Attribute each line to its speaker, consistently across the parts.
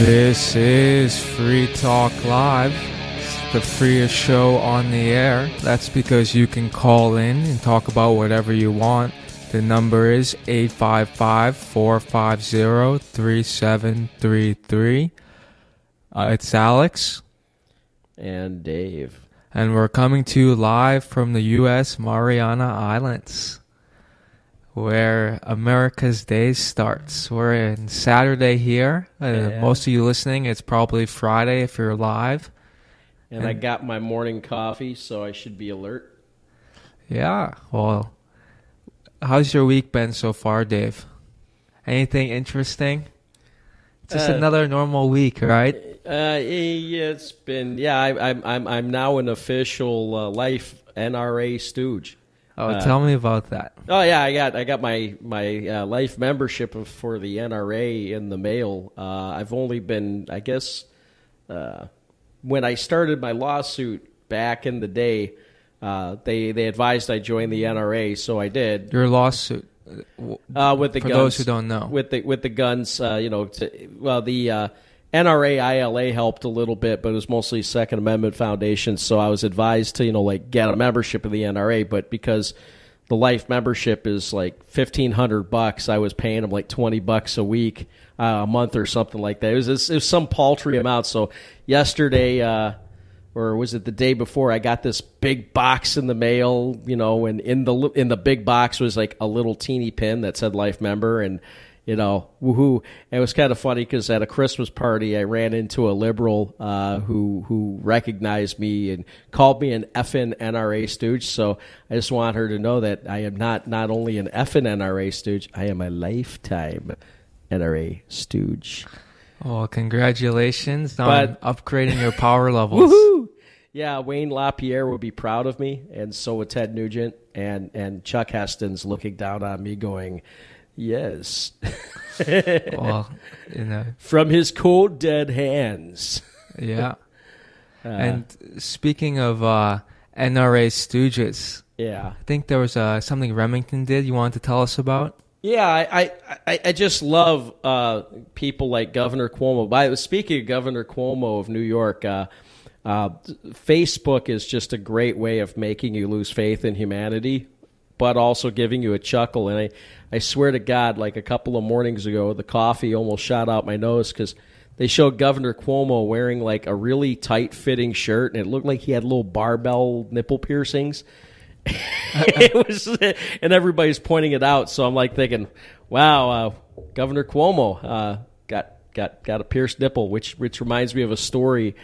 Speaker 1: This is Free Talk Live, It's the freest show on the air. That's because you can call in and talk about whatever you want. The number is 855 450 3733. Uh, It's Alex,
Speaker 2: and Dave.
Speaker 1: and we're coming to you live from the U.S. Mariana Islands, where America's Day starts. We're in Saturday here. Uh,
Speaker 2: Yeah.
Speaker 1: Most of you listening, it's probably Friday if you're live.
Speaker 2: And I got my morning coffee, so I should be alert.
Speaker 1: Yeah. Well, how's your week been so far, Dave? Anything interesting? Just
Speaker 2: Uh,
Speaker 1: another normal week, right?
Speaker 2: Uh, it's been yeah. I, I'm I'm I'm now an official uh, life NRA stooge.
Speaker 1: Oh,
Speaker 2: uh,
Speaker 1: tell me about that.
Speaker 2: Oh yeah, I got I got my my uh, life membership of- for the NRA in the mail. Uh, I've only been I guess uh, when I started my lawsuit back in the day, uh, they they advised I join the NRA, so I did.
Speaker 1: Your lawsuit. uh,
Speaker 2: Uh, with the
Speaker 1: For
Speaker 2: guns,
Speaker 1: those who don't know.
Speaker 2: with the with the guns, uh, you know, to, well, the uh, NRA ILA helped a little bit, but it was mostly Second Amendment Foundation. So I was advised to, you know, like get a membership of the NRA, but because the life membership is like fifteen hundred bucks, I was paying them like twenty bucks a week, uh, a month or something like that. It was it was some paltry amount. So yesterday. Uh, or was it the day before I got this big box in the mail, you know, and in the in the big box was like a little teeny pin that said life member and you know, woohoo. It was kind of funny cuz at a Christmas party I ran into a liberal uh, who who recognized me and called me an effing NRA stooge. So I just want her to know that I am not not only an effing NRA stooge, I am a lifetime NRA stooge.
Speaker 1: Oh, congratulations on
Speaker 2: But-
Speaker 1: upgrading your power levels.
Speaker 2: Woohoo! Yeah, Wayne LaPierre would be proud of me, and so would Ted Nugent, and and Chuck Heston's looking down on me, going, "Yes,"
Speaker 1: Well, you know,
Speaker 2: from his cold dead hands.
Speaker 1: yeah.
Speaker 2: Uh,
Speaker 1: and speaking of uh, NRA stooges,
Speaker 2: yeah,
Speaker 1: I think there was uh, something Remington did you wanted to tell us about.
Speaker 2: yeah, I I, I, just love uh, people like Governor Cuomo. By speaking of Governor Cuomo of New York. Uh, uh, Facebook is just a great way of making you lose faith in humanity, but also giving you a chuckle. And I, I swear to God, like a couple of mornings ago, the coffee almost shot out my nose because they showed Governor Cuomo wearing like a really tight fitting shirt, and it looked like he had little barbell nipple piercings. it was, and everybody's pointing it out. So I'm like thinking, wow, uh, Governor Cuomo uh, got got got a pierced nipple, which which reminds me of a story.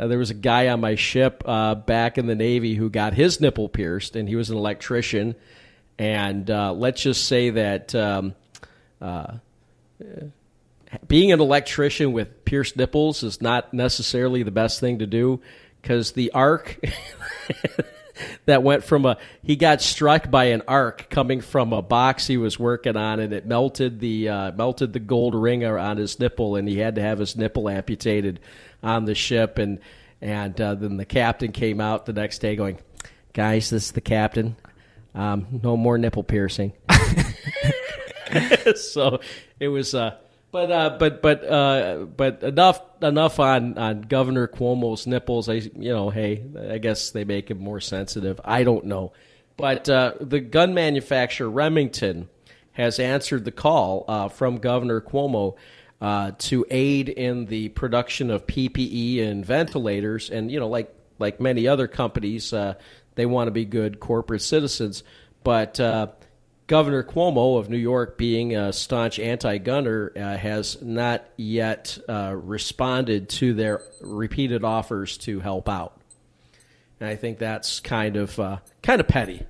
Speaker 2: Uh, there was a guy on my ship uh, back in the Navy who got his nipple pierced, and he was an electrician. And uh, let's just say that um, uh, being an electrician with pierced nipples is not necessarily the best thing to do because the arc that went from a he got struck by an arc coming from a box he was working on and it melted the uh, melted the gold ring on his nipple and he had to have his nipple amputated on the ship. And and uh, then the captain came out the next day going guys this is the captain um, no more nipple piercing. So it was uh but uh but but uh but enough enough on on governor cuomo's nipples. I you know hey i guess they make him more sensitive. I don't know. But uh the gun manufacturer remington has answered the call uh, from governor cuomo uh, to aid in the production of ppe and ventilators and you know like like many other companies uh, they want to be good corporate citizens but uh, Governor Cuomo of New York, being a staunch anti gunner, uh, has not yet uh, responded to their repeated offers to help out. And I think that's kind of uh, kind of petty.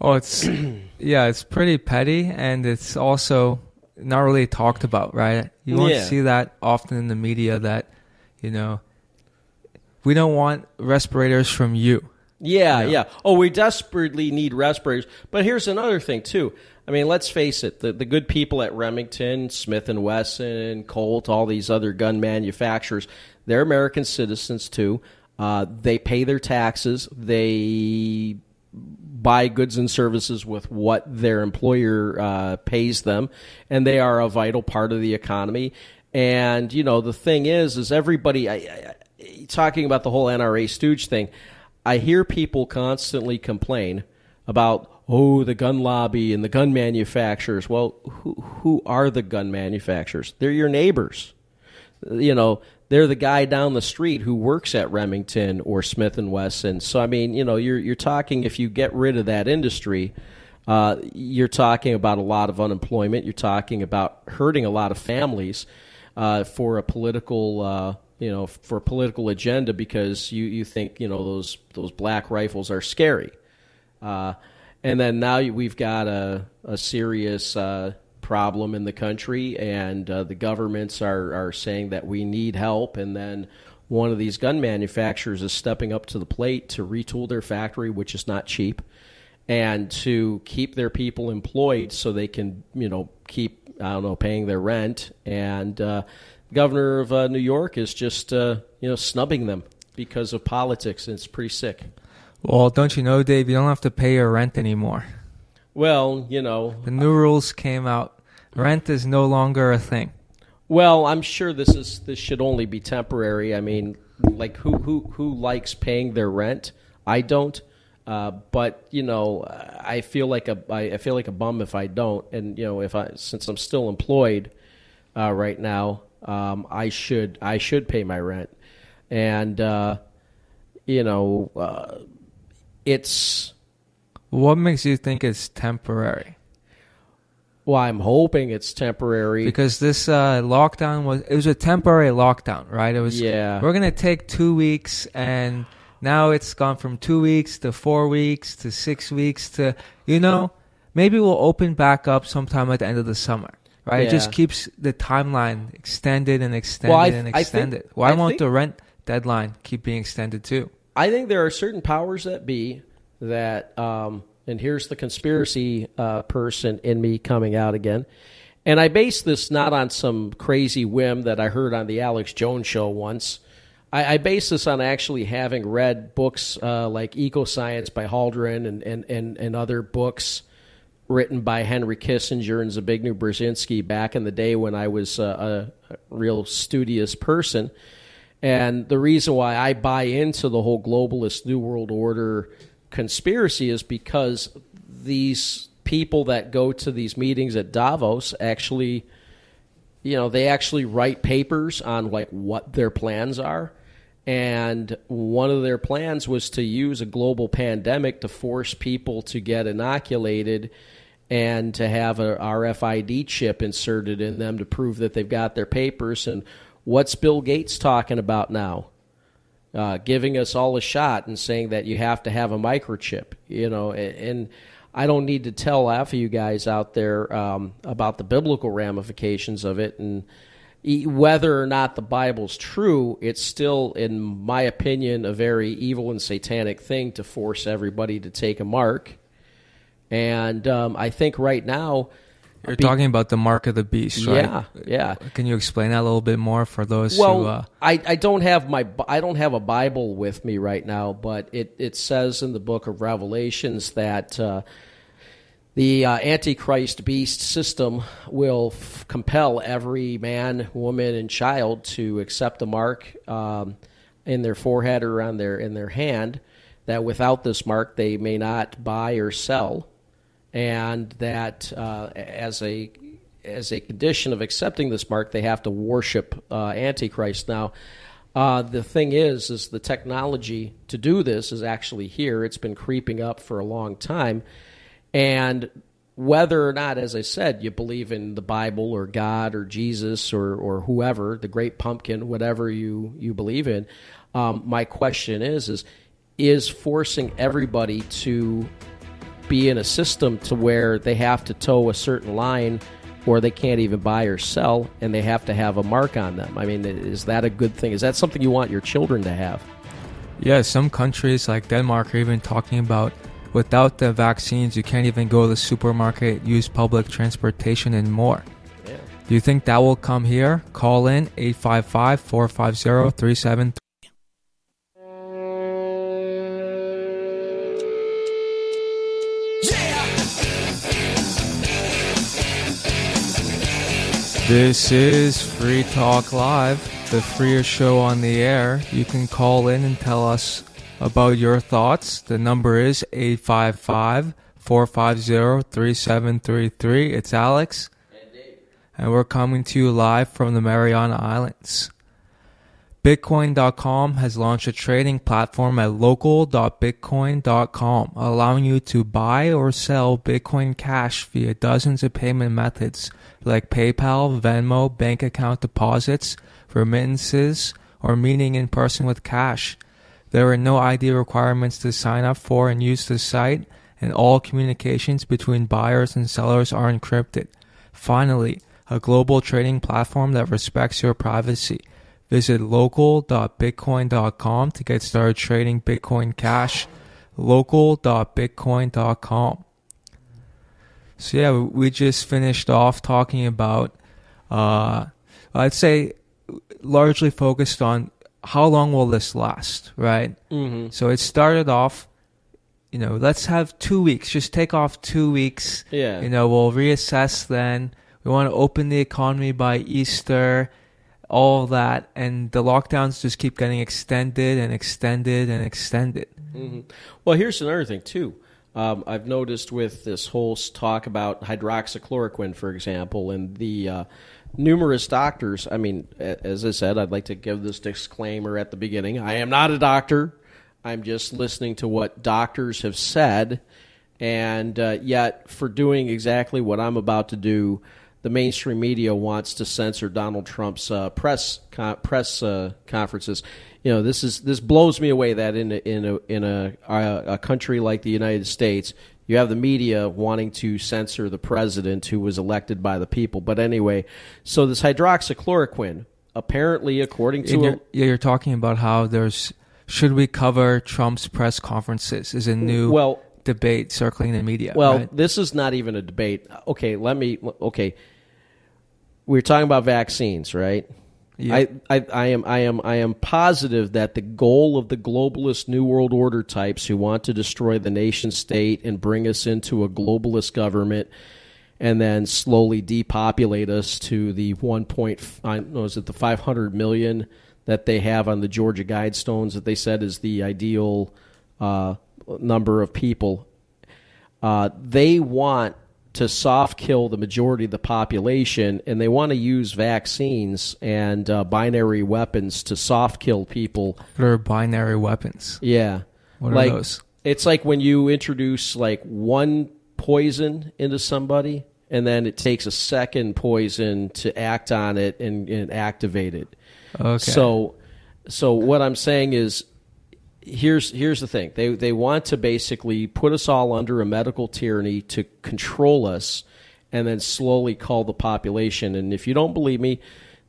Speaker 1: Oh, it's yeah, it's pretty petty, and it's also not really talked about, right? You won't
Speaker 2: Yeah.
Speaker 1: see that often in the media. That you know, we don't want respirators from you.
Speaker 2: Yeah,
Speaker 1: Yeah.
Speaker 2: yeah. Oh, we desperately need respirators. But here's another thing too. I mean, let's face it. The the good people at Remington, Smith and Wesson, Colt, all these other gun manufacturers, they're American citizens too. Uh, they pay their taxes. They buy goods and services with what their employer uh, pays them, and they are a vital part of the economy. And you know, the thing is, is everybody I, I, talking about the whole NRA stooge thing. I hear people constantly complain about oh the gun lobby and the gun manufacturers. Well, who who are the gun manufacturers? They're your neighbors. You know, they're the guy down the street who works at Remington or Smith and Wesson. So I mean, you know, you're you're talking if you get rid of that industry, uh, you're talking about a lot of unemployment. You're talking about hurting a lot of families uh, for a political. You know, for a political agenda because you, you think you know those those black rifles are scary, uh, and then now we've got a a serious uh, problem in the country, and uh, the governments are are saying that we need help, and then one of these gun manufacturers is stepping up to the plate to retool their factory, which is not cheap, and to keep their people employed so they can you know keep I don't know paying their rent. And uh, governor of uh, New York is just uh, you know snubbing them because of politics, and it's pretty sick.
Speaker 1: Well, don't you know, Dave? You don't have to pay your rent anymore.
Speaker 2: Well, you know,
Speaker 1: the new rules came out. Rent is no longer a thing.
Speaker 2: Well, I'm sure this is this should only be temporary. I mean, like who who who likes paying their rent? I don't. Uh, but you know, I feel like a I, I feel like a bum if I don't. And you know, if I since I'm still employed uh, right now, um, I should I should pay my rent, and uh, you know, uh, it's.
Speaker 1: What makes you think it's temporary?
Speaker 2: Well, I'm hoping it's temporary
Speaker 1: because this uh, lockdown was it was a temporary lockdown, right? It was.
Speaker 2: Yeah.
Speaker 1: We're gonna take two weeks, and now it's gone from two weeks to four weeks to six weeks to you know maybe we'll open back up sometime at the end of the summer right? Yeah. It just keeps the timeline extended and extended well, and extended. Think, Why I won't think, the rent deadline keep being extended too?
Speaker 2: I think there are certain powers that be that, um, and here's the conspiracy uh, person in me coming out again. And I base this not on some crazy whim that I heard on the Alex Jones show once. I, I base this on actually having read books uh, like Ecoscience by Holdren and, and, and, and other books written by Henry Kissinger and Zbigniew Brzezinski back in the day when I was uh, a, a real studious person. And the reason why I buy into the whole globalist New World Order conspiracy is because these people that go to these meetings at Davos actually, you know, they actually write papers on like what their plans are. And one of their plans was to use a global pandemic to force people to get inoculated and to have a RFID chip inserted in them to prove that they've got their papers. And what's Bill Gates talking about now? Uh, giving us all a shot and saying that you have to have a microchip, you know, and, and I don't need to tell half of you guys out there um, about the biblical ramifications of it and whether or not the Bible's true, it's still, in my opinion, a very evil and satanic thing to force everybody to take a mark and um, I think right now.
Speaker 1: You're be- talking about the mark of the beast, right?
Speaker 2: Yeah, yeah.
Speaker 1: Can you explain that a little bit more for those
Speaker 2: well,
Speaker 1: who? Uh...
Speaker 2: I, I don't have my I don't have a Bible with me right now, but it, it says in the book of Revelations that uh, the uh, Antichrist beast system will f- compel every man, woman, and child to accept the mark um, in their forehead or on their in their hand. That without this mark, they may not buy or sell and that uh, as a as a condition of accepting this mark, they have to worship uh, Antichrist. Now, uh, the thing is, is the technology to do this is actually here. It's been creeping up for a long time, and whether or not, as I said, you believe in the Bible or God or Jesus or or whoever, the Great Pumpkin, whatever you you believe in, um, my question is is is forcing everybody to be in a system to where they have to toe a certain line or they can't even buy or sell and they have to have a mark on them. I mean, is that a good thing? Is that something you want your children to have?
Speaker 1: Yeah, some countries like Denmark are even talking about without the vaccines, you can't even go to the supermarket, use public transportation, and more. Yeah. Do you think that will come here? Call in 855 450 3730. This is Free Talk Live, the freest show on the air. You can call in and tell us about your thoughts. The number is 855 450 3733. It's Alex. And we're coming to you live from the Mariana Islands. Bitcoin.com has launched a trading platform at local.bitcoin.com, allowing you to buy or sell Bitcoin Cash via dozens of payment methods like PayPal, Venmo, bank account deposits, remittances, or meeting in person with cash. There are no ID requirements to sign up for and use the site, and all communications between buyers and sellers are encrypted. Finally, a global trading platform that respects your privacy. Visit local.bitcoin.com to get started trading Bitcoin Cash. Local.bitcoin.com. So yeah, we just finished off talking about, uh, I'd say, largely focused on how long will this last, right?
Speaker 2: Mm-hmm.
Speaker 1: So it started off, you know, let's have two weeks. Just take off two weeks.
Speaker 2: Yeah.
Speaker 1: You know, we'll reassess then. We want to open the economy by Easter, all that, and the lockdowns just keep getting extended and extended and extended.
Speaker 2: hmm Well, here's another thing too. Um, I've noticed with this whole talk about hydroxychloroquine, for example, and the uh, numerous doctors. I mean, as I said, I'd like to give this disclaimer at the beginning. I am not a doctor. I'm just listening to what doctors have said, and uh, yet for doing exactly what I'm about to do, the mainstream media wants to censor Donald Trump's uh, press con- press uh, conferences. You know, this is this blows me away that in a, in a in a, a a country like the United States, you have the media wanting to censor the president who was elected by the people. But anyway, so this hydroxychloroquine, apparently, according to
Speaker 1: you're, yeah, you're talking about how there's should we cover Trump's press conferences is a new
Speaker 2: well,
Speaker 1: debate circling the media.
Speaker 2: Well,
Speaker 1: right?
Speaker 2: this is not even a debate. Okay, let me. Okay, we're talking about vaccines, right?
Speaker 1: Yeah.
Speaker 2: I, I, I am I am I am positive that the goal of the globalist new world order types who want to destroy the nation state and bring us into a globalist government and then slowly depopulate us to the one point I know is it the five hundred million that they have on the Georgia Guidestones that they said is the ideal uh, number of people. Uh, they want to soft kill the majority of the population, and they want to use vaccines and uh, binary weapons to soft kill people.
Speaker 1: what are binary weapons?
Speaker 2: Yeah,
Speaker 1: What
Speaker 2: like
Speaker 1: are those?
Speaker 2: it's like when you introduce like one poison into somebody, and then it takes a second poison to act on it and, and activate it.
Speaker 1: Okay.
Speaker 2: So, so what I'm saying is, here's here's the thing. They they want to basically put us all under a medical tyranny to control us, and then slowly cull the population. And if you don't believe me,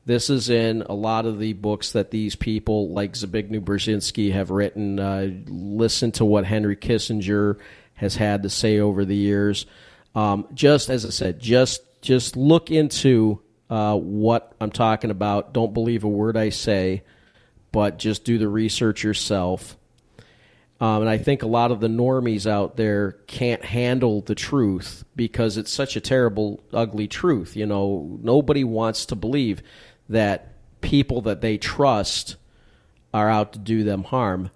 Speaker 2: this is in a lot of the books that these people like Zbigniew Brzezinski have written. Uh, listen to what Henry Kissinger has had to say over the years. Um, just as I said, just just look into uh, what I'm talking about. Don't believe a word I say, but just do the research yourself. Um, and I think a lot of the normies out there can't handle the truth because it's such a terrible, ugly truth. You know, nobody wants to believe that people that they trust are out to do them harm.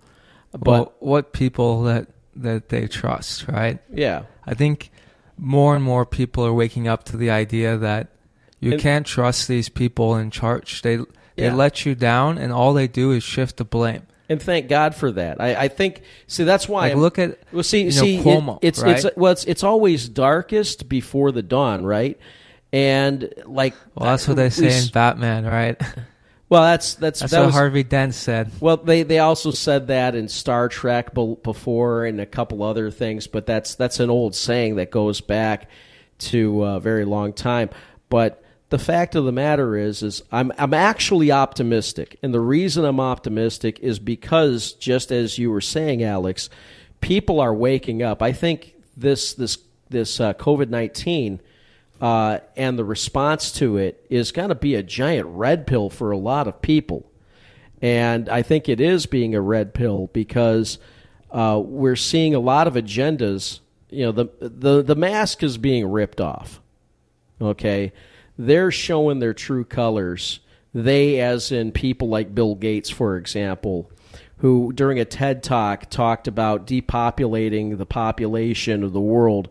Speaker 2: But
Speaker 1: well, what people that that they trust, right?
Speaker 2: yeah,
Speaker 1: I think more and more people are waking up to the idea that you
Speaker 2: And-
Speaker 1: can't trust these people in charge. They they
Speaker 2: Yeah.
Speaker 1: let you down, and all they do is shift the blame.
Speaker 2: And thank God for that. I, I think. See, that's why.
Speaker 1: Like, look at
Speaker 2: Well, see,
Speaker 1: you know,
Speaker 2: see, it- it's
Speaker 1: right?
Speaker 2: it's well, it's it's always darkest before the dawn, right? And like,
Speaker 1: well, that's what they
Speaker 2: we
Speaker 1: say
Speaker 2: s-
Speaker 1: in Batman, right?
Speaker 2: Well, that's that's
Speaker 1: That's
Speaker 2: that
Speaker 1: what
Speaker 2: was,
Speaker 1: Harvey Dent said.
Speaker 2: Well, they they also said that in Star Trek before and a couple other things, but that's that's an old saying that goes back to a very long time. But the fact of the matter is, is I'm I'm actually optimistic, and the reason I'm optimistic is because just as you were saying, Alex, people are waking up. I think this this this uh, COVID nineteen uh, and the response to it is going to be a giant red pill for a lot of people. And I think it is being a red pill because uh, we're seeing a lot of agendas. You know, the, the, the mask is being ripped off. Okay. They're showing their true colors. They, as in people like Bill Gates, for example, who during a TED talk talked about depopulating the population of the world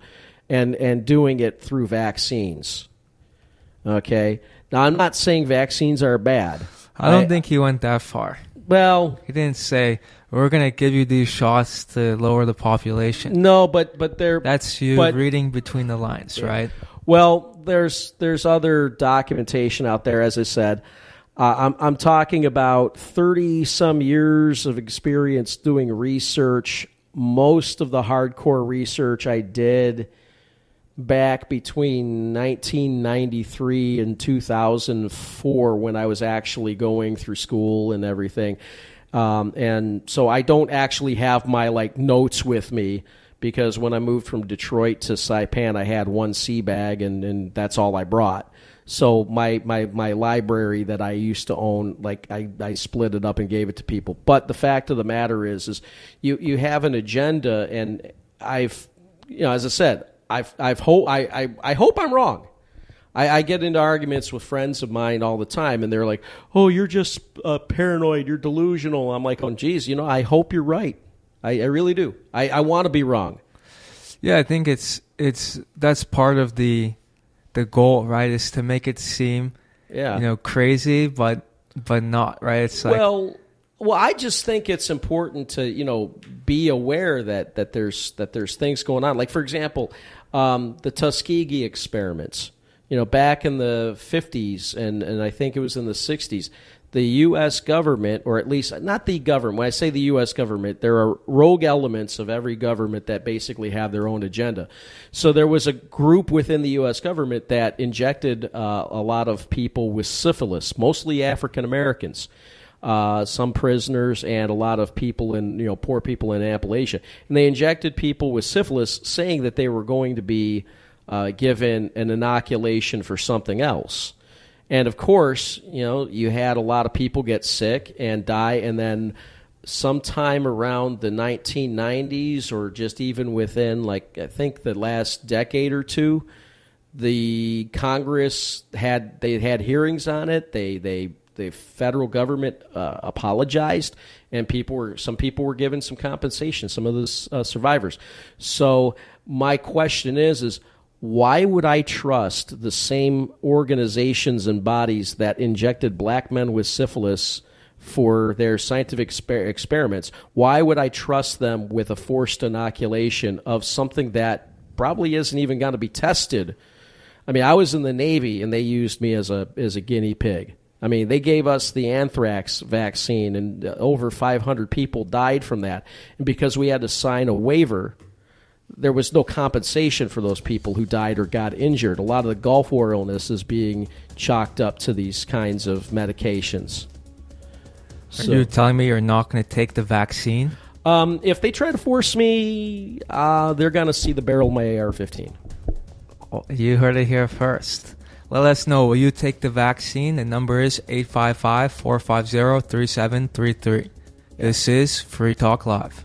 Speaker 2: and, and doing it through vaccines. Okay? Now, I'm not saying vaccines are bad.
Speaker 1: I don't I, think he went that far.
Speaker 2: Well,
Speaker 1: he didn't say we're going to give you these shots to lower the population.
Speaker 2: No, but but they're
Speaker 1: that's you
Speaker 2: but,
Speaker 1: reading between the lines, yeah. right?
Speaker 2: Well, there's there's other documentation out there, as I said. Uh, I'm I'm talking about thirty some years of experience doing research. Most of the hardcore research I did back between 1993 and 2004 when I was actually going through school and everything. Um, and so I don't actually have my like notes with me because when I moved from Detroit to Saipan, I had one sea bag and, and that's all I brought. So my, my, my library that I used to own, like I, I split it up and gave it to people. But the fact of the matter is, is you, you have an agenda and I've, you know, as I said, I've, I've hope, I, I, I hope I'm wrong. I, I, get into arguments with friends of mine all the time, and they're like, "Oh, you're just uh, paranoid. You're delusional." I'm like, "Oh, geez, you know, I hope you're right. I, I really do. I, I want to be wrong."
Speaker 1: Yeah, I think it's it's that's part of the the goal, right? Is to make it seem,
Speaker 2: yeah,
Speaker 1: you know, crazy, but but not right. It's like
Speaker 2: well. Well, I just think it's important to you know be aware that that there's that there's things going on. Like for example, um, the Tuskegee experiments. You know, back in the 50s and, and I think it was in the 60s, the U.S. government, or at least not the government, when I say the U.S. government, there are rogue elements of every government that basically have their own agenda. So there was a group within the U.S. government that injected uh, a lot of people with syphilis, mostly African Americans. Uh, some prisoners and a lot of people in you know poor people in Appalachia, and they injected people with syphilis, saying that they were going to be uh, given an inoculation for something else. And of course, you know, you had a lot of people get sick and die, and then sometime around the 1990s, or just even within, like, I think the last decade or two, the Congress had they had hearings on it. They they the federal government uh, apologized, and people were some people were given some compensation. Some of the uh, survivors. So my question is is why would I trust the same organizations and bodies that injected black men with syphilis for their scientific exper- experiments? Why would I trust them with a forced inoculation of something that probably isn't even going to be tested? I mean, I was in the Navy and they used me as a as a guinea pig. I mean, they gave us the anthrax vaccine, and over 500 people died from that. And because we had to sign a waiver there was no compensation for those people who died or got injured. A lot of the Gulf War illness is being chalked up to these kinds of medications.
Speaker 1: So, Are you telling me you're not going to take the vaccine?
Speaker 2: Um, if they try to force me, uh, they're going to see the barrel of my AR-15.
Speaker 1: you heard it here first. Let us know. Will you take the vaccine? The number is 855-450-3733. This is Free Talk Live.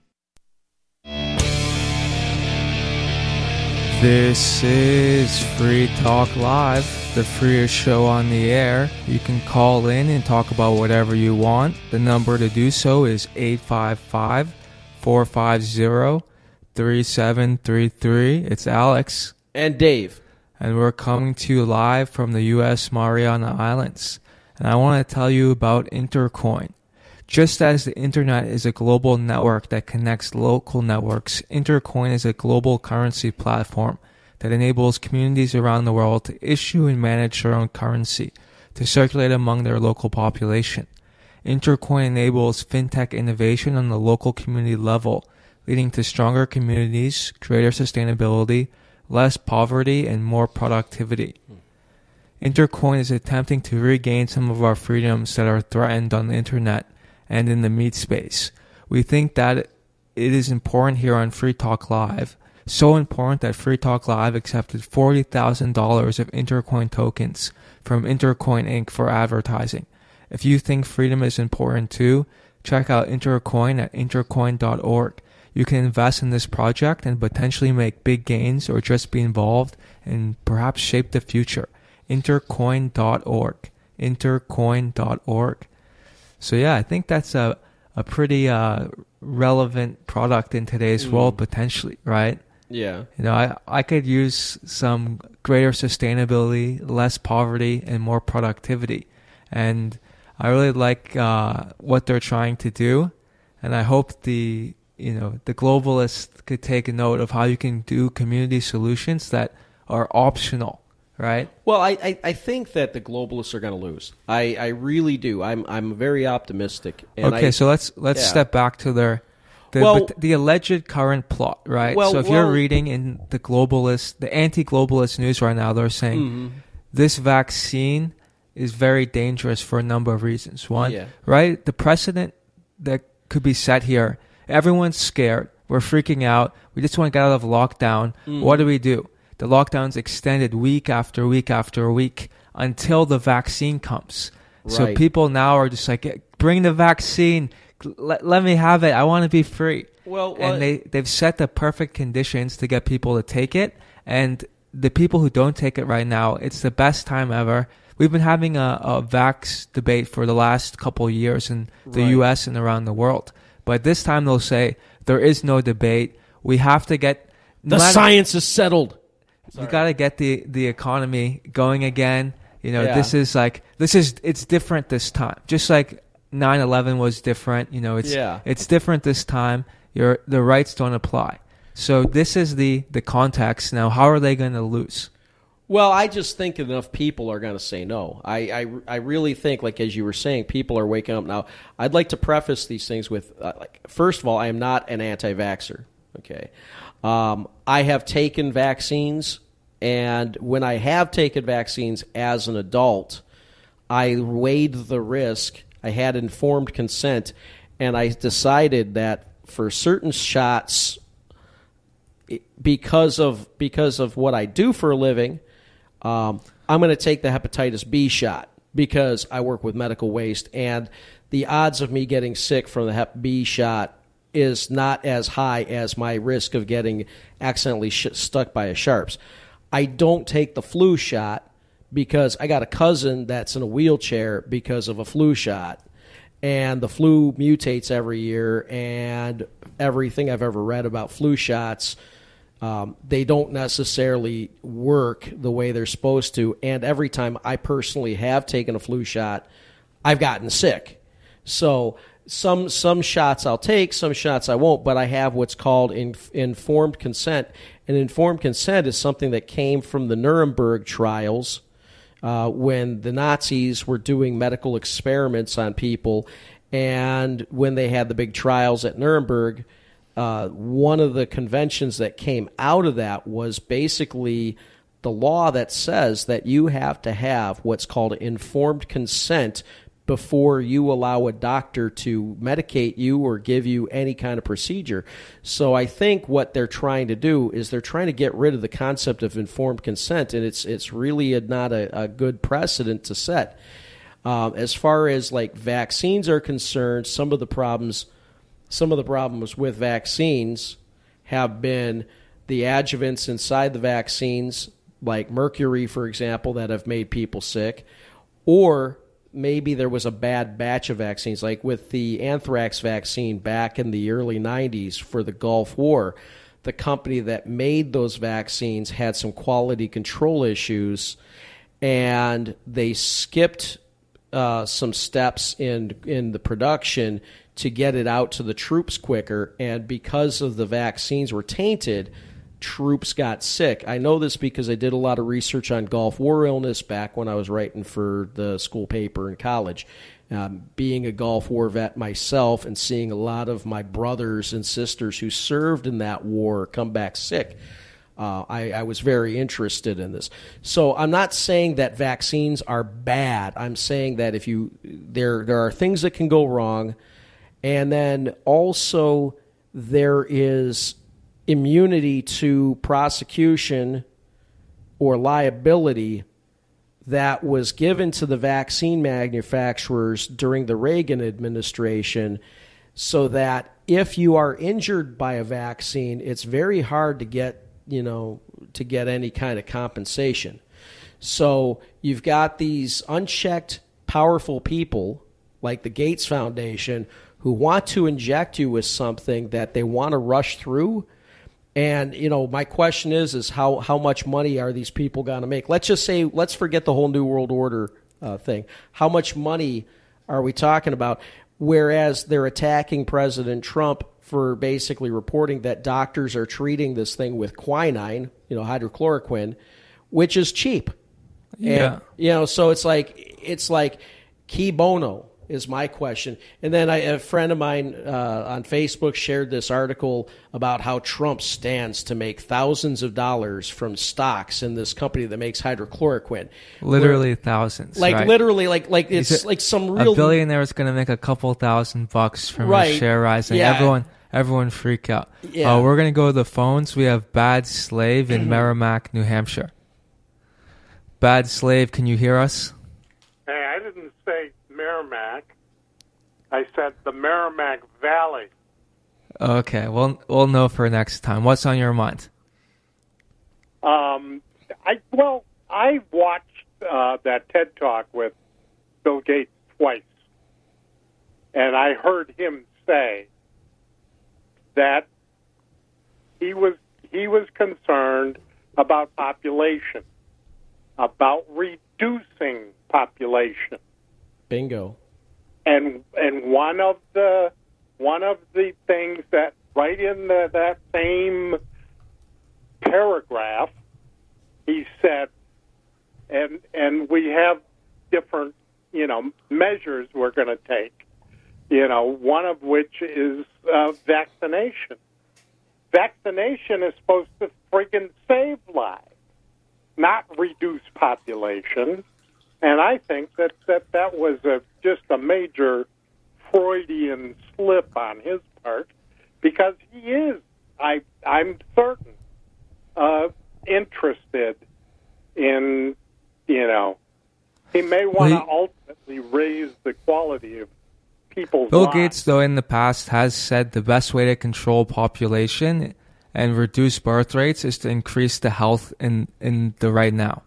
Speaker 1: This is Free Talk Live, the freest show on the air. You can call in and talk about whatever you want. The number to do so is 855 450 3733. It's Alex.
Speaker 2: And Dave.
Speaker 1: And we're coming to you live from the U.S. Mariana Islands. And I want to tell you about Intercoin. Just as the internet is a global network that connects local networks, Intercoin is a global currency platform that enables communities around the world to issue and manage their own currency to circulate among their local population. Intercoin enables fintech innovation on the local community level, leading to stronger communities, greater sustainability, less poverty, and more productivity. Intercoin is attempting to regain some of our freedoms that are threatened on the internet and in the meat space. We think that it is important here on Free Talk Live. So important that Free Talk Live accepted $40,000 of Intercoin tokens from Intercoin Inc. for advertising. If you think freedom is important too, check out Intercoin at intercoin.org. You can invest in this project and potentially make big gains or just be involved and perhaps shape the future. Intercoin.org. Intercoin.org. So yeah, I think that's a, a pretty uh, relevant product in today's
Speaker 2: Mm.
Speaker 1: world potentially, right?
Speaker 2: Yeah.
Speaker 1: You know, I, I could use some greater sustainability, less poverty, and more productivity. And I really like uh, what they're trying to do. And I hope the you know the globalists could take a note of how you can do community solutions that are optional, right?
Speaker 2: Well, I, I, I think that the globalists are going to lose. I, I really do. I'm I'm very optimistic. And
Speaker 1: okay,
Speaker 2: I,
Speaker 1: so let's let's
Speaker 2: yeah.
Speaker 1: step back to their the
Speaker 2: Well-
Speaker 1: the alleged current plot, right?
Speaker 2: Well-
Speaker 1: so if
Speaker 2: well-
Speaker 1: you're reading in the globalist, the anti-globalist news right now, they're saying
Speaker 2: Mm-hmm.
Speaker 1: this vaccine is very dangerous for a number of reasons. One,
Speaker 2: Yeah.
Speaker 1: right? The precedent that could be set here. Everyone's scared. We're freaking out. We just want to get out of lockdown.
Speaker 2: Mm.
Speaker 1: What do we do? The lockdown's extended week after week after week until the vaccine comes. So people now are just like, bring the vaccine. Let, let me have it. I want to be free.
Speaker 2: Well, well-
Speaker 1: and they, they've set the perfect conditions to get people to take it. And the people who don't take it right now, it's the best time ever. We've been having a, a vax debate for the last couple of years in the
Speaker 2: Right.
Speaker 1: U.S. and around the world. But this time they'll say there is no debate. We have to get no
Speaker 2: the
Speaker 1: matter-
Speaker 2: science is settled.
Speaker 1: You got to get the the economy going again. You know,
Speaker 2: Yeah.
Speaker 1: this is like this is it's different this time. Just like 9/11 was different, you know, it's
Speaker 2: Yeah.
Speaker 1: it's different this time. Your the rights don't apply. So this is the the context. Now, how are they going to lose?
Speaker 2: Well, I just think enough people are going to say no. I, I, I really think, like as you were saying, people are waking up now. I'd like to preface these things with, uh, like, first of all, I am not an anti-vaxxer. Okay, um, I have taken vaccines, and when I have taken vaccines as an adult, I weighed the risk. I had informed consent, and I decided that for certain shots because of because of what I do for a living, um, I'm going to take the hepatitis B shot because I work with medical waste, and the odds of me getting sick from the Hep B shot is not as high as my risk of getting accidentally sh- stuck by a sharps. I don't take the flu shot because I got a cousin that's in a wheelchair because of a flu shot. And the flu mutates every year and everything i've ever read about flu shots um, they don't necessarily work the way they're supposed to. And every time i personally have taken a flu shot i've gotten sick. So some some shots I'll take, some shots I won't, but I have what's called in, informed consent. And informed consent is something that came from the Nuremberg trials uh, when the Nazis were doing medical experiments on people, and when they had the big trials at Nuremberg. Uh, one of the conventions that came out of that was basically the law that says that you have to have what's called informed consent before you allow a doctor to medicate you or give you any kind of procedure. So I think what they're trying to do is they're trying to get rid of the concept of informed consent, and it's it's really a, not a, a good precedent to set. Um, as far as like vaccines are concerned, some of the problems some of the problems with vaccines have been the adjuvants inside the vaccines, like mercury, for example, that have made people sick, or maybe there was a bad batch of vaccines, like with the anthrax vaccine back in the early 90s for the Gulf War. The company that made those vaccines had some quality control issues, and they skipped uh, some steps in in the production to get it out to the troops quicker. And because of the vaccines were tainted, troops got sick. I know this because I did a lot of research on Gulf War illness back when I was writing for the school paper in college. Um, being a Gulf War vet myself and seeing a lot of my brothers and sisters who served in that war come back sick. Uh, I, I was very interested in this. So I'm not saying that vaccines are bad. I'm saying that if you there there are things that can go wrong, and then also there is immunity to prosecution or liability that was given to the vaccine manufacturers during the Reagan administration so that if you are injured by a vaccine, it's very hard to get, you know, to get any kind of compensation. So you've got these unchecked, powerful people like the Gates Foundation who want to inject you with something that they want to rush through. And you know, my question is, is how how much money are these people going to make? Let's just say, let's forget the whole New World Order uh, thing. How much money are we talking about? Whereas they're attacking President Trump for basically reporting that doctors are treating this thing with quinine, you know, hydrochloroquine, which is cheap.
Speaker 1: Yeah.
Speaker 2: And, you know, so it's like it's like cui bono is my question. And then I, a friend of mine uh, on Facebook shared this article about how Trump stands to make thousands of dollars from stocks in this company that makes hydrochloroquine.
Speaker 1: Literally
Speaker 2: Where,
Speaker 1: thousands.
Speaker 2: like
Speaker 1: right?
Speaker 2: literally, like like it's like some real
Speaker 1: a billionaire is going to make a couple thousand bucks from
Speaker 2: Right.
Speaker 1: share rising.
Speaker 2: Yeah.
Speaker 1: Everyone, everyone freak out.
Speaker 2: Yeah.
Speaker 1: Uh, we're going to go to the phones. We have Bad Slave in Merrimack, New Hampshire. Bad Slave, can you hear us?
Speaker 3: Hey, I didn't say Merrimack. I said the Merrimack Valley.
Speaker 1: Okay, we'll we'll know for next time. What's on your mind?
Speaker 3: Um, I well, I watched uh, that TED talk with Bill Gates twice, and I heard him say that he was he was concerned about population, about reducing population.
Speaker 2: bingo.
Speaker 3: And and one of the one of the things that right in the, that same paragraph he said and and we have different you know measures we're going to take you know one of which is uh, vaccination. Vaccination is supposed to friggin' save lives not reduce population and I think that that, that was a, just a major Freudian slip on his part because he is, I, I'm certain, uh, interested in, you know, he may want to ultimately raise the quality of people's
Speaker 1: Bill
Speaker 3: lives.
Speaker 1: Gates, though, in the past has said the best way to control population and reduce birth rates is to increase the health in, in the right now.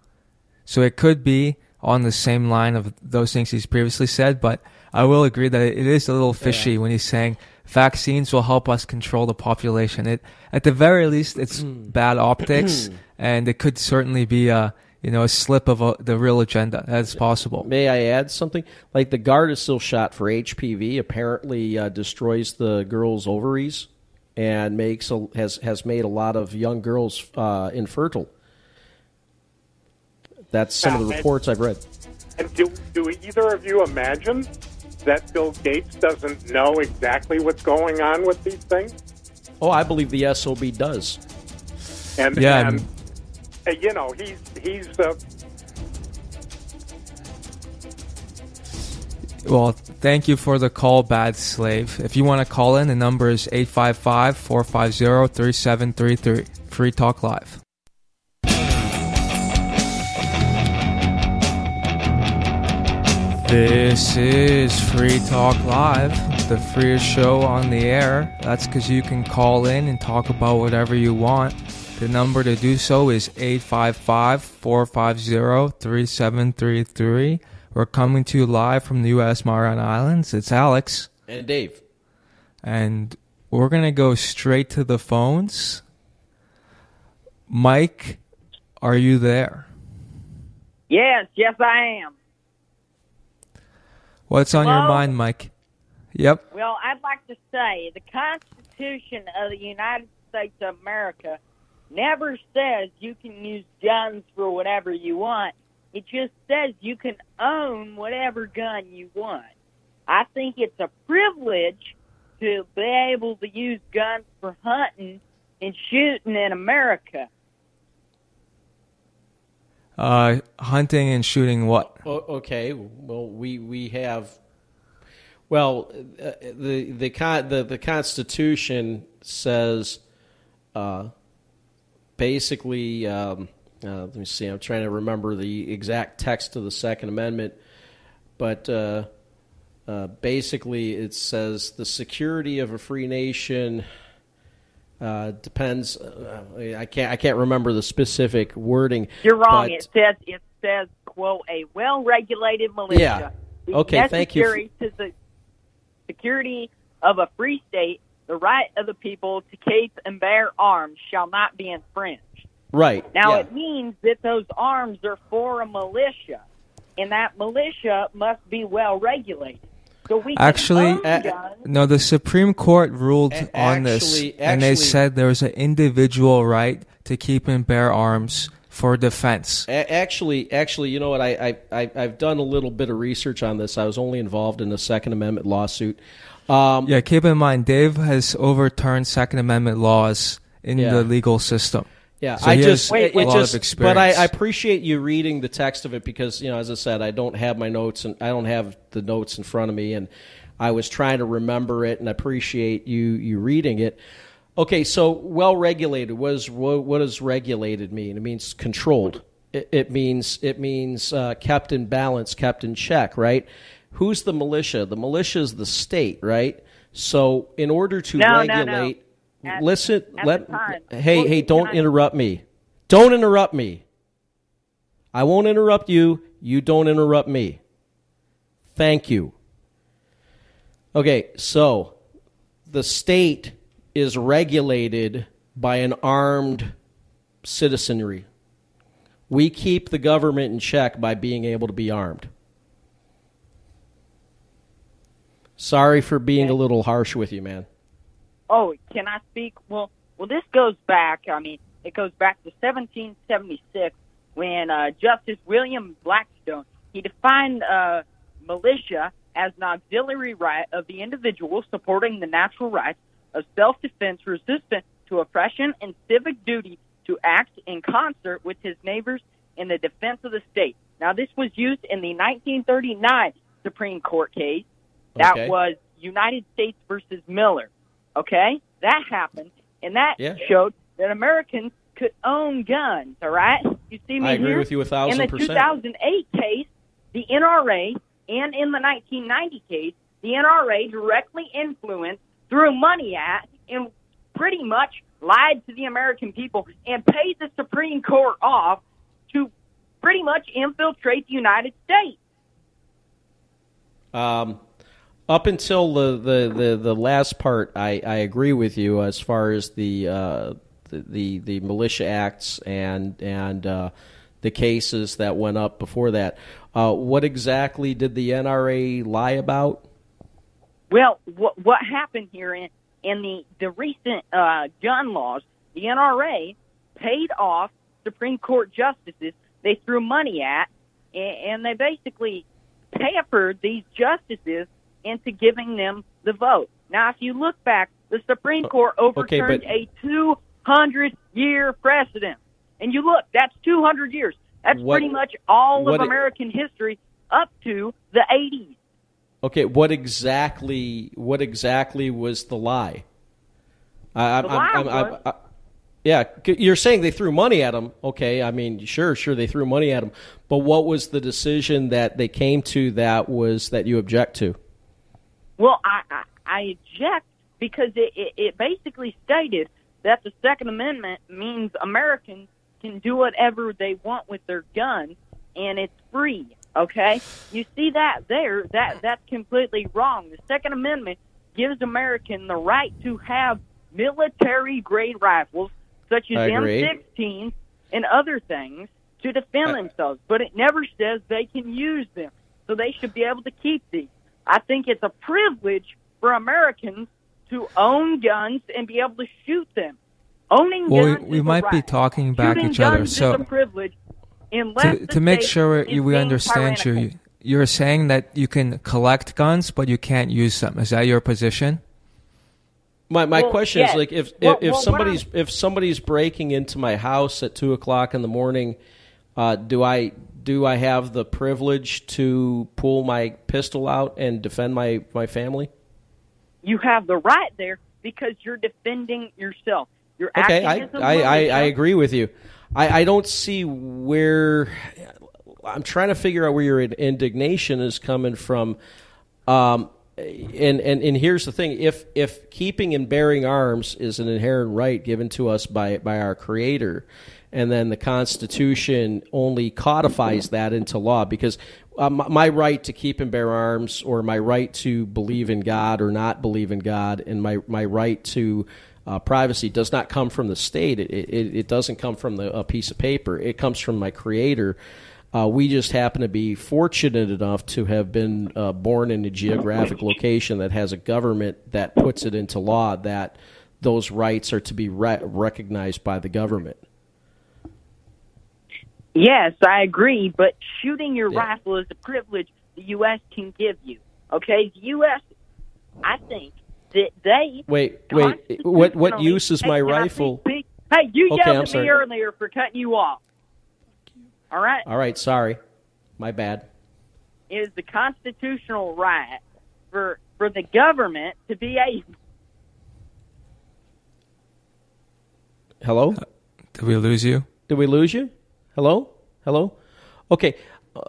Speaker 1: So it could be on the same line of those things he's previously said, but I will agree that it is a little fishy when he's saying vaccines will help us control the population. It, at the very least, it's bad optics, and it could certainly be a you know a slip of a, the real agenda. That's possible.
Speaker 2: May I add something? Like the Gardasil shot for HPV apparently uh, destroys the girls' ovaries and makes a, has has made a lot of young girls uh, infertile. That's some of the
Speaker 3: Yeah, and-
Speaker 2: reports I've read.
Speaker 3: And do, do either of you imagine that Bill Gates doesn't know exactly what's going on with these things?
Speaker 2: Oh, I believe the SOB does.
Speaker 3: And,
Speaker 1: Yeah,
Speaker 3: and
Speaker 1: I'm-
Speaker 3: uh, you know, he's he's uh,
Speaker 1: Well, thank you for the call, Bad Slave. If you want to call in, the number is 855 450 3733. Free Talk Live. This is Free Talk Live, the freest show on the air. That's because you can call in and talk about whatever you want. The number to do so is 855 450 3733. We're coming to you live from the U.S. Mariana Islands. It's Alex,
Speaker 2: And Dave,
Speaker 1: and we're going to go straight to the phones. Mike, are you there?
Speaker 4: Yes, yes, I am.
Speaker 1: What's on your mind, Mike? Yep.
Speaker 4: Well, I'd like to say the Constitution of the United States of America never says you can use guns for whatever you want. It just says you can own whatever gun you want. I think it's a privilege to be able to use guns for hunting and shooting in America.
Speaker 1: Uh, hunting and shooting what?
Speaker 2: Okay, well, we we have. Well, uh, the the con- the the Constitution says, uh, basically. Um, uh, let me see. I'm trying to remember the exact text of the Second Amendment, but uh, uh, basically it says the security of a free nation uh, depends. Uh, I can't. I can't remember the specific wording.
Speaker 4: You're wrong.
Speaker 2: but-
Speaker 4: it says it says quote a well-regulated militia.
Speaker 2: Yeah. Okay, thank you
Speaker 4: to the security of a free state. The right of the people to keep and bear arms shall not be infringed.
Speaker 2: Right.
Speaker 4: Now
Speaker 2: yeah.
Speaker 4: it means that those arms are for a militia, and that militia must be well regulated. So we
Speaker 1: Actually-
Speaker 4: own
Speaker 1: No, the Supreme Court ruled
Speaker 2: A-
Speaker 1: on this,
Speaker 2: actually-
Speaker 1: and they
Speaker 2: actually-
Speaker 1: said there's an individual right to keep and bear arms for defense.
Speaker 2: A- Actually, actually, you know what? I, I, I, I've done a little bit of research on this. I was only involved in a Second Amendment lawsuit. Um,
Speaker 1: Yeah, keep in mind, Dave has overturned Second Amendment laws in
Speaker 2: Yeah.
Speaker 1: the legal system.
Speaker 2: Yeah,
Speaker 1: So
Speaker 2: I just,
Speaker 1: has
Speaker 2: it,
Speaker 1: a
Speaker 2: it
Speaker 1: lot
Speaker 2: just,
Speaker 1: of
Speaker 2: but I. I appreciate you reading the text of it because, you know, as I said, I don't have my notes and I don't have the notes in front of me, and I was trying to remember it, and I appreciate you you reading it. Okay, so well regulated. What, is, what, what does regulated mean? It means controlled. It, it means it means uh, kept in balance, kept in check, right? Who's the militia? The militia is the state, right? So, in order to
Speaker 4: No, no, no. At-
Speaker 2: listen.
Speaker 4: at
Speaker 2: let hey
Speaker 4: Well,
Speaker 2: hey, don't
Speaker 4: I-
Speaker 2: interrupt me. Don't interrupt me. I won't interrupt you. You don't interrupt me. Thank you. Okay, so the state is regulated by an armed citizenry. We keep the government in check by being able to be armed. Sorry for being a little harsh with you, man.
Speaker 4: Oh, can I speak? Well, well, this goes back. I mean, it goes back to 1776 when uh, Justice William Blackstone he defined uh, militia as an auxiliary right of the individual supporting the natural rights of self-defense, resistant to oppression, and civic duty to act in concert with his neighbors in the defense of the state. Now, this was used in the 1939 Supreme Court case. That
Speaker 2: Okay.
Speaker 4: was United States versus Miller. Okay, that happened, and that
Speaker 2: Yeah.
Speaker 4: showed that Americans could own guns. All right, you see me
Speaker 2: I agree
Speaker 4: here?
Speaker 2: with you a thousand
Speaker 4: In the
Speaker 2: percent.
Speaker 4: 2008 case, the NRA, and in the 1990 case, the NRA directly influenced, threw money at, and pretty much lied to the American people and paid the Supreme Court off to pretty much infiltrate the United States.
Speaker 2: Um, up until the, the, the, the last part, I, I agree with you as far as the uh, the, the the militia acts and and uh, the cases that went up before that. Uh, what exactly did the NRA lie about?
Speaker 4: Well, what what happened here in in the the recent uh, gun laws, the NRA paid off Supreme Court justices. They threw money at, and, and they basically pampered these justices into giving them the vote. Now, if you look back, the Supreme Court
Speaker 2: okay,
Speaker 4: overturned
Speaker 2: but-
Speaker 4: a 200 year precedent, and you look, that's 200 years. That's
Speaker 2: What-
Speaker 4: pretty much all of
Speaker 2: it-
Speaker 4: American history up to the 80s.
Speaker 2: Okay, what exactly what exactly was the lie? I, I'm,
Speaker 4: The
Speaker 2: I'm,
Speaker 4: lie
Speaker 2: I'm,
Speaker 4: was-
Speaker 2: I, yeah, you're saying they threw money at him. Okay, I mean, sure, sure, they threw money at him. But what was the decision that they came to that was that you object to?
Speaker 4: Well, I, I, I object because it, it, it basically stated that the Second Amendment means Americans can do whatever they want with their guns, and it's free. Okay, you see that there? That that's completely wrong. The Second Amendment gives American the right to have military grade rifles such as M16s and other things to defend
Speaker 2: Uh,
Speaker 4: themselves, but it never says they can use them. So they should be able to keep these. I think it's a privilege for Americans to own guns and be able to shoot them. Owning
Speaker 1: Well, we-
Speaker 4: guns
Speaker 1: we
Speaker 4: is a
Speaker 1: might be
Speaker 4: right.
Speaker 1: talking back
Speaker 4: Shooting
Speaker 1: each other,
Speaker 4: guns
Speaker 1: so-
Speaker 4: is a privilege.
Speaker 1: To, to make sure you, we understand you,
Speaker 4: tyrannical.
Speaker 1: you're saying that you can collect guns, but you can't use them. Is that your position?
Speaker 2: My my
Speaker 4: Well,
Speaker 2: question
Speaker 4: yes.
Speaker 2: is like if
Speaker 4: Well-
Speaker 2: if, if
Speaker 4: well,
Speaker 2: somebody's if somebody's breaking into my house at two o'clock in the morning, Uh, do I do I have the privilege to pull my pistol out and defend my, my family?
Speaker 4: You have the right there because you're defending yourself. You're
Speaker 2: Okay, I,
Speaker 4: acting as a
Speaker 2: I, I, I agree with you. I, I don't see where I'm trying to figure out where your indignation is coming from. Um, and, and and here's the thing: if if keeping and bearing arms is an inherent right given to us by by our Creator, and then the Constitution only codifies that into law, because uh, my, my right to keep and bear arms, or my right to believe in God or not believe in God, and my my right to uh, privacy does not come from the state. It, it, it doesn't come from the, a piece of paper. It comes from my Creator. Uh, we just happen to be fortunate enough to have been uh, born in a geographic location that has a government that puts it into law that those rights are to be re- recognized by the government.
Speaker 4: Yes, I agree, but shooting your
Speaker 2: Yeah.
Speaker 4: rifle is a privilege the U.S. can give you. Okay, the U.S. I think that they
Speaker 2: Wait, wait. What what use is my
Speaker 4: Hey, can I
Speaker 2: rifle?
Speaker 4: speak? Hey, you
Speaker 2: Okay,
Speaker 4: yelled
Speaker 2: I'm
Speaker 4: at
Speaker 2: sorry.
Speaker 4: me earlier for cutting you off. All right,
Speaker 2: All right, sorry, my bad.
Speaker 4: it is the constitutional right for for the government to be able.
Speaker 2: Hello.
Speaker 1: Did we lose you?
Speaker 2: Did we lose you? Hello? Hello? Okay. Uh,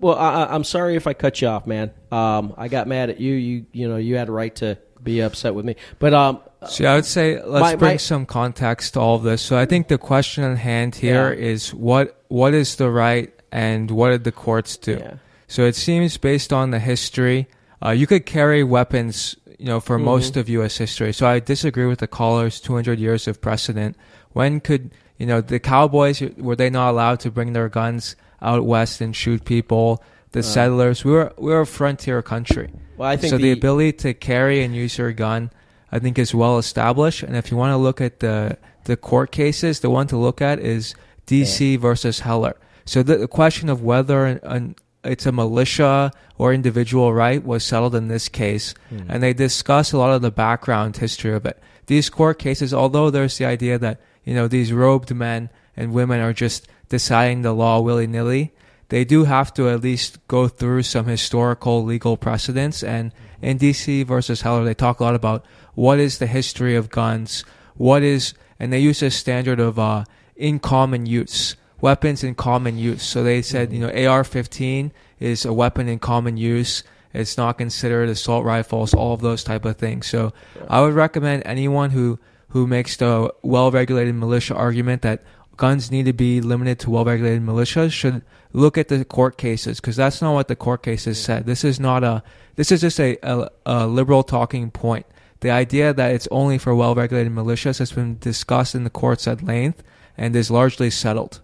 Speaker 2: well, I, I'm sorry if I cut you off, man. Um, I got mad at you. You, you know, you had a right to be upset with me. But um,
Speaker 1: See, I would say let's
Speaker 2: My-
Speaker 1: bring
Speaker 2: my-
Speaker 1: some context to all of this. So I think the question at hand here
Speaker 2: Yeah.
Speaker 1: is what what is the right and what did the courts do?
Speaker 2: Yeah.
Speaker 1: So it seems based on the history, uh, you could carry weapons, you know,
Speaker 2: Mm-hmm.
Speaker 1: for most of U.S. history. So I disagree with the callers. 200 years of precedent. When could you know the cowboys were they not allowed to bring their guns out west and shoot people? The uh. settlers, we were we were a frontier country.
Speaker 2: well, I think
Speaker 1: so the,
Speaker 2: the,
Speaker 1: ability to carry and use your gun, I think, is well established. And if you want to look at the the court cases, the one to look at is D.C. versus Heller. So the, the question of whether an, an, it's a militia or individual right was settled in this case, hmm. and they discuss a lot of the background history of it. These court cases, although there's the idea that you know these robed men and women are just deciding the law willy nilly, they do have to at least go through some historical legal precedents. And in DC versus Heller, they talk a lot about what is the history of guns, what is, and they use a standard of uh, in common use, weapons in common use. So they said, you know, AR-15 is a weapon in common use. It's not considered assault rifles, all of those type of things. So I would recommend anyone who who makes the well-regulated militia argument that guns need to be limited to well-regulated militias should look at the court cases because that's not what the court cases said. This is not a. This is just a, a, a liberal talking point. The idea that it's only for well-regulated militias has been discussed in the courts at length and is largely settled.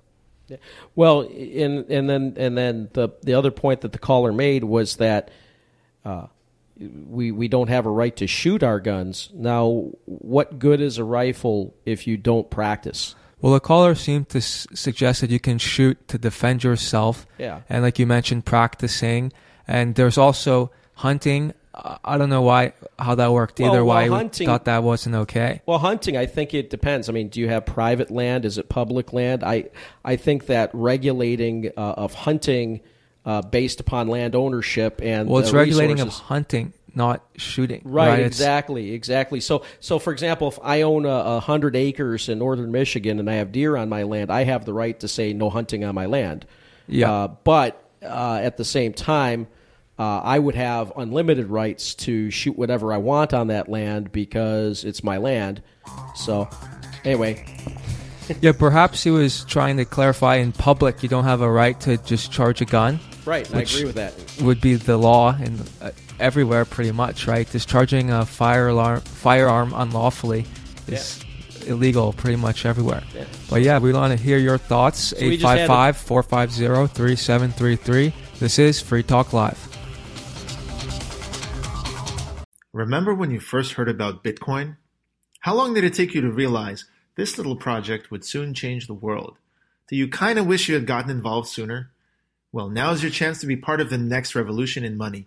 Speaker 2: well, and and then and then the the other point that the caller made was that uh, we we don't have a right to shoot our guns. Now, what good is a rifle if you don't practice?
Speaker 1: Well, the caller seemed to s- suggest that you can shoot to defend yourself.
Speaker 2: Yeah.
Speaker 1: And like you mentioned, practicing. And there's also hunting. I don't know why how that worked
Speaker 2: Well,
Speaker 1: either.
Speaker 2: well,
Speaker 1: why
Speaker 2: hunting-
Speaker 1: thought that wasn't okay.
Speaker 2: Well, hunting, I think it depends. I mean, do you have private land? Is it public land? I I think that regulating uh, of hunting uh, based upon land ownership and
Speaker 1: Well, it's regulating of hunting, not shooting.
Speaker 2: Right,
Speaker 1: It's-
Speaker 2: exactly, exactly. So, so for example, if I own a, a hundred acres in northern Michigan and I have deer on my land, I have the right to say no hunting on my land.
Speaker 1: Yeah.
Speaker 2: Uh, but uh, at the same time, uh, I would have unlimited rights to shoot whatever I want on that land because it's my land. So, anyway,
Speaker 1: Yeah, perhaps he was trying to clarify in public you don't have a right to just charge a gun.
Speaker 2: Right, I agree with that.
Speaker 1: Would be the law in uh, everywhere, pretty much, right? Discharging a fire alarm, firearm unlawfully is illegal pretty much everywhere.
Speaker 2: Yeah.
Speaker 1: But yeah, we want to hear your thoughts.
Speaker 2: we
Speaker 1: 855 450 3733. This is Free Talk Live.
Speaker 5: Remember when you first heard about Bitcoin? How long did it take you to realize this little project would soon change the world? Do you kind of wish you had gotten involved sooner? Well, now is your chance to be part of the next revolution in money.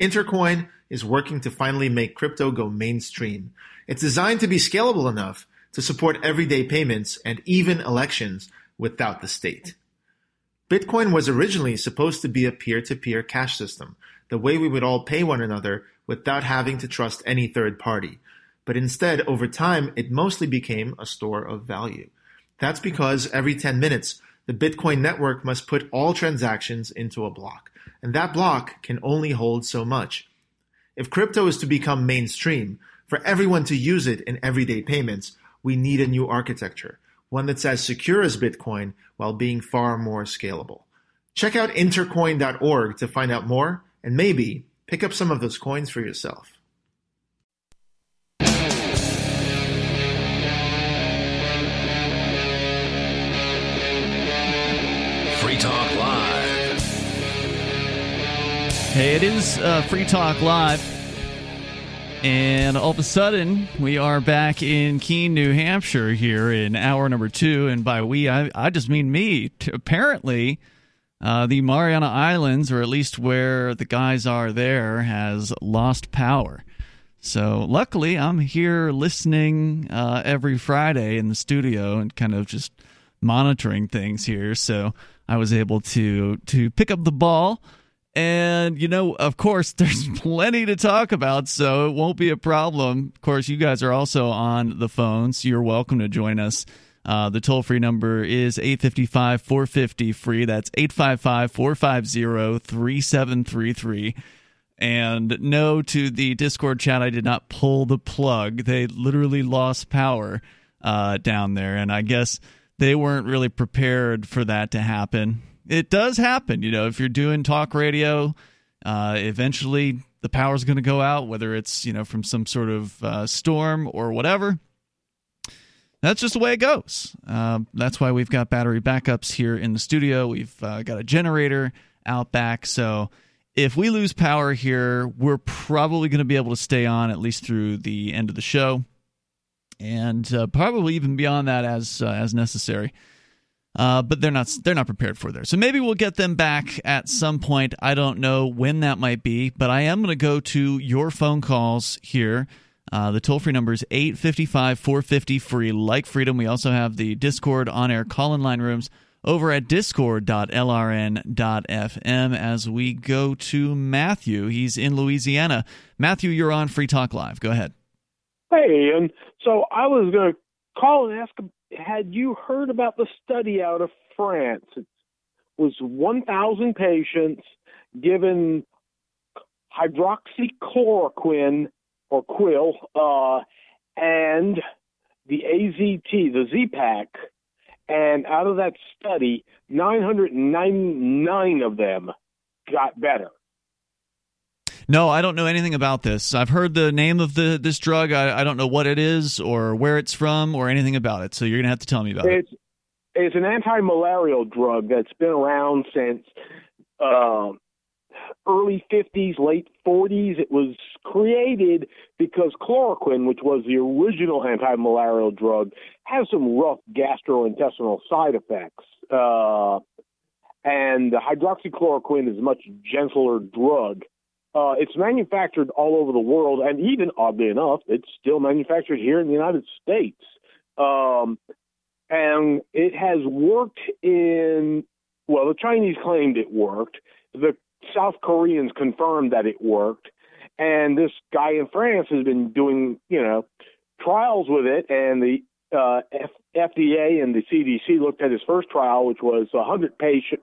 Speaker 5: Intercoin is working to finally make crypto go mainstream. It's designed to be scalable enough to support everyday payments and even elections without the state. Bitcoin was originally supposed to be a peer to peer cash system, the way we would all pay one another without having to trust any third party. But instead, over time, it mostly became a store of value. That's because every 10 minutes, the Bitcoin network must put all transactions into a block, and that block can only hold so much. If crypto is to become mainstream, for everyone to use it in everyday payments, we need a new architecture, one that's as secure as Bitcoin while being far more scalable. Check out intercoin.org to find out more and maybe pick up some of those coins for yourself.
Speaker 6: Talk Live.
Speaker 7: Hey, it is uh, Free Talk Live. And all of a sudden, we are back in Keene, New Hampshire here in hour number two. And by we, I, I just mean me. Apparently, uh, the Mariana Islands, or at least where the guys are there, has lost power. So luckily, I'm here listening uh, every Friday in the studio and kind of just monitoring things here. So I was able to to pick up the ball. And, you know, of course, there's plenty to talk about, so it won't be a problem. Of course, you guys are also on the phone, so you're welcome to join us. Uh, the toll free number is 855 450 free. That's 855 450 3733. And no to the Discord chat, I did not pull the plug. They literally lost power uh, down there. And I guess they weren't really prepared for that to happen. It does happen, you know, if you're doing talk radio, uh, eventually the power's going to go out, whether it's, you know, from some sort of uh, storm or whatever. That's just the way it goes. Uh, that's why we've got battery backups here in the studio. We've uh, got a generator out back. So if we lose power here, we're probably going to be able to stay on at least through the end of the show and uh, probably even beyond that as uh, as necessary. Uh, but they're not they're not prepared for there. So maybe we'll get them back at some point. I don't know when that might be, but I am going to go to your phone calls here. Uh, the toll free number is 855 450 free, like freedom. We also have the Discord on air call in line rooms over at discord.lrn.fm as we go to Matthew. He's in Louisiana. Matthew, you're on Free Talk Live. Go ahead.
Speaker 8: Hey, and so I was going to call and ask had you heard about the study out of France? It was 1,000 patients given hydroxychloroquine or quill uh, and the AZT, the Z-Pack, and out of that study, 999 of them got better.
Speaker 7: No, I don't know anything about this. I've heard the name of the this drug. I, I don't know what it is or where it's from or anything about it. So you're gonna have to tell me about
Speaker 8: it's,
Speaker 7: it.
Speaker 8: It's an anti-malarial drug that's been around since uh, early 50s, late 40s. It was created because chloroquine, which was the original anti-malarial drug, has some rough gastrointestinal side effects. Uh, and hydroxychloroquine is a much gentler drug. Uh, it's manufactured all over the world, and even oddly enough, it's still manufactured here in the United States. Um, and it has worked in, well, the Chinese claimed it worked. The South Koreans confirmed that it worked. And this guy in France has been doing, you know, trials with it. And the uh, F- FDA and the CDC looked at his first trial, which was a 100 patient,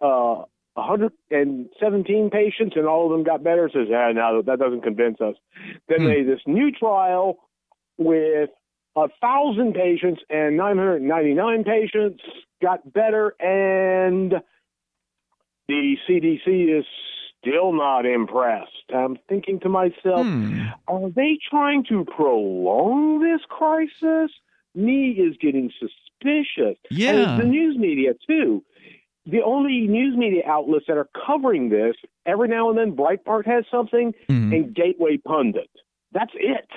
Speaker 8: uh, 117 patients and all of them got better. Says, ah, no, that doesn't convince us. Then hmm. they this new trial with a thousand patients and 999 patients got better, and the CDC is still not impressed. I'm thinking to myself, hmm. are they trying to prolong this crisis? Me is getting suspicious.
Speaker 7: Yeah.
Speaker 8: And the news media, too the only news media outlets that are covering this, every now and then Breitbart has something, mm-hmm. and Gateway Pundit. That's it.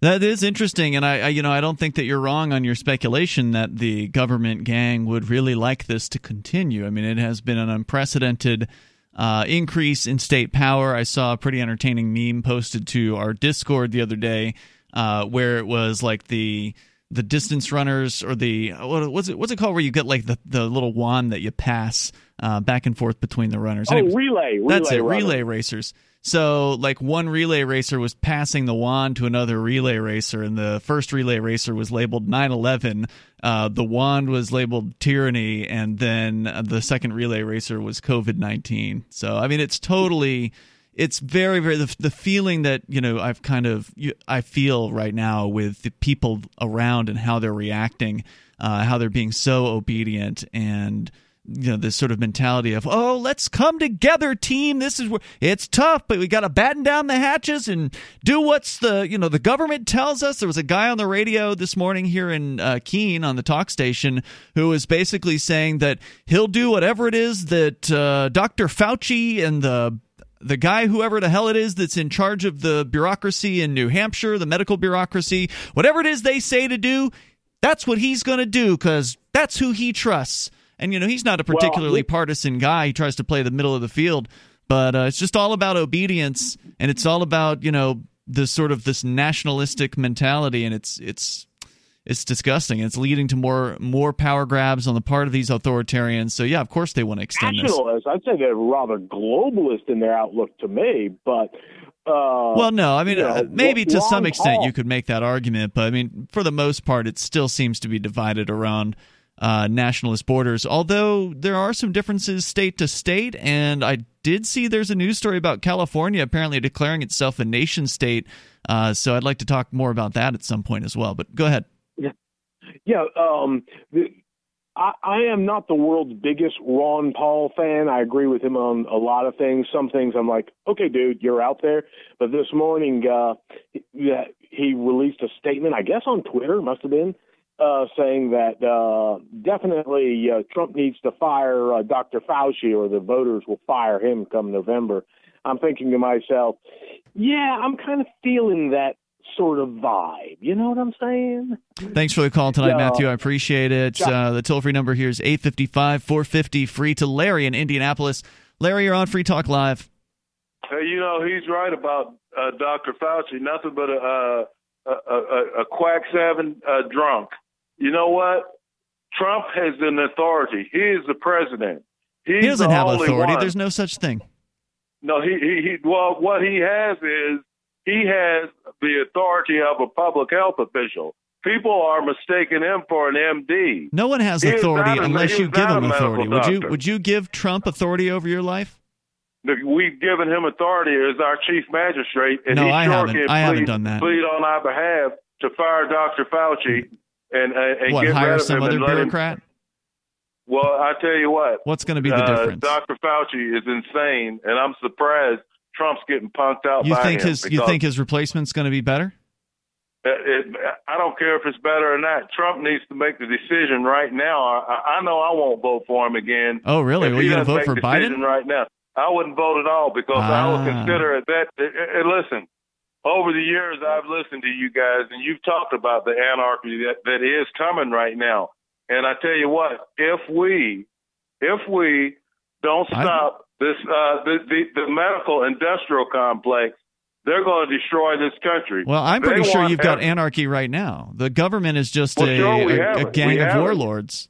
Speaker 7: That is interesting, and I, I, you know, I don't think that you're wrong on your speculation that the government gang would really like this to continue. I mean, it has been an unprecedented uh, increase in state power. I saw a pretty entertaining meme posted to our Discord the other day, uh, where it was like the the distance runners or the what, what's it what's it called where you get like the, the little wand that you pass uh, back and forth between the runners.
Speaker 8: Oh,
Speaker 7: Anyways,
Speaker 8: relay, relay.
Speaker 7: it,
Speaker 8: runner.
Speaker 7: relay racers. So, like one relay racer was passing the wand to another relay racer, and the first relay racer was labeled 9/11. Uh, the wand was labeled tyranny, and then uh, the second relay racer was COVID 19. So, I mean, it's totally, it's very, very the, the feeling that you know I've kind of I feel right now with the people around and how they're reacting, uh, how they're being so obedient and you know this sort of mentality of oh let's come together team. This is where it's tough but we got to batten down the hatches and do what's the you know the government tells us. There was a guy on the radio this morning here in uh, keene on the talk station who was basically saying that he'll do whatever it is that uh, dr fauci and the the guy, whoever the hell it is that's in charge of the bureaucracy in New Hampshire, the medical bureaucracy, whatever it is they say to do, that's what he's going to do because that's who he trusts. And you know, he's not a particularly
Speaker 8: Well,
Speaker 7: partisan guy. He tries to play the middle of the field, but uh, it's just all about obedience, and it's all about you know this sort of this nationalistic mentality, and it's it's it's disgusting. It's leading to more more power grabs on the part of these authoritarians. So yeah, of course they want to extend this.
Speaker 8: I'd say they're rather globalist in their outlook to me, but. Uh,
Speaker 7: Well, no, I mean
Speaker 8: you know,
Speaker 7: uh, maybe to some extent you could make that argument, but I mean for the most part it still seems to be divided around uh, nationalist borders. Although there are some differences state to state, and I did see there's a news story about California apparently declaring itself a nation state. Uh, so I'd like to talk more about that at some point as well. But go ahead.
Speaker 8: Yeah, um, the, I, I am not the world's biggest Ron Paul fan. I agree with him on a lot of things. Some things I'm like, okay, dude, you're out there. But this morning, uh, he, he released a statement, I guess on Twitter, must have been, uh, saying that uh, definitely uh, Trump needs to fire uh, Dr. Fauci or the voters will fire him come November. I'm thinking to myself, yeah, I'm kind of feeling that sort of vibe. You know what I'm saying?
Speaker 7: Thanks for the call tonight,
Speaker 8: Yeah.
Speaker 7: Matthew. I appreciate it.
Speaker 8: Yeah.
Speaker 7: Uh, the toll free number here is 855 450 free to Larry in Indianapolis. Larry, you're on Free Talk Live.
Speaker 9: Hey, you know he's right about uh, Dr. Fauci. Nothing but a a, a, a, a quack seven uh, drunk. You know what? Trump has an authority. He is the president. He's
Speaker 7: He doesn't have authority.
Speaker 9: one.
Speaker 7: There's no such thing.
Speaker 9: No, he, he he. Well, what he has is he has the authority of a public health official. People are mistaking him for an MD.
Speaker 7: No one has authority
Speaker 9: a-
Speaker 7: unless you give him authority. Would you would you give Trump authority over your life?
Speaker 9: We've given him authority as our chief magistrate, and
Speaker 7: No,
Speaker 9: he
Speaker 7: I
Speaker 9: sure
Speaker 7: haven't.
Speaker 9: can
Speaker 7: I haven't
Speaker 9: plead,
Speaker 7: done that.
Speaker 9: plead on our behalf to fire Dr. Fauci and uh, and
Speaker 7: What
Speaker 9: get
Speaker 7: hire
Speaker 9: rid of
Speaker 7: some
Speaker 9: him
Speaker 7: other
Speaker 9: let him-
Speaker 7: bureaucrat?
Speaker 9: Well, I tell you what,
Speaker 7: What's going to be the
Speaker 9: uh,
Speaker 7: difference?
Speaker 9: Dr. Fauci is insane, and I'm surprised Trump's getting punked out
Speaker 7: You
Speaker 9: by
Speaker 7: think
Speaker 9: him
Speaker 7: his you think his replacement's going to be better?
Speaker 9: it, it, I don't care if it's better or not. Trump needs to make the decision right now. I, I know I won't vote for him again.
Speaker 7: Oh, really? Were you going to vote for
Speaker 9: make the decision
Speaker 7: Biden?
Speaker 9: right now? I wouldn't vote at all because I would
Speaker 7: Ah.
Speaker 9: consider it that. And listen, over the years I've listened to you guys, and you've talked about the anarchy that, that is coming right now. And I tell you what, if we, if we don't stop this, uh, the, the the medical industrial complex, they're going to destroy this country.
Speaker 7: Well, I'm
Speaker 9: They
Speaker 7: pretty sure you've got anarchy right now. The government is just
Speaker 9: Well,
Speaker 7: a,
Speaker 9: sure,
Speaker 7: a, a gang
Speaker 9: We
Speaker 7: of
Speaker 9: have it.
Speaker 7: warlords.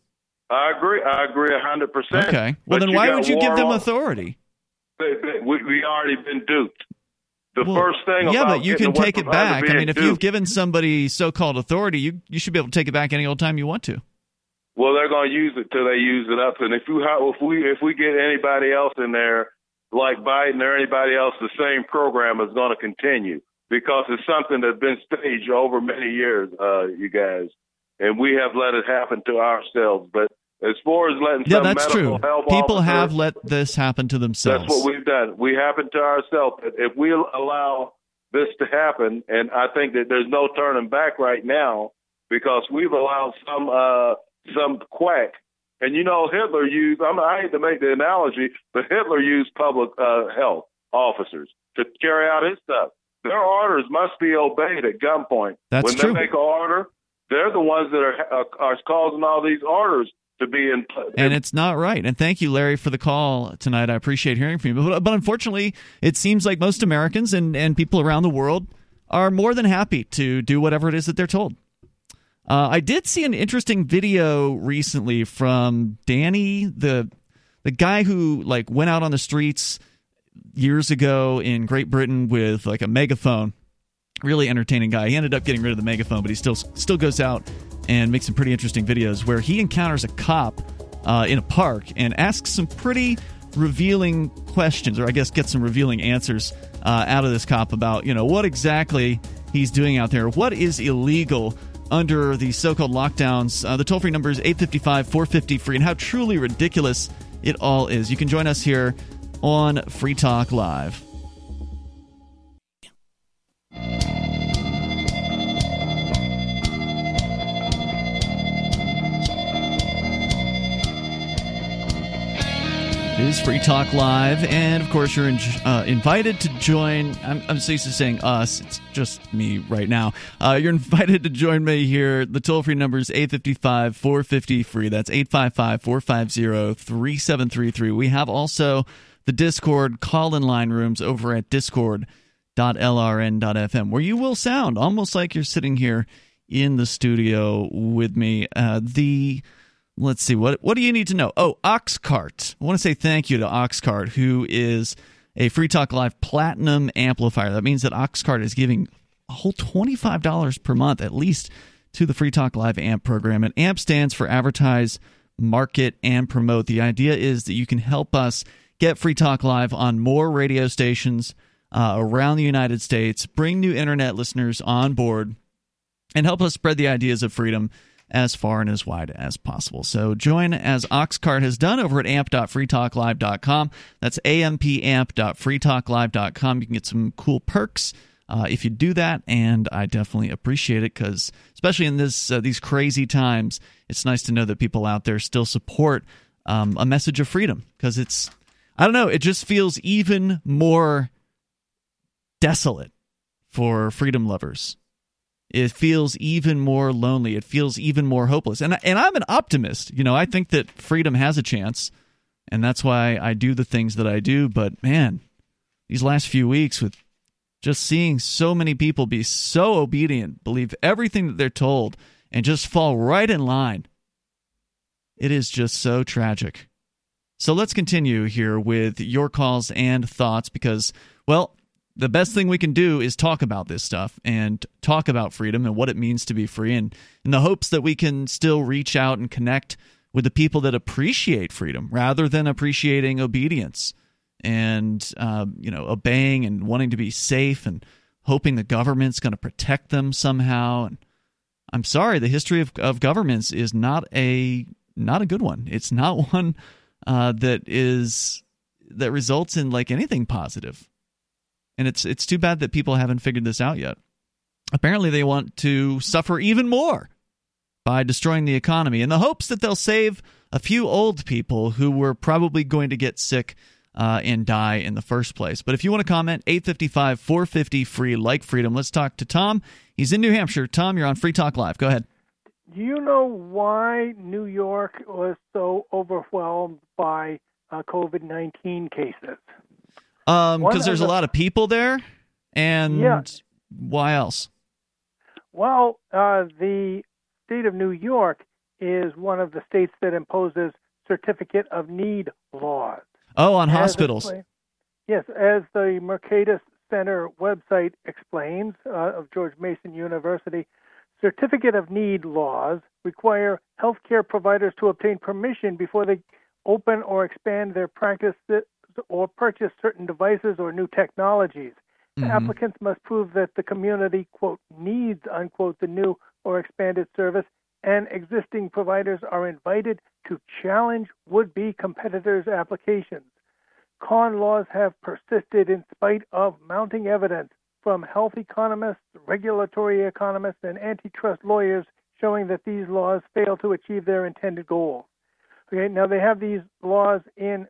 Speaker 9: I agree. I agree a hundred percent.
Speaker 7: Okay. Well,
Speaker 9: But
Speaker 7: then why would you give them authority?
Speaker 9: They- they- We, we already been duped. The
Speaker 7: Well,
Speaker 9: first thing
Speaker 7: yeah, but you can take it back. I mean, if
Speaker 9: duped,
Speaker 7: you've given somebody so-called authority, you you should be able to take it back any old time you want to.
Speaker 9: Well, they're going to use it till they use it up. And if you if we if we get anybody else in there like Biden or anybody else, the same program is going to continue because it's something that's been staged over many years, uh, you guys, and we have let it happen to ourselves. But as far as letting
Speaker 7: Yeah,
Speaker 9: some
Speaker 7: that's
Speaker 9: medical
Speaker 7: true. People
Speaker 9: officer-
Speaker 7: have let this happen to themselves.
Speaker 9: That's what we've done. We happen to ourselves. If we allow this to happen, and I think that there's no turning back right now because we've allowed some uh, some quack. And you know, Hitler used. I'm, I hate to make the analogy, but Hitler used public uh, health officers to carry out his stuff. Their orders must be obeyed at gunpoint.
Speaker 7: That's
Speaker 9: when
Speaker 7: true.
Speaker 9: they make an order, they're the ones that are uh, are causing all these orders to be in.
Speaker 7: and it's not right. And thank you, Larry, for the call tonight. I appreciate hearing from you. But, but unfortunately, it seems like most Americans and, and people around the world are more than happy to do whatever it is that they're told. Uh, I did see an interesting video recently from Danny, the the guy who like went out on the streets years ago in Great Britain with like a megaphone. Really entertaining guy. He ended up getting rid of the megaphone, but he still still goes out and makes some pretty interesting videos where he encounters a cop uh, in a park and asks some pretty revealing questions, or I guess get some revealing answers uh, out of this cop about you know what exactly he's doing out there, what is illegal under the so-called lockdowns. Uh, the toll-free number is 855-450 free, and how truly ridiculous it all is. You can join us here on Free Talk Live. It is Free Talk Live, and of course, you're in, uh, invited to join. I'm, I'm saying us, it's just me right now. Uh, you're invited to join me here. The toll free number is 855 450 free. That's 855 450 3733. We have also the Discord call in line rooms over at discord.lrn.fm, where you will sound almost like you're sitting here in the studio with me. Uh, the let's see what what do you need to know? Oh oxcart. I want to say thank you to oxcart who is a free talk live platinum amplifier. That means that oxcart is giving a whole $25 per month at least to the free talk live amp program. And amp stands for advertise market and promote. The idea is that you can help us get free talk live on more radio stations uh, around the united states bring new internet listeners on board and help us spread the ideas of freedom as far and as wide as possible. So join as Oxcart has done over at amp.freetalklive.com. That's ampamp.freetalklive.com. You can get some cool perks. Uh, if you do that, and I definitely appreciate it because, especially in this uh, these crazy times, it's nice to know that people out there still support um, a message of freedom because it's I don't know, it just feels even more desolate for freedom lovers it feels even more lonely. It feels even more hopeless. And and I'm an optimist. You know, I think that freedom has a chance, and that's why I do the things that I do. But man, these last few weeks with just seeing so many people be so obedient, believe everything that they're told, and just fall right in line. It is just so tragic. So let's continue here with your calls and thoughts because, well, the best thing we can do is talk about this stuff and talk about freedom and what it means to be free and in the hopes that we can still reach out and connect with the people that appreciate freedom rather than appreciating obedience and uh, you know obeying and wanting to be safe and hoping the government's going to protect them somehow. And i'm sorry the history of, of governments is not a not a good one. It's not one uh, that is that results in like anything positive and it's it's too bad that people haven't figured this out yet. Apparently, they want to suffer even more by destroying the economy in the hopes that they'll save a few old people who were probably going to get sick uh, and die in the first place. But if you want to comment, 855 450 free, like freedom. Let's talk to Tom. He's in New Hampshire. Tom, you're on Free Talk Live. Go ahead.
Speaker 10: Do you know why New York was so overwhelmed by uh, COVID 19 cases?
Speaker 7: Um, because there's a lot of people there, and
Speaker 10: yeah.
Speaker 7: why else?
Speaker 10: Well, uh, the state of New York is one of the states that imposes certificate of need laws.
Speaker 7: Oh, on as hospitals.
Speaker 10: yes, as the Mercatus Center website explains uh, of George Mason University, certificate of need laws require healthcare providers to obtain permission before they open or expand their practice or purchase certain devices or new technologies. Mm-hmm. Applicants must prove that the community, quote, needs, unquote, the new or expanded service, and existing providers are invited to challenge would be competitors' applications. Con laws have persisted in spite of mounting evidence from health economists, regulatory economists, and antitrust lawyers showing that these laws fail to achieve their intended goal. Okay, now they have these laws in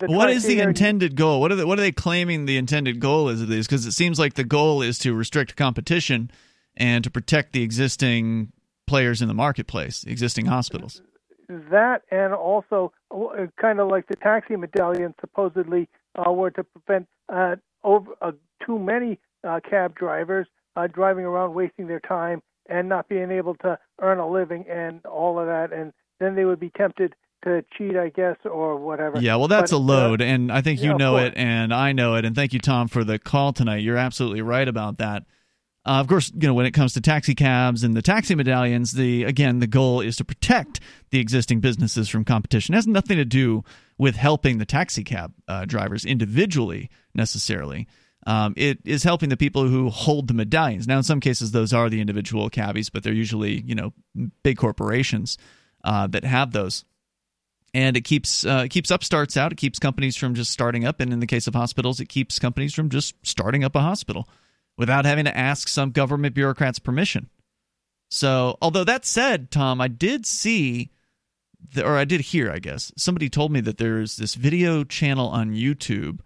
Speaker 7: what is the intended goal? What are they, what are they claiming the intended goal is of these? Because it seems like the goal is to restrict competition and to protect the existing players in the marketplace, existing hospitals.
Speaker 10: That and also uh, kind of like the taxi medallion supposedly uh, were to prevent uh, over uh, too many uh, cab drivers uh, driving around wasting their time and not being able to earn a living and all of that, and then they would be tempted to cheat, I guess, or whatever.
Speaker 7: Yeah, well, that's
Speaker 10: But,
Speaker 7: a load,
Speaker 10: uh,
Speaker 7: and I think you
Speaker 10: yeah,
Speaker 7: know it, and I know it, and thank you, Tom, for the call tonight. You're absolutely right about that. Uh, of course, you know when it comes to taxi cabs and the taxi medallions, the again the goal is to protect the existing businesses from competition. It has nothing to do with helping the taxi cab uh, drivers individually necessarily. Um, it is helping the people who hold the medallions. Now, in some cases, those are the individual cabbies, but they're usually you know big corporations uh, that have those and it keeps uh, keeps upstarts out. It keeps companies from just starting up, and in the case of hospitals, it keeps companies from just starting up a hospital without having to ask some government bureaucrat's permission. So, although that said, Tom, I did see, the, or I did hear, I guess somebody told me that there's this video channel on YouTube.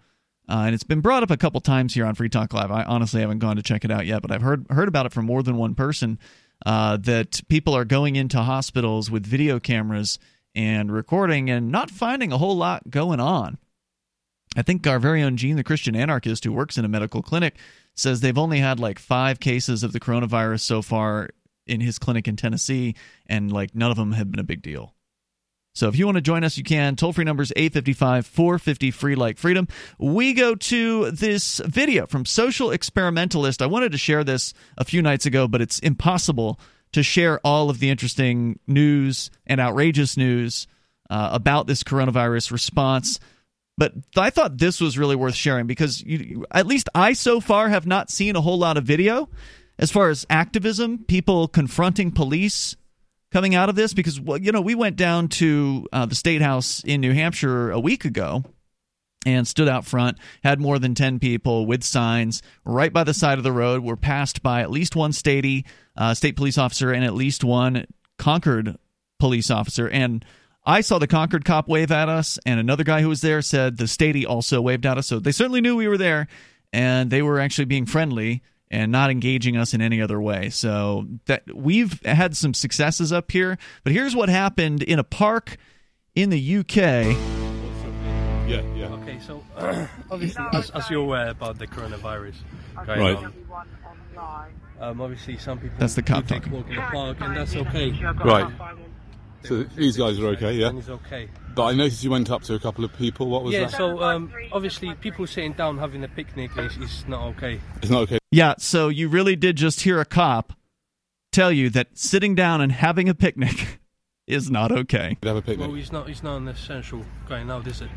Speaker 7: Uh, and it's been brought up a couple times here on Free Talk Live. I honestly haven't gone to check it out yet, but I've heard heard about it from more than one person. Uh, that people are going into hospitals with video cameras and recording and not finding a whole lot going on. I think our very own Gene, the Christian anarchist who works in a medical clinic, says they've only had like five cases of the coronavirus so far in his clinic in Tennessee, and like none of them have been a big deal. So if you want to join us, you can. Toll free numbers 855 450 free like freedom. We go to this video from Social Experimentalist. I wanted to share this a few nights ago, but it's impossible to share all of the interesting news and outrageous news uh, about this coronavirus response. But I thought this was really worth sharing because you, at least I so far have not seen a whole lot of video as far as activism, people confronting police coming out of this because you know we went down to uh, the state house in New Hampshire a week ago and stood out front had more than 10 people with signs right by the side of the road were passed by at least one statey uh, state police officer and at least one concord police officer and I saw the Concord cop wave at us, and another guy who was there said the statey also waved at us. So they certainly knew we were there, and they were actually being friendly and not engaging us in any other way. So that we've had some successes up here. But here's what happened in a park in the UK.
Speaker 11: Yeah, yeah.
Speaker 12: Okay, so obviously, as, as you're aware about the coronavirus going
Speaker 11: Right.
Speaker 12: on, um, obviously some people
Speaker 7: That's the cop
Speaker 12: do take walk in the park, and that's okay.
Speaker 11: Right. So these guys are okay, yeah.
Speaker 12: And it's okay.
Speaker 11: But I noticed you went up to a couple of people. What was
Speaker 12: yeah,
Speaker 11: that?
Speaker 12: Yeah, so um, obviously people sitting down having a picnic is, is not okay.
Speaker 11: It's not okay.
Speaker 7: Yeah, so you really did just hear a cop tell you that sitting down and having a picnic is not okay.
Speaker 11: Have a picnic.
Speaker 12: Well, it's not he's not an essential going out, is it?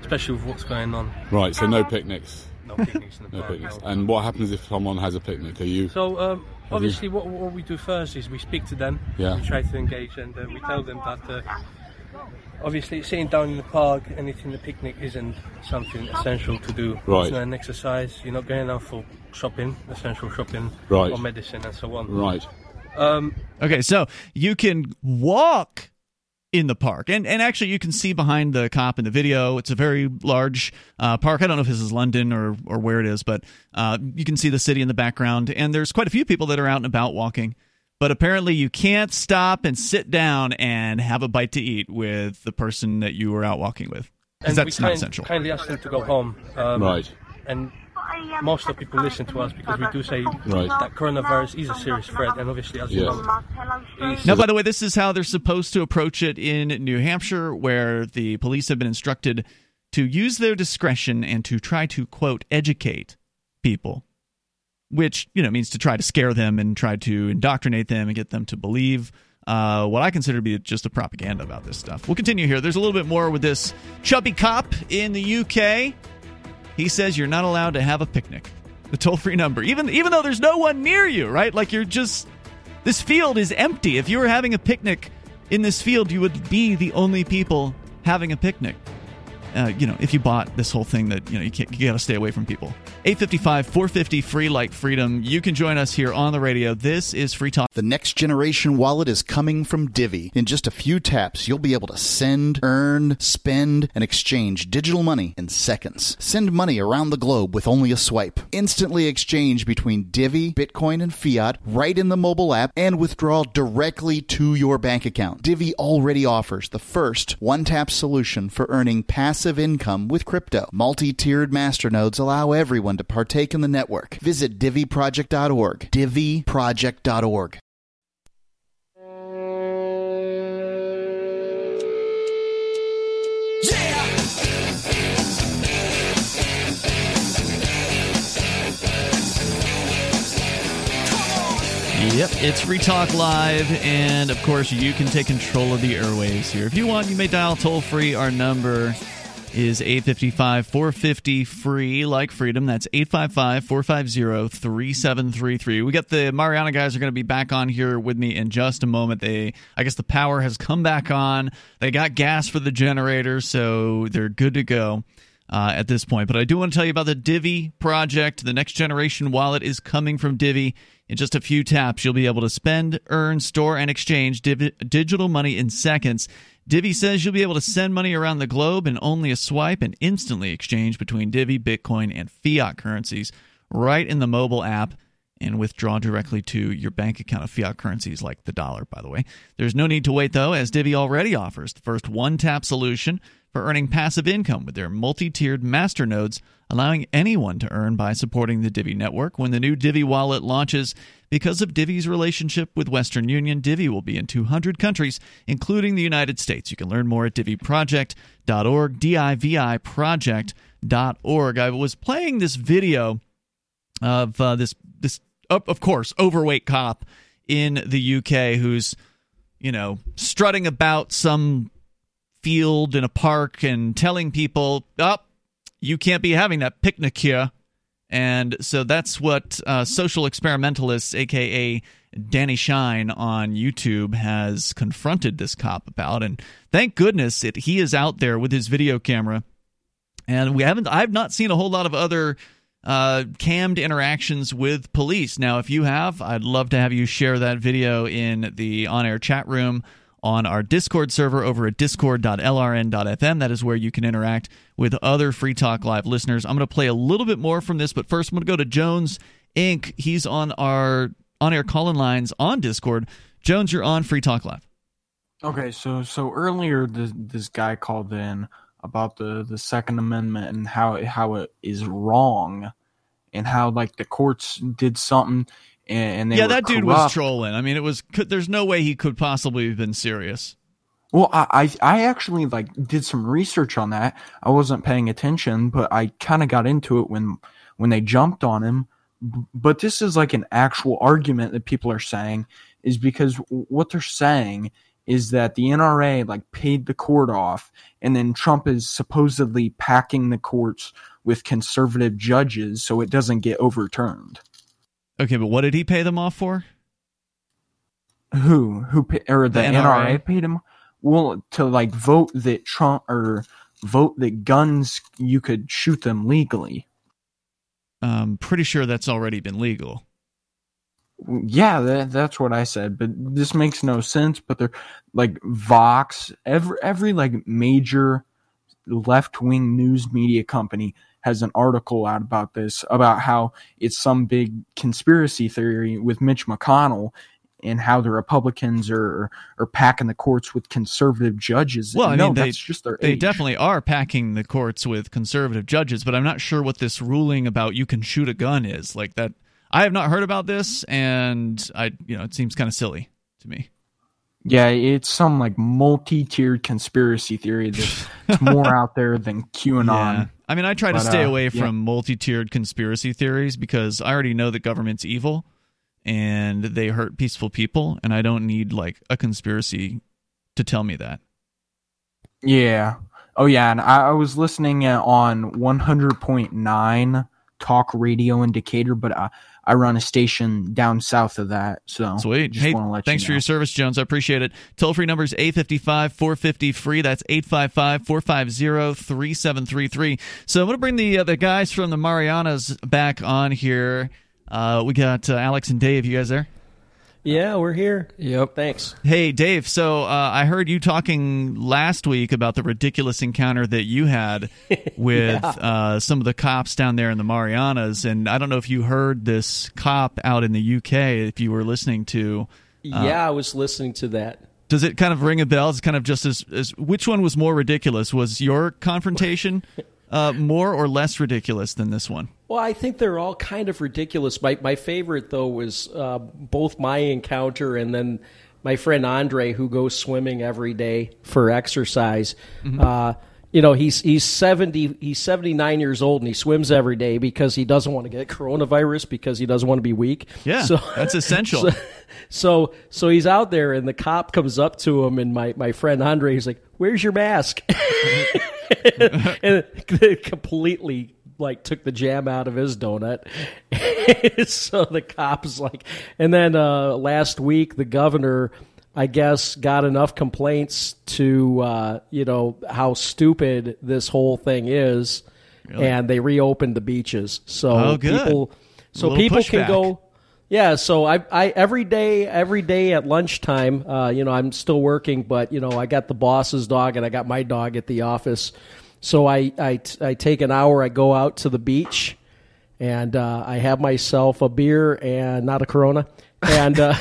Speaker 12: Especially with what's going on.
Speaker 11: Right. So no picnics.
Speaker 12: No picnics in the
Speaker 11: No
Speaker 12: park.
Speaker 11: picnics.
Speaker 12: no.
Speaker 11: And what happens if someone has a picnic? Are you?
Speaker 12: So um,
Speaker 11: you-
Speaker 12: obviously, what, what we do first is we speak to them.
Speaker 11: Yeah.
Speaker 12: We try to engage, and uh, we tell them that uh, obviously sitting down in the park and eating the picnic isn't something essential to do.
Speaker 11: Right.
Speaker 12: It's not an exercise. You're not going out for shopping, essential shopping,
Speaker 11: Right.
Speaker 12: or medicine and so on.
Speaker 11: Right.
Speaker 12: Um,
Speaker 7: Okay, so you can walk in the park, and and actually you can see behind the cop in the video. It's a very large uh, park. I don't know if this is London or or where it is, but uh, you can see the city in the background, and there's quite a few people that are out and about walking. But apparently, you can't stop and sit down and have a bite to eat with the person that you were out walking with, because
Speaker 12: and
Speaker 7: that's
Speaker 12: we
Speaker 7: not essential.
Speaker 12: kindly ask them to go home. Um,
Speaker 11: Right.
Speaker 12: And most of people listen to us because we do say
Speaker 11: Right.
Speaker 12: that coronavirus is a serious threat, and obviously, as you know,
Speaker 7: Now, by the way, this is how they're supposed to approach it in New Hampshire, where the police have been instructed to use their discretion and to try to, quote, educate people, which, you know, means to try to scare them and try to indoctrinate them and get them to believe uh, what I consider to be just a propaganda about this stuff. We'll continue here. There's a little bit more with this chubby cop in the UK. He says you're not allowed to have a picnic. The toll free number, even even though there's no one near you, right? Like you're just this field is empty. If you were having a picnic in this field, you would be the only people having a picnic. Uh, you know, if you bought this whole thing that you know you, you got to stay away from people. 855 450 free like freedom. You can join us here on the radio. This is Free Talk.
Speaker 13: The next generation wallet is coming from Divi. In just a few taps, you'll be able to send, earn, spend, and exchange digital money in seconds. Send money around the globe with only a swipe. Instantly exchange between Divi, Bitcoin, and fiat right in the mobile app and withdraw directly to your bank account. Divi already offers the first one tap solution for earning passive passive income with crypto. Multi-tiered masternodes allow everyone to partake in the network. Visit diviproject.org. diviproject.org.
Speaker 7: Yep, it's Free Talk Live, and of course, you can take control of the airwaves here. If you want, you may dial toll free our number is 855 450 free, like freedom. That's 855 450 3733. We got the Mariana guys are going to be back on here with me in just a moment. They, I guess the power has come back on. They got gas for the generator, so they're good to go. Uh, at this point, but I do want to tell you about the Divi project. The next generation wallet is coming from Divi. In just a few taps, you'll be able to spend, earn, store, and exchange div- digital money in seconds. Divi says you'll be able to send money around the globe in only a swipe and instantly exchange between Divi, Bitcoin, and fiat currencies right in the mobile app and withdraw directly to your bank account of fiat currencies like the dollar, by the way. There's no need to wait, though, as Divi already offers the first one tap solution for earning passive income with their multi tiered master nodes, allowing anyone to earn by supporting the Divi network. When the new Divi wallet launches, because of Divi's relationship with Western Union, Divi will be in 200 countries, including the United States. You can learn more at diviproject.org, D I V I project.org. I was playing this video of uh, this, this of course, overweight cop in the UK who's, you know, strutting about some field in a park and telling people, "Up, oh, you can't be having that picnic here." And so that's what uh, social experimentalists, aka Danny Shine on YouTube, has confronted this cop about. And thank goodness it, he is out there with his video camera. And we haven't, I've not seen a whole lot of other uh, cammed interactions with police. Now, if you have, I'd love to have you share that video in the on air chat room on our Discord server over at discord.lrn.fm. That is where you can interact with other Free Talk Live listeners. I'm going to play a little bit more from this, but first I'm going to go to Jones Inc. He's on our on air call in lines on Discord. Jones, you're on Free Talk Live.
Speaker 14: Okay, so so earlier this, this guy called in about the the Second Amendment and how how it is wrong, and how like the courts did something and,
Speaker 7: yeah, that dude was trolling. I mean, it was. There's no way he could possibly have been serious.
Speaker 14: Well, I, I, I actually like did some research on that. I wasn't paying attention, but I kind of got into it when when they jumped on him. But this is like an actual argument that people are saying is because what they're saying is that the NRA like paid the court off, and then Trump is supposedly packing the courts with conservative judges so it doesn't get overturned.
Speaker 7: Okay, but what did he pay them off for?
Speaker 14: Who? Who? Pay, or the, the NRA? NRA paid him? Well, to like vote that Trump or vote that guns you could shoot them legally.
Speaker 7: I'm pretty sure that's already been legal.
Speaker 14: Yeah, that, that's what I said, but this makes no sense. But they're like Vox, every every like major left wing news media company has an article out about this about how it's some big conspiracy theory with Mitch McConnell and how the Republicans are are packing the courts with conservative judges.
Speaker 7: Well, I
Speaker 14: no,
Speaker 7: mean,
Speaker 14: they, just their
Speaker 7: they
Speaker 14: age.
Speaker 7: definitely are packing the courts with conservative judges, but I'm not sure what this ruling about you can shoot a gun is. Like that, I have not heard about this, and I, you know, it seems kind of silly to me.
Speaker 14: Yeah, it's some like multi-tiered conspiracy theory that's more out there than QAnon. Yeah.
Speaker 7: I mean, I try to but, stay uh, away from yeah. multi-tiered conspiracy theories because I already know that government's evil and they hurt peaceful people, and I don't need like a conspiracy to tell me that.
Speaker 14: Yeah. Oh yeah, and I, I was listening uh, on 100.9 talk radio in Decatur, but I, I run a station down south of that. So
Speaker 7: sweet. Hey, thanks
Speaker 14: you
Speaker 7: for your service, Jones. I appreciate it. Toll free number is 855 450 free. That's 855 450 3733. So I'm going to bring the, uh, the guys from the Marianas back on here. Uh, we got uh, Alex and Dave. You guys there?
Speaker 2: Yeah, we're here.
Speaker 1: Yep.
Speaker 2: Thanks.
Speaker 7: Hey, Dave. So uh, I heard you talking last week about the ridiculous encounter that you had with yeah. uh, some of the cops down there in the Marianas, and I don't know if you heard this cop out in the UK. If you were listening to,
Speaker 2: uh, yeah, I was listening to that.
Speaker 7: Does it kind of ring a bell? It's kind of just as, as which one was more ridiculous? Was your confrontation uh, more or less ridiculous than this one?
Speaker 2: Well, I think they're all kind of ridiculous. My my favorite though was uh, both my encounter and then my friend Andre, who goes swimming every day for exercise. Mm-hmm. Uh, you know he's he's 70 he's 79 years old and he swims every day because he doesn't want to get coronavirus because he doesn't want to be weak
Speaker 7: Yeah,
Speaker 2: so
Speaker 7: that's essential.
Speaker 2: so, so so he's out there and the cop comes up to him and my my friend andre he's like where's your mask and it completely like took the jam out of his donut so the cops like and then uh last week the governor I guess got enough complaints to uh, you know how stupid this whole thing is,
Speaker 7: Really?
Speaker 2: and they reopened the beaches. So
Speaker 7: Oh, good.
Speaker 2: people, so people
Speaker 7: pushback.
Speaker 2: can go. Yeah, so I, I every day, every day at lunchtime, uh, you know, I'm still working, but you know, I got the boss's dog and I got my dog at the office. So I, I, I take an hour, I go out to the beach, and uh, I have myself a beer and not a Corona, and uh,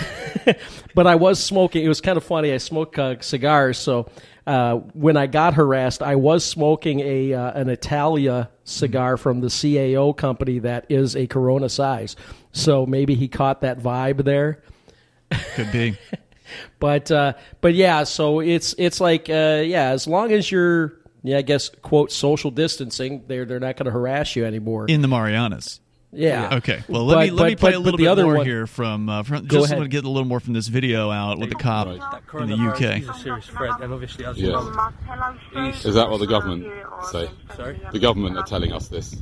Speaker 2: but I was smoking. It was kind of funny. I smoke uh, cigars, so uh, when I got harassed, I was smoking a uh, an Italia cigar from the CAO company that is a Corona size. So maybe he caught that vibe there.
Speaker 7: Could be.
Speaker 2: but uh, but yeah, so it's it's like uh, yeah, as long as you're yeah, I guess quote social distancing, they're they're not going to harass you anymore.
Speaker 7: in the Marianas.
Speaker 2: Yeah.
Speaker 7: Okay. Well, let me
Speaker 2: But-
Speaker 7: let me play
Speaker 2: but-
Speaker 7: a
Speaker 2: but
Speaker 7: little
Speaker 2: the
Speaker 7: bit
Speaker 2: other
Speaker 7: more
Speaker 2: one-
Speaker 7: here from uh, from
Speaker 2: Go
Speaker 7: just
Speaker 2: ahead.
Speaker 7: want to get a little more from this video out with the cop in the
Speaker 12: Coronavirus is
Speaker 7: UK.
Speaker 12: a serious threat, and obviously, as
Speaker 11: Yeah.
Speaker 12: well,
Speaker 11: Is that what the government say?
Speaker 12: Sorry?
Speaker 11: The government are telling us this.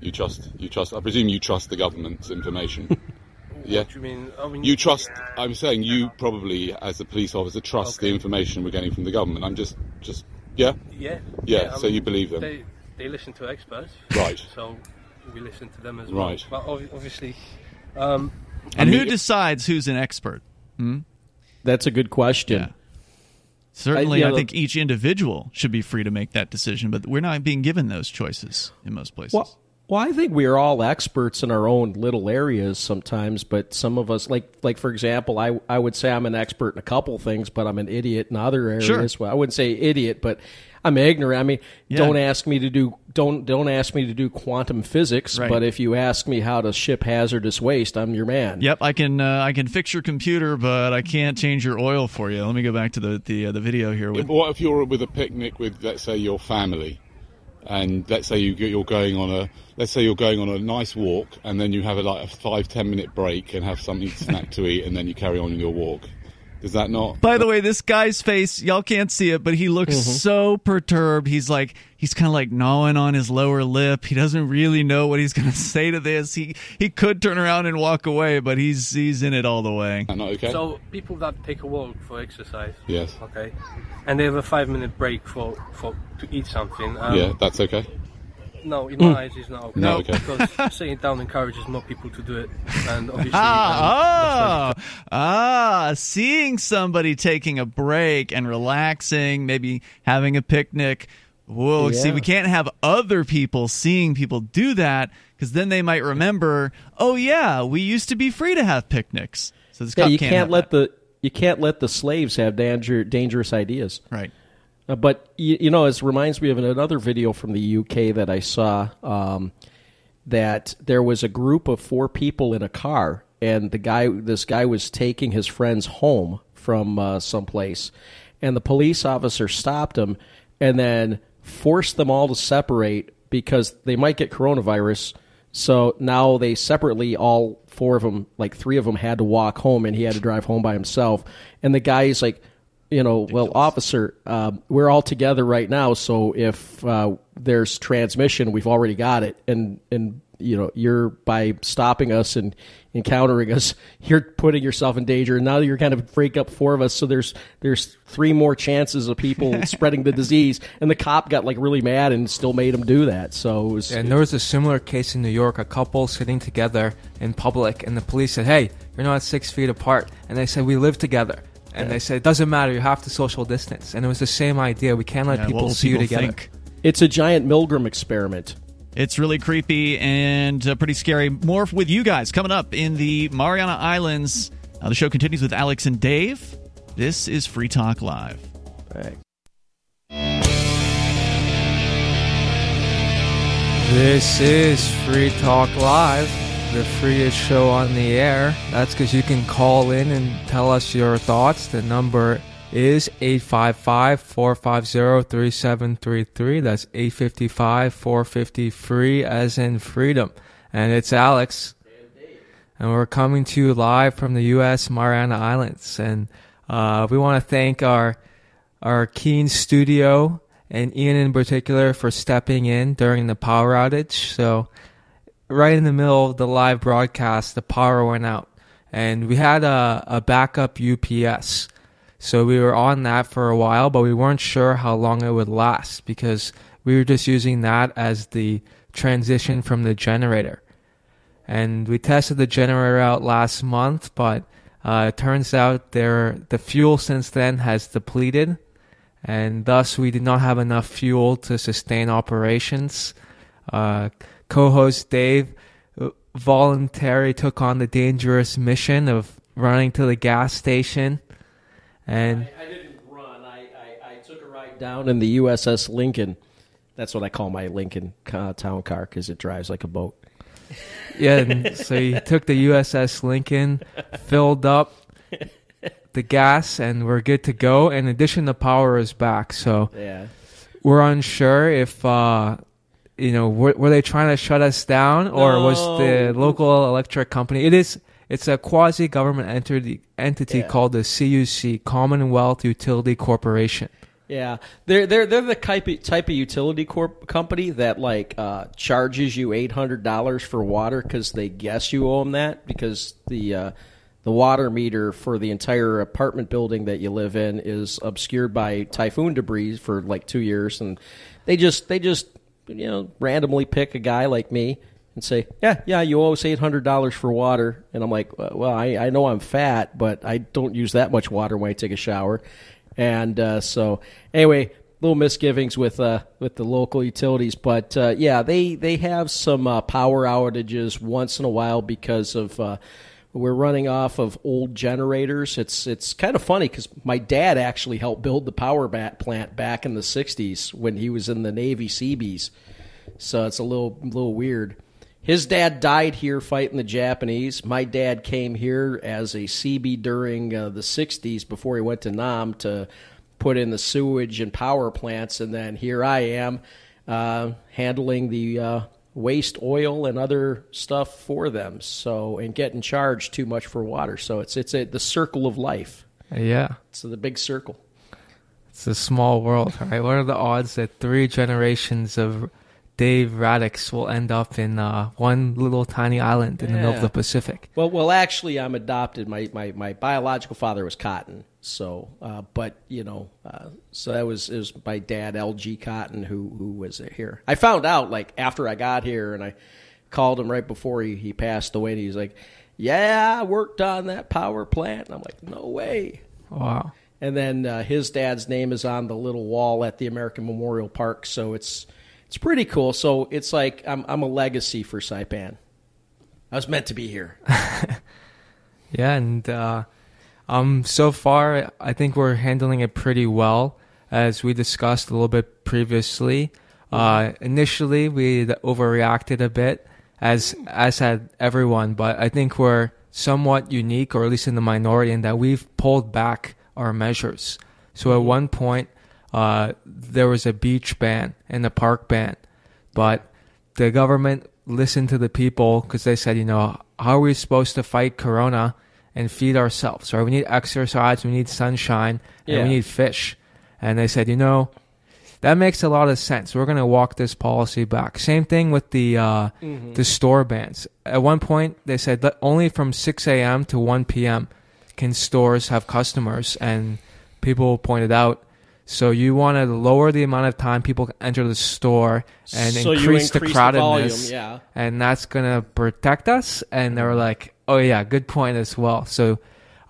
Speaker 11: You trust? You trust? I presume you trust the government's information. yeah.
Speaker 12: What do you mean? I mean,
Speaker 11: You trust? I'm saying you probably, as a police officer, trust the information we're getting from the government. I'm just, just, yeah,
Speaker 12: Yeah.
Speaker 11: yeah.
Speaker 12: I
Speaker 11: so
Speaker 12: mean,
Speaker 11: you believe them?
Speaker 12: They, they listen to experts.
Speaker 11: Right.
Speaker 12: So we listen to them as well.
Speaker 11: Right.
Speaker 12: But ob- obviously, um,
Speaker 7: And
Speaker 12: I
Speaker 7: who decides who's an expert? Hmm?
Speaker 2: That's a good question.
Speaker 7: Certainly,
Speaker 2: I-
Speaker 7: I,
Speaker 2: yeah,
Speaker 7: think each individual should be free to make that decision, but we're not being given those choices in most places.
Speaker 2: Well, well, I think we are all experts in our own little areas sometimes, but some of us, like, like for example, I, I would say I'm an expert in a couple things, but I'm an idiot in other areas.
Speaker 7: Sure.
Speaker 2: Well, I wouldn't say idiot, but I'm ignorant. I mean,
Speaker 7: Yeah.
Speaker 2: don't ask me to do don't don't ask me to do quantum physics,
Speaker 7: Right.
Speaker 2: but if you ask me how to ship hazardous waste, I'm your man.
Speaker 7: Yep, I can uh, I can fix your computer, but I can't change your oil for you. Let me go back to the the, uh, the video here. With
Speaker 11: what if you're with a picnic with, let's say, your family, and let's say you, you're going on a, let's say you're going on a nice walk, and then you have a, like a five ten minute break and have something snack to eat, and then you carry on your walk. Does that not?
Speaker 7: By the way, this guy's face, y'all can't see it, but he looks
Speaker 11: Mhm.
Speaker 7: so perturbed. He's like, he's kind of like gnawing on his lower lip. He doesn't really know what he's going to say to this. He he could turn around and walk away, but he's he's in it all the way.
Speaker 11: Not okay.
Speaker 12: So people that take a walk for exercise.
Speaker 11: Yes.
Speaker 12: Okay. And they have a five minute break for, for to eat something. Um,
Speaker 11: yeah, that's okay.
Speaker 12: No, in my eyes, it's not okay.
Speaker 11: No, okay.
Speaker 12: Because sitting down encourages more people to do it, and obviously.
Speaker 7: Ah,
Speaker 12: um,
Speaker 7: oh, ah, seeing somebody taking a break and relaxing, maybe having a picnic. Whoa, see, we can't have other people seeing people do that because then they might remember, oh, yeah, we used to be free to have picnics. So this
Speaker 2: Yeah, you
Speaker 7: can't,
Speaker 2: can't, let the you can't let the slaves have danger, dangerous ideas.
Speaker 7: Right.
Speaker 2: Uh, but you, you know, it reminds me of another video from the UK that I saw. Um, that there was a group of four people in a car, and the guy, this guy, was taking his friends home from uh, someplace, and the police officer stopped him, and then forced them all to separate because they might get coronavirus. So now they separately, all four of them, like three of them, had to walk home, and he had to drive home by himself. And the guy's like, you know, well, officer, uh, we're all together right now, so if uh, there's transmission, we've already got it, and and you know, you're by stopping us and encountering us, you're putting yourself in danger, and now you're kind of break up four of us, so there's there's three more chances of people spreading the disease, and the cop got like really mad and still made him do that. So was,
Speaker 1: And there was a similar case in New York, a couple sitting together in public, and the police said, Hey, you're not six feet apart. And they said, We live together. And they said, It doesn't matter, you have to social distance. And it was the same idea. We can't let
Speaker 7: Yeah,
Speaker 1: people
Speaker 7: will
Speaker 1: see you together.
Speaker 7: think?
Speaker 2: it's a giant Milgram experiment.
Speaker 7: It's really creepy and uh, pretty scary. More with you guys coming up in the Mariana Islands. Uh, the show continues with Alex and Dave. This is Free Talk Live.
Speaker 1: This is Free Talk Live, the freest show on the air. That's because you can call in and tell us your thoughts. The number is 855-450-3733. That's 855-450-FREE as in freedom. And it's Alex. And we're coming to you live from the U.S. Mariana Islands. And uh, we want to thank our our Keene studio and Ian in particular for stepping in during the power outage. So right in the middle of the live broadcast, the power went out and we had a, a backup UPS. So we were on that for a while, but we weren't sure how long it would last because we were just using that as the transition from the generator. And we tested the generator out last month, but uh, it turns out there the fuel since then has depleted, and thus we did not have enough fuel to sustain operations. Uh, co-host Dave uh, voluntarily took on the dangerous mission of running to the gas station, and
Speaker 2: I, I didn't run. I, I, I took a ride down in the USS Lincoln. That's what I call my Lincoln uh, town car because it drives like a boat.
Speaker 1: yeah, so he took the USS Lincoln, filled up the gas, and we're good to go. In addition, the power is back. So
Speaker 2: Yeah.
Speaker 1: we're unsure if uh, you know were, were they trying to shut us down or was the local electric company? It is. It's a quasi government entity entity
Speaker 2: Yeah.
Speaker 1: called the CUC Commonwealth Utility Corporation.
Speaker 2: Yeah, they're they're they're the type of, type of utility corp company that like uh, charges you eight hundred dollars for water because they guess you owe them that because the uh, the water meter for the entire apartment building that you live in is obscured by typhoon debris for like two years, and they just they just you know randomly pick a guy like me and say, yeah, yeah, you owe us eight hundred dollars for water, and I'm like, well, I I know I'm fat, but I don't use that much water when I take a shower. And uh, so, anyway, little misgivings with uh, with the local utilities, but uh, yeah, they they have some uh, power outages once in a while because of uh, we're running off of old generators. It's it's kind of funny because my dad actually helped build the power plant back in the '60s when he was in the Navy Seabees, so it's a little little weird. His dad died here fighting the Japanese. My dad came here as a CB during uh, the 60s before he went to Nam to put in the sewage and power plants. And then here I am uh, handling the uh, waste oil and other stuff for them. So, and getting charged too much for water. So it's, it's a, the circle of life.
Speaker 1: Yeah.
Speaker 2: It's the big circle.
Speaker 1: It's a small world, right? What are the odds that three generations of Dave Radix will end up in uh, one little tiny island in the middle of the Pacific?
Speaker 2: Well, well, actually, I'm adopted. My my, my biological father was Cotton, so uh, but you know, uh, so that was it was my dad, L.G. Cotton, who who was here. I found out like after I got here, and I called him right before he, he passed away. And he was like, "Yeah, I worked on that power plant." And I'm like, "No way."
Speaker 1: Wow.
Speaker 2: And then uh, his dad's name is on the little wall at the American Memorial Park, so it's it's pretty cool. So it's like I'm I'm a legacy for Saipan. I was meant to be here.
Speaker 1: Yeah, and uh, um, so far I think we're handling it pretty well, as we discussed a little bit previously. Uh, initially, we overreacted a bit, as as had everyone, but I think we're somewhat unique, or at least in the minority, in that we've pulled back our measures. So at one point, uh, there was a beach ban and a park ban, but the government listened to the people because they said, you know, how are we supposed to fight corona and feed ourselves? Right? We need exercise, we need sunshine, and we need fish. And they said, you know, that makes a lot of sense. We're going to walk this policy back. Same thing with the uh,
Speaker 2: Mhm.
Speaker 1: the store bans. At one point, they said that only from 6 a.m. to 1 p.m. can stores have customers, and people pointed out. So you want to lower the amount of time people can enter the store and
Speaker 2: So you
Speaker 1: increase, the
Speaker 2: increase the volume,
Speaker 1: crowdedness,
Speaker 2: yeah.
Speaker 1: and that's gonna protect us. And they were like, "Oh yeah, good point as well." So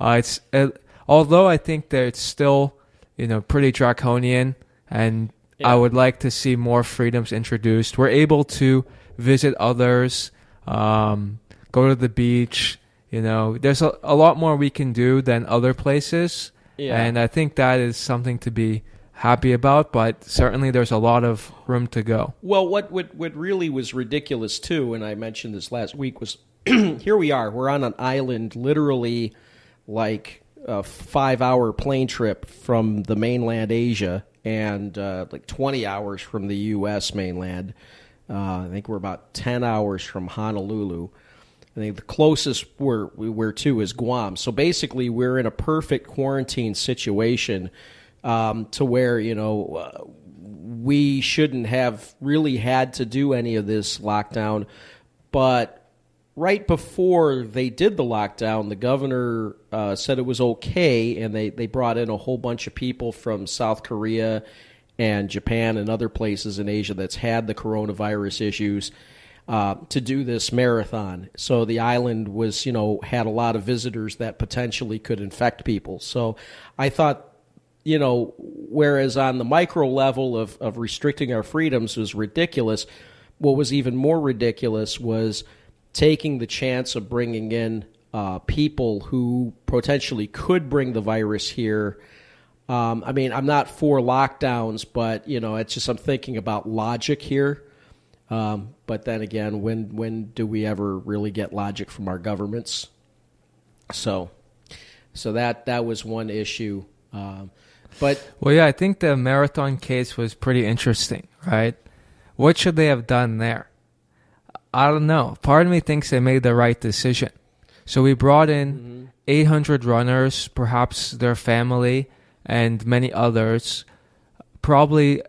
Speaker 1: uh, it's uh, although I think that it's still you know pretty draconian, and I would like to see more freedoms introduced. We're able to visit others, um, go to the beach. You know, there's a, a lot more we can do than other places,
Speaker 2: Yeah.
Speaker 1: and I think that is something to be happy about. But certainly, there's a lot of room to go.
Speaker 2: Well, what, what what really was ridiculous too, and I mentioned this last week, was here we are. We're on an island, literally like a five hour plane trip from the mainland Asia and uh, like 20 hours from the U.S. mainland. Uh, I think we're about 10 hours from Honolulu. I think the closest we're, we're to is Guam. So basically, we're in a perfect quarantine situation um, to where, you know, uh, we shouldn't have really had to do any of this lockdown. But right before they did the lockdown, the governor uh, said it was okay, and they, they brought in a whole bunch of people from South Korea and Japan and other places in Asia that's had the coronavirus issues. Uh, to do this marathon, so the island was, you know, had a lot of visitors that potentially could infect people. So, I thought you know, whereas on the micro level of, of restricting our freedoms was ridiculous, what was even more ridiculous was taking the chance of bringing in uh, people who potentially could bring the virus here. Um, I mean, I'm not for lockdowns, but you know, it's just I'm thinking about logic here. Um, but then again, when when do we ever really get logic from our governments? So, so that that was one issue. Um, but
Speaker 1: well, yeah, I think the marathon case was pretty interesting, right? What should they have done there? I don't know. Part of me thinks they made the right decision. So we brought in mm-hmm. 800 runners, perhaps their family, and many others. Probably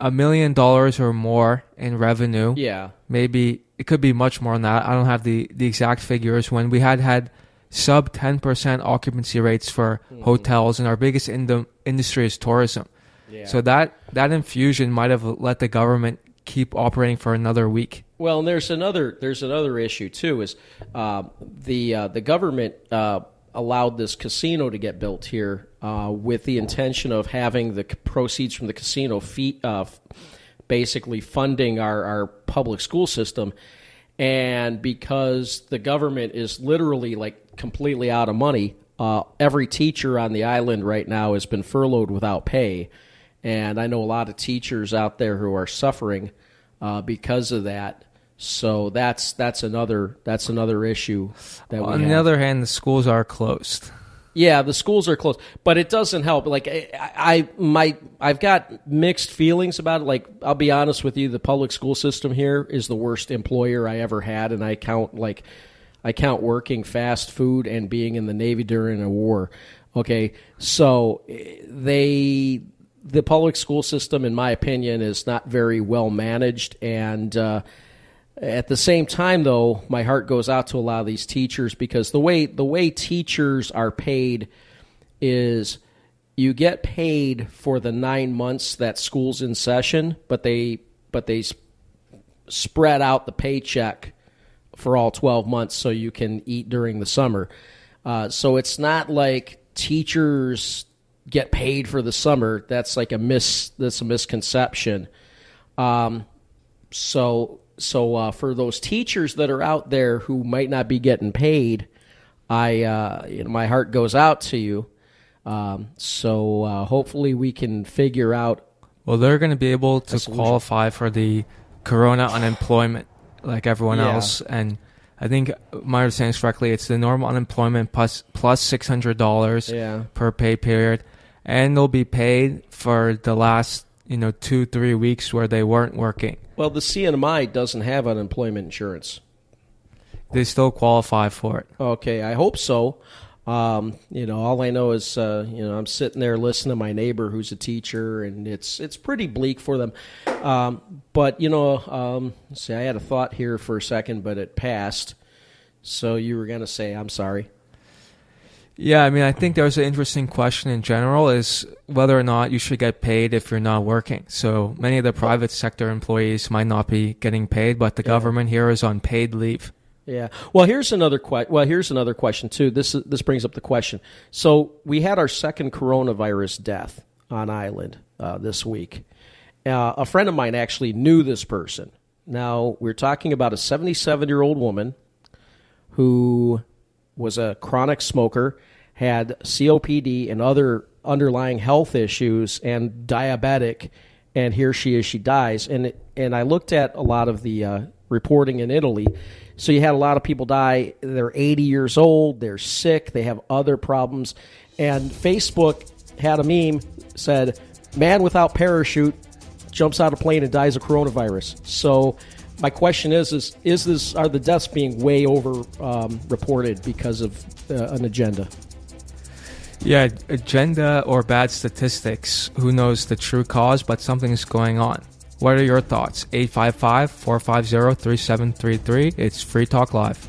Speaker 1: a million dollars or more in revenue.
Speaker 2: Yeah.
Speaker 1: Maybe it could be much more than that. I don't have the, the exact figures. When we had had sub 10% occupancy rates for mm. hotels, and our biggest in industry is tourism. Yeah. So that, that infusion might have let the government keep operating for another week.
Speaker 2: Well, and there's another there's another issue too is uh, the uh, the government uh, allowed this casino to get built here uh, with the intention of having the proceeds from the casino fee, uh, basically funding our, our public school system. And because the government is literally like completely out of money. Uh, every teacher on the island right now has been furloughed without pay, and I know a lot of teachers out there who are suffering uh, because of that. So that's that's another that's another issue. That
Speaker 1: on
Speaker 2: the
Speaker 1: other hand, the schools are closed.
Speaker 2: Yeah, the schools are closed, but it doesn't help. Like I, I my I've got mixed feelings about it. Like I'll be honest with you, the public school system here is the worst employer I ever had, and I count like I count working fast food and being in the Navy during a war. Okay, so they the public school system, in my opinion, is not very well managed. And uh, at the same time, though, my heart goes out to a lot of these teachers because the way the way teachers are paid is you get paid for the nine months that school's in session, but they but they spread out the paycheck for all 12 months so you can eat during the summer. Uh, so it's not like teachers get paid for the summer. That's like a mis that's a misconception. Um, so so uh, for those teachers that are out there who might not be getting paid, I uh, you know, my heart goes out to you. Um, so uh, hopefully we can figure out.
Speaker 1: Well, they're going to be able to qualify for the Corona unemployment like everyone yeah. else. And I think my understanding is correctly, it's the normal unemployment plus plus six hundred dollars
Speaker 2: yeah.
Speaker 1: per pay period, and they'll be paid for the last you know two three weeks where they weren't working.
Speaker 2: Well, the CNMI doesn't have unemployment insurance.
Speaker 1: They still qualify for it.
Speaker 2: Okay, I hope so. Um, you know, all I know is, uh, you know, I'm sitting there listening to my neighbor who's a teacher, and it's it's pretty bleak for them. Um, but you know, um, see, I had a thought here for a second, but it passed. So you were going to say, I'm sorry.
Speaker 1: Yeah, I mean, I think there's an interesting question in general is whether or not you should get paid if you're not working. So many of the private sector employees might not be getting paid, but the yeah. government here is on paid leave.
Speaker 2: Yeah. Well, here's another que- Well, here's another question too. This this brings up the question. So we had our second coronavirus death on island uh, this week. Uh, a friend of mine actually knew this person. Now we're talking about a 77 year old woman who was a chronic smoker, had COPD and other underlying health issues, and diabetic. And here she is. She dies. And and I looked at a lot of the uh, reporting in Italy so you had a lot of people die. They're 80 years old. They're sick. They have other problems. and Facebook had a meme said, "Man without parachute jumps out of plane and dies of coronavirus." So, my question is: is is this are the deaths being way over um, reported because of uh, an agenda?
Speaker 1: Yeah, agenda or bad statistics. Who knows the true cause, but something's going on. What are your thoughts? 855 450 3733. It's Free Talk Live.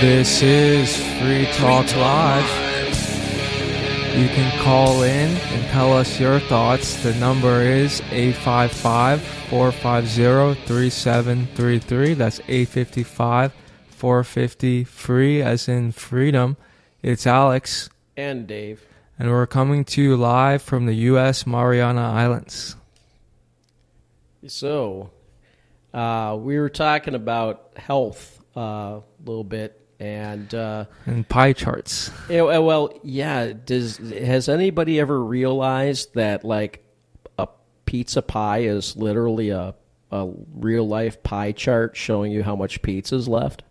Speaker 1: This is Free Talk Live. You can call in and tell us your thoughts. The number is 855 450 3733. That's 855 450 free, as in freedom. It's Alex.
Speaker 2: And Dave.
Speaker 1: And we're coming to you live from the U.S. Mariana Islands.
Speaker 2: So, uh, we were talking about health uh, a little bit, and uh,
Speaker 1: And pie charts.
Speaker 2: yeah, well, well, yeah. Does has anybody ever realized that like a pizza pie is literally a a real life pie chart showing you how much pizza's left?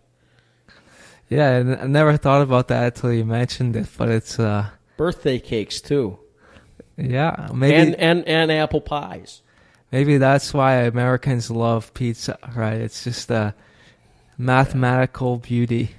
Speaker 1: Yeah, and I never thought about that until you mentioned it, but it's, uh,
Speaker 2: Birthday cakes too,
Speaker 1: yeah, maybe.
Speaker 2: and and and apple pies.
Speaker 1: Maybe that's why Americans love pizza, right? It's just a mathematical beauty,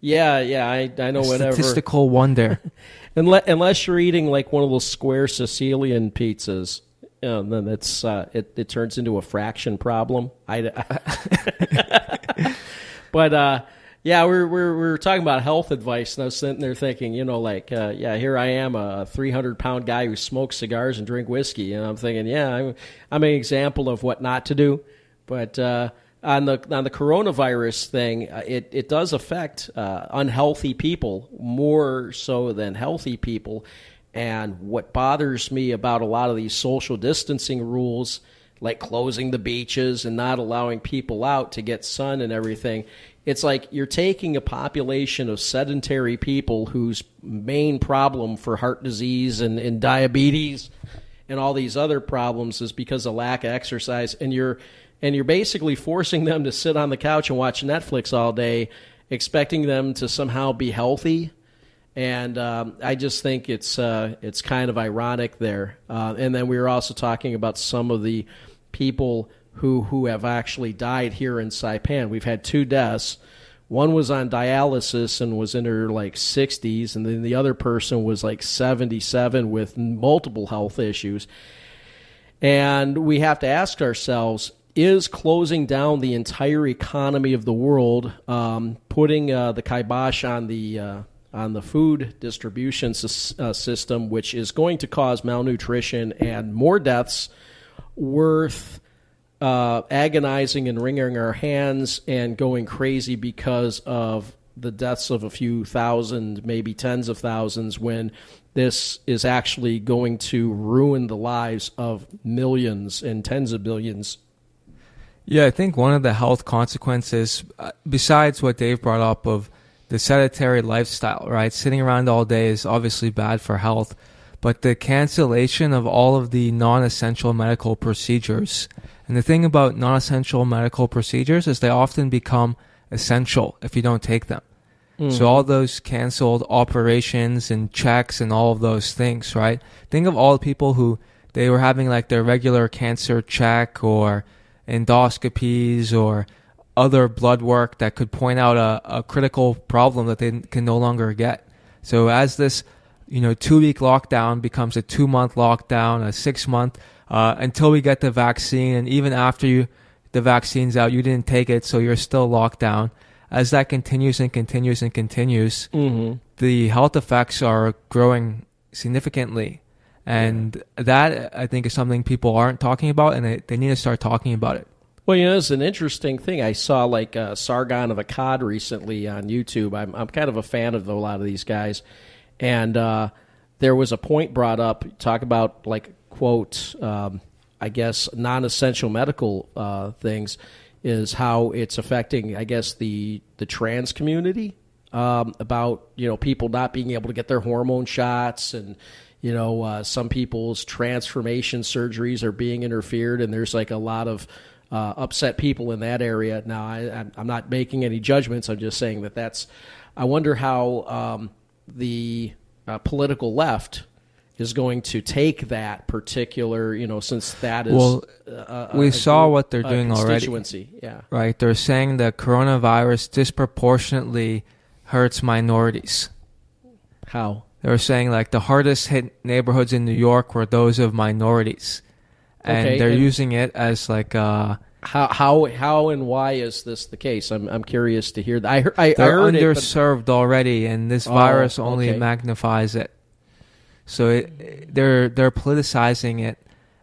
Speaker 2: Yeah, yeah. I I know
Speaker 1: a
Speaker 2: whatever.
Speaker 1: statistical wonder.
Speaker 2: unless, unless you're eating like one of those square Sicilian pizzas, you know, then it's uh, it it turns into a fraction problem. I, but uh, yeah, we're we're we're talking about health advice, and I was sitting there thinking, you know, like uh, yeah, here I am, a 300 pound guy who smokes cigars and drink whiskey, and I'm thinking, yeah, I'm I'm an example of what not to do, but. Uh, on the on the coronavirus thing, uh, it it does affect uh, unhealthy people more so than healthy people. And what bothers me about a lot of these social distancing rules, like closing the beaches and not allowing people out to get sun and everything, it's like you're taking a population of sedentary people whose main problem for heart disease and, and diabetes and all these other problems is because of lack of exercise and you're and you're basically forcing them to sit on the couch and watch Netflix all day expecting them to somehow be healthy. And um, I just think it's uh, it's kind of ironic there. Uh, and then we were also talking about some of the people who who have actually died here in Saipan. We've had two deaths. One was on dialysis and was in her like 60s and then the other person was like 77 with multiple health issues. And we have to ask ourselves is closing down the entire economy of the world, um, putting uh, the kibosh on the uh, on the food distribution uh, system, which is going to cause malnutrition and more deaths, worth uh, agonizing and wringing our hands and going crazy because of the deaths of a few thousand, maybe tens of thousands, when this is actually going to ruin the lives of millions and tens of billions.
Speaker 1: Yeah, I think one of the health consequences, uh, besides what Dave brought up of the sedentary lifestyle, right? Sitting around all day is obviously bad for health, but the cancellation of all of the non essential medical procedures. And the thing about non essential medical procedures is they often become essential if you don't take them.
Speaker 2: Mhm.
Speaker 1: So all those canceled operations and checks and all of those things, right? Think of all the people who they were having like their regular cancer check or endoscopies or other blood work that could point out a, a critical problem that they can no longer get. So as this, you know, two week lockdown becomes a two month lockdown, a six month, uh, until we get the vaccine, and even after you, the vaccine's out, you didn't take it, so you're still locked down. As that continues and continues and continues,
Speaker 2: Mhm.
Speaker 1: the health effects are growing significantly. And that, I think, is something people aren't talking about, and they, they need to start talking about it.
Speaker 2: Well, you know, it's an interesting thing. I saw like uh, Sargon of Akkad recently on YouTube. I'm, I'm kind of a fan of a lot of these guys. And uh, there was a point brought up, talk about like, quote, um, I guess, non essential medical uh, things, is how it's affecting, I guess, the, the trans community. Um, about you know people not being able to get their hormone shots and you know uh, some people's transformation surgeries are being interfered and there's like a lot of uh, upset people in that area now I, i'm not making any judgments i'm just saying that that's i wonder how um, the uh, political left is going to take that particular you know since that is
Speaker 1: well, we
Speaker 2: a
Speaker 1: saw
Speaker 2: group-
Speaker 1: what they're doing already.
Speaker 2: yeah
Speaker 1: Right. They're saying that coronavirus disproportionately hurts minorities.
Speaker 2: How?
Speaker 1: They were saying like the hardest hit neighborhoods in New York were those of minorities, and
Speaker 2: Okay,
Speaker 1: they're
Speaker 2: and-
Speaker 1: using it as like uh,
Speaker 2: how how how and why is this the case? I'm I'm curious to hear that. I heard I, I
Speaker 1: they're
Speaker 2: heard it, but-
Speaker 1: underserved already, and this
Speaker 2: Oh,
Speaker 1: virus only
Speaker 2: okay.
Speaker 1: magnifies it. So it, they're they're politicizing it,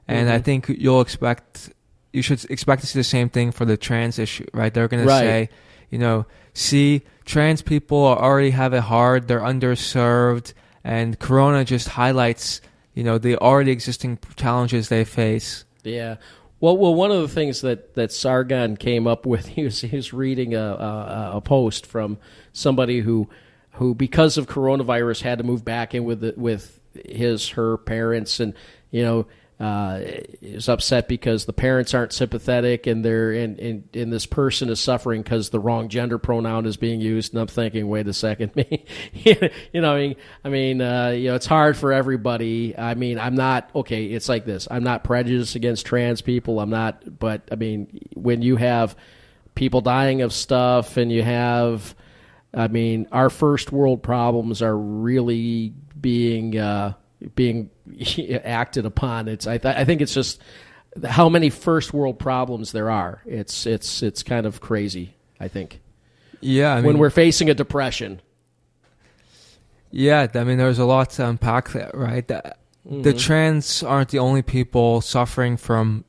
Speaker 1: and I
Speaker 2: Mhm.
Speaker 1: think you'll expect you should expect to see the same thing for the trans issue, right? They're going
Speaker 2: Right.
Speaker 1: to say, you know, see, trans people already have it hard; they're underserved, and Corona just highlights, you know, the already existing challenges they face.
Speaker 2: Yeah. Well, well, one of the things that, that Sargon came up with, he was, he was reading a, a, a post from somebody who, who because of coronavirus had to move back in with the, with his her parents, and you know, uh, is upset because the parents aren't sympathetic, and they're and and, and this person is suffering because the wrong gender pronoun is being used. And I'm thinking, wait a second, me, you know, I mean, I mean, uh, you know, it's hard for everybody. I mean, I'm not okay. It's like this. I'm not prejudiced against trans people. I'm not, but I mean, when you have people dying of stuff, and you have, I mean, our first world problems are really being uh, being acted upon. It's I, th- I think it's just how many first world problems there are. It's it's it's kind of crazy. I think.
Speaker 1: Yeah, I
Speaker 2: when we're facing a depression.
Speaker 1: Yeah, I mean, there's a lot to unpack there, right? The, the
Speaker 2: Mhm.
Speaker 1: trans aren't the only people suffering from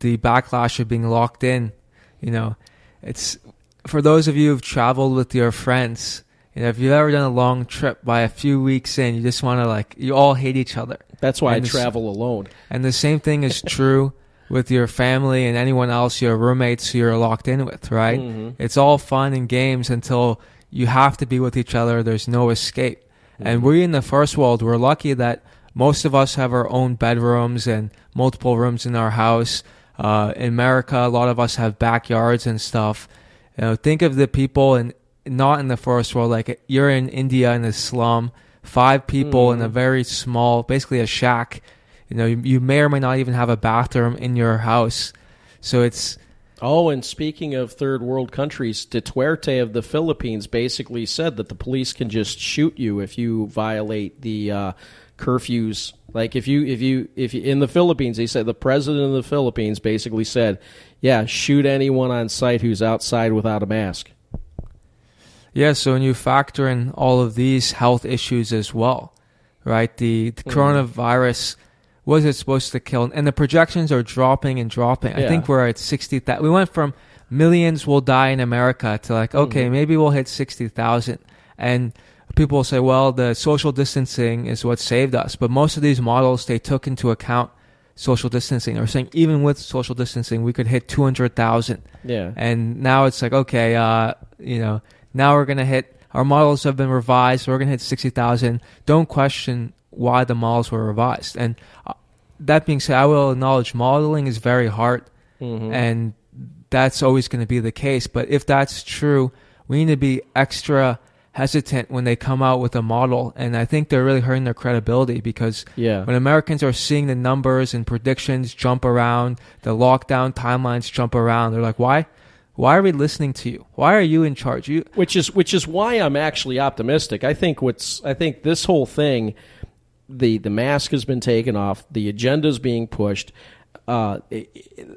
Speaker 1: the backlash of being locked in. You know, it's for those of you who've traveled with your friends. You know, if you've ever done a long trip, by a few weeks in, you just want to like you all hate each other.
Speaker 2: That's why
Speaker 1: And
Speaker 2: I
Speaker 1: the
Speaker 2: travel alone.
Speaker 1: And the same thing is true with your family and anyone else, your roommates who you're locked in with, right?
Speaker 2: Mhm.
Speaker 1: It's all fun and games until you have to be with each other. There's no escape. And we in the first world, we're lucky that most of us have our own bedrooms and multiple rooms in our house. Uh, in America, a lot of us have backyards and stuff. You know, think of the people in not in the first world. Like you're in India in a slum, five people in a very small, basically a shack. You know, you, you may or may not even have a bathroom in your house. So it's
Speaker 2: Oh, and speaking of third world countries, Duterte of the Philippines basically said that the police can just shoot you if you violate the uh, curfews. Like if you if you if you, in the Philippines, he said the president of the Philippines basically said, "Yeah, shoot anyone on site who's outside without a mask."
Speaker 1: Yeah, so when you factor in all of these health issues as well, right? The, the
Speaker 2: Mhm.
Speaker 1: coronavirus was it supposed to kill? And the projections are dropping and dropping. I think we're at 60,000. We went from millions will die in America to like, okay,
Speaker 2: Mhm.
Speaker 1: maybe we'll hit 60,000. And people will say, well, the social distancing is what saved us. But most of these models, they took into account social distancing. They're saying even with social distancing, we could hit 200,000.
Speaker 2: Yeah.
Speaker 1: And now it's like, okay, uh, you know, now we're going to hit, our models have been revised. so We're going to hit 60,000. Don't question why the models were revised. And uh, that being said, I will acknowledge modeling is very hard.
Speaker 2: Mhm.
Speaker 1: And that's always going to be the case. But if that's true, we need to be extra hesitant when they come out with a model. And I think they're really hurting their credibility because
Speaker 2: Yeah.
Speaker 1: when Americans are seeing the numbers and predictions jump around, the lockdown timelines jump around, they're like, why? Why are we listening to you? Why are you in charge? You
Speaker 2: which is which is why I'm actually optimistic. I think what's I think this whole thing, the the mask has been taken off, the agenda's being pushed. Uh, it,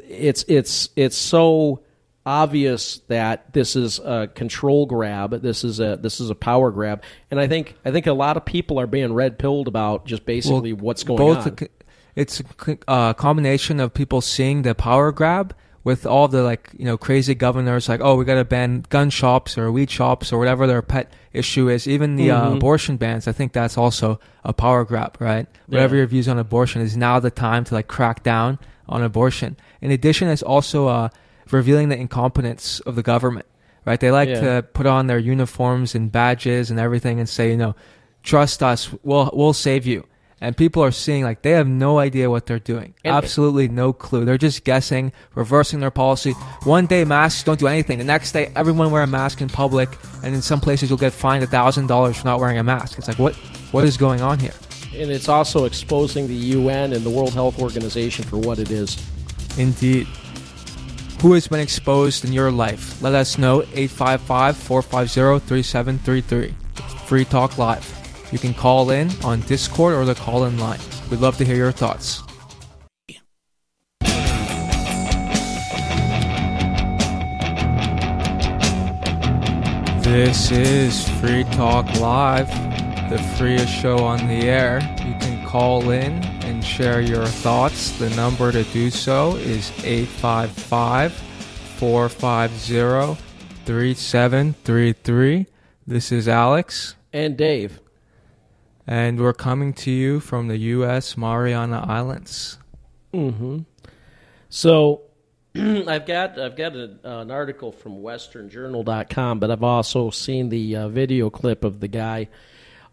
Speaker 2: it's it's it's so obvious that this is a control grab. This is a this is a power grab, and I think I think a lot of people are being red pilled about just basically
Speaker 1: Well,
Speaker 2: what's going
Speaker 1: both
Speaker 2: on.
Speaker 1: a- it's a uh, combination of people seeing the power grab with all the like you know crazy governors like oh we got to ban gun shops or weed shops or whatever their pet issue is. Even the uh,
Speaker 2: Mhm.
Speaker 1: abortion bans i think that's also a power grab right? Whatever your views on abortion is now the time to like crack down on abortion. In addition it's also uh, revealing the incompetence of the government right? They like
Speaker 2: Yeah.
Speaker 1: to put on their uniforms and badges and everything and say you know trust us we'll we'll save you and people are seeing like they have no idea what they're doing
Speaker 2: And-
Speaker 1: absolutely no clue they're just guessing reversing their policy one day masks don't do anything the next day everyone wear a mask in public and in some places you'll get fined a thousand dollars for not wearing a mask it's like what what is going on here
Speaker 2: And it's also exposing the UN and the World Health Organization for what it is.
Speaker 1: Indeed. Who has been exposed in your life? Let us know 855 450 3733. Free Talk Live. You can call in on Discord or the call in line. We'd love to hear your thoughts. This is Free Talk Live, the freest show on the air. You can call in and share your thoughts. The number to do so is 855 450 3733. This is Alex.
Speaker 2: And Dave.
Speaker 1: And we're coming to you from the U.S. Mariana Islands.
Speaker 2: Mm-hmm. So I've got I've got a, an article from WesternJournal.com, but I've also seen the uh, video clip of the guy.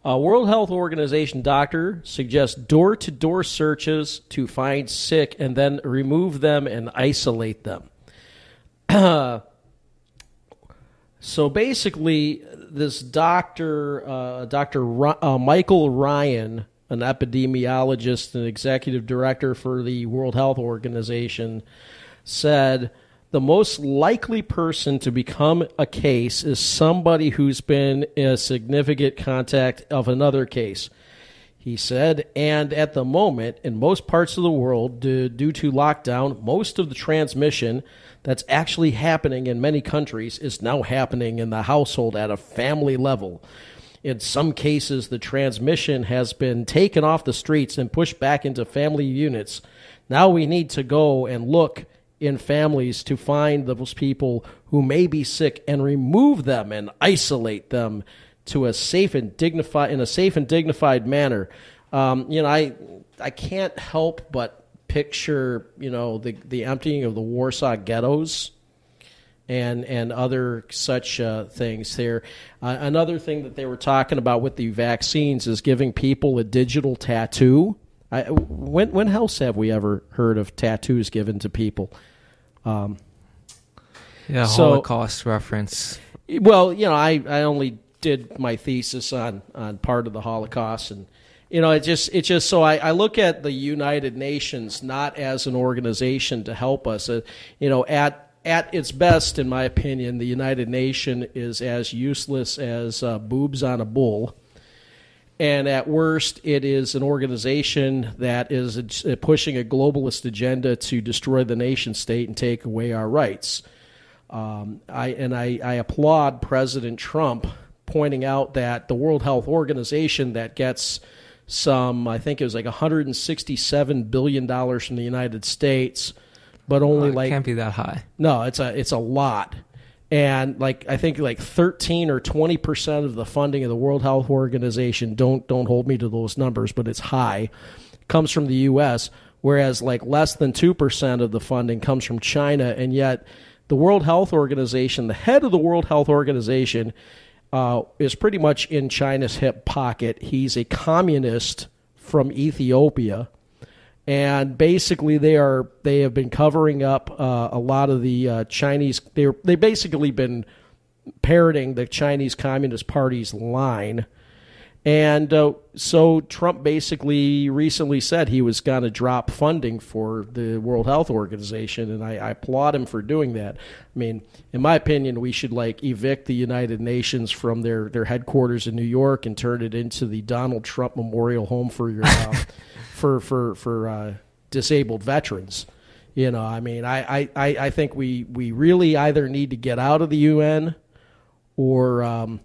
Speaker 2: Uh, World Health Organization doctor suggests door-to-door searches to find sick and then remove them and isolate them. so basically, this doctor, uh, Dr. Uh, Michael Ryan, an epidemiologist and executive director for the World Health Organization, said the most likely person to become a case is somebody who's been a significant contact of another case. He said, and at the moment, in most parts of the world, due, to lockdown, most of the transmission that's actually happening in many countries is now happening in the household at a family level. In some cases, the transmission has been taken off the streets and pushed back into family units. Now we need to go and look in families to find those people who may be sick and remove them and isolate them to a safe and dignified in a safe and dignified manner. Um, you know, I I can't help but picture you know the the emptying of the Warsaw ghettos and and other such uh, things there. Uh, another thing that they were talking about with the vaccines is giving people a digital tattoo. I, when when else have we ever heard of tattoos given to people? Um,
Speaker 1: Yeah,
Speaker 2: So-
Speaker 1: Holocaust reference.
Speaker 2: well, you know, I, I only did my thesis on, on part of the Holocaust, and you know, it just it just so I, I look at the United Nations not as an organization to help us. Uh, you know, at at its best, in my opinion, the United Nation is as useless as uh, boobs on a bull. And at worst, it is an organization that is uh, pushing a globalist agenda to destroy the nation state and take away our rights. Um, I and I, I applaud President Trump pointing out that the World Health Organization that gets some, I think it was like 167 billion dollars from the United States, but only
Speaker 1: it
Speaker 2: like
Speaker 1: can't be that high.
Speaker 2: no, it's a it's a lot. And like I think like 13 or 20 percent of the funding of the World Health Organization don't don't hold me to those numbers, but it's high. Comes from the U.S., whereas like less than two percent of the funding comes from China, and yet the World Health Organization, the head of the World Health Organization, uh, is pretty much in China's hip pocket. He's a communist from Ethiopia and basically they are they have been covering up uh, a lot of the uh, Chinese. They they basically been parroting the Chinese Communist Party's line, and uh, so Trump basically recently said he was going to drop funding for the World Health Organization, and I, I applaud him for doing that. I mean, in my opinion, we should like evict the United Nations from their their headquarters in New York and turn it into the Donald Trump Memorial Home for your. Uh, for for for uh, disabled veterans. You know, I mean, I, I, I think we, we really either need to get out of the UN or um,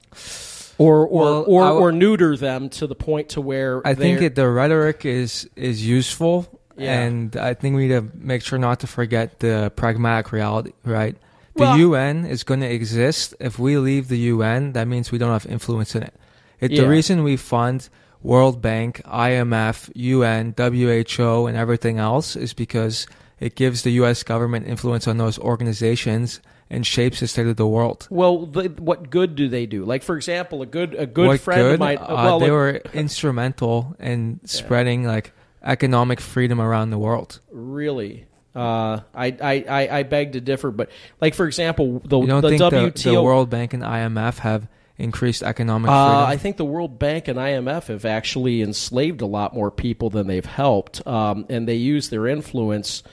Speaker 2: or or
Speaker 1: Well,
Speaker 2: or,
Speaker 1: I w-
Speaker 2: or neuter them to the point to where
Speaker 1: I think it, the rhetoric is is useful
Speaker 2: Yeah.
Speaker 1: And I think we need to make sure not to forget the pragmatic reality, right? The
Speaker 2: Well-
Speaker 1: UN is going to exist. If we leave the UN, that means we don't have influence in it. it
Speaker 2: Yeah.
Speaker 1: The reason we fund World Bank, IMF, UN, WHO, and everything else is because it gives the U.S. government influence on those organizations and shapes the state of the world.
Speaker 2: Well, the, what good do they do? Like, for example, a good a good
Speaker 1: what
Speaker 2: friend
Speaker 1: good?
Speaker 2: of mine.
Speaker 1: Uh,
Speaker 2: well,
Speaker 1: they were instrumental in spreading like economic freedom around the world.
Speaker 2: Really? Uh, I, I, I, I beg to differ, but like for example, the
Speaker 1: You don't
Speaker 2: the
Speaker 1: think
Speaker 2: WTO.
Speaker 1: the, the World Bank and IMF have increased economic
Speaker 2: uh,
Speaker 1: freedom?
Speaker 2: I think the World Bank and IMF have actually enslaved a lot more people than they've helped, um, and they use their influence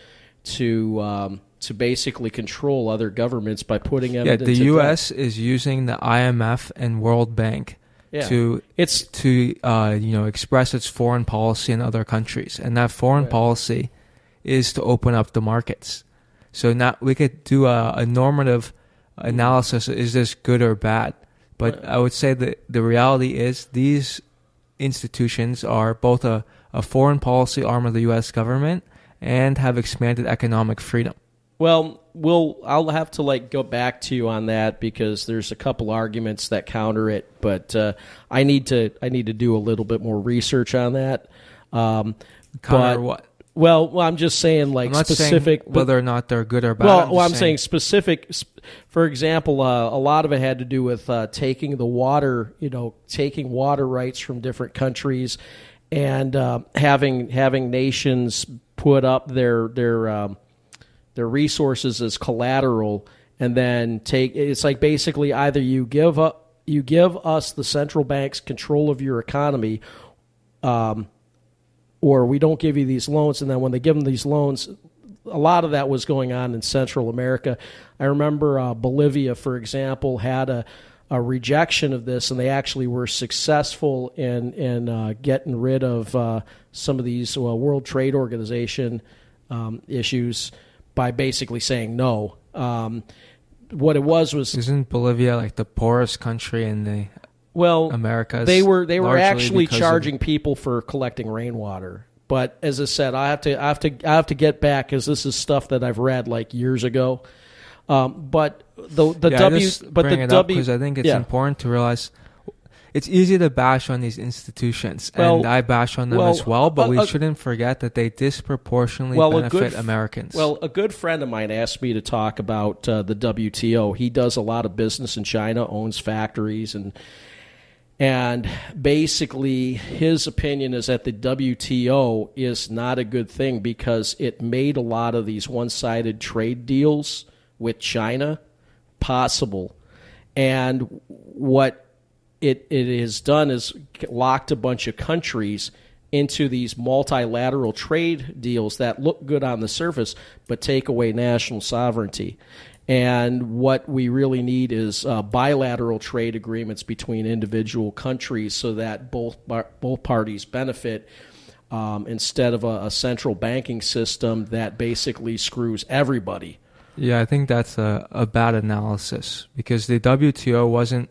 Speaker 2: to um, to basically control other governments by putting
Speaker 1: yeah, the. U.S. is using the IMF and World Bank
Speaker 2: Yeah.
Speaker 1: to
Speaker 2: It's-
Speaker 1: to uh, you know express its foreign policy in other countries, and that foreign policy is to open up the markets. So now we could do a, a normative analysis: is this good or bad? But I would say that the reality is these institutions are both a, a foreign policy arm of the U.S. government and have expanded economic freedom.
Speaker 2: Well, we'll I'll have to like go back to you on that because there's a couple arguments that counter it, but uh, I need to I need to do a little bit more research on that. Um,
Speaker 1: Counter
Speaker 2: but-
Speaker 1: what?
Speaker 2: Well, well, I'm just saying like specific
Speaker 1: saying whether or not they're good or bad.
Speaker 2: Well,
Speaker 1: I'm
Speaker 2: well, I'm
Speaker 1: just
Speaker 2: saying, specific. For example, uh, a lot of it had to do with uh, taking the water, you know, taking water rights from different countries, and uh, having having nations put up their their um, their resources as collateral, and then take. It's like basically either you give up, you give us the central bank's control of your economy, um, or we don't give you these loans. And then when they give them these loans, a lot of that was going on in Central America. I remember uh, Bolivia, for example, had a, a rejection of this, and they actually were successful in in uh, getting rid of uh, some of these uh, World Trade Organization um, issues by basically saying no. Um, what it was was
Speaker 1: Isn't Bolivia like the poorest country in the
Speaker 2: well
Speaker 1: Americas?
Speaker 2: They were they were actually
Speaker 1: because of-
Speaker 2: charging people for collecting rainwater. But as I said, I have to I have to I have to get back because this is stuff that I've read like years ago. Um, but the the
Speaker 1: yeah, I
Speaker 2: W but the W
Speaker 1: because I think it's
Speaker 2: yeah.
Speaker 1: important to realize it's easy to bash on these institutions,
Speaker 2: Well,
Speaker 1: and I bash on them
Speaker 2: well,
Speaker 1: as well. But
Speaker 2: a-
Speaker 1: we
Speaker 2: a-
Speaker 1: shouldn't forget that they disproportionately
Speaker 2: well,
Speaker 1: benefit Americans.
Speaker 2: Well, a good friend of mine asked me to talk about uh, the WTO. He does a lot of business in China, owns factories, and and basically his opinion is that the WTO is not a good thing because it made a lot of these one-sided trade deals with China possible, and what it it has done is locked a bunch of countries into these multilateral trade deals that look good on the surface but take away national sovereignty. And what we really need is uh, bilateral trade agreements between individual countries so that both bar- both parties benefit. Um, instead of a, a central banking system that basically screws everybody.
Speaker 1: Yeah, I think that's a, a bad analysis because the WTO wasn't.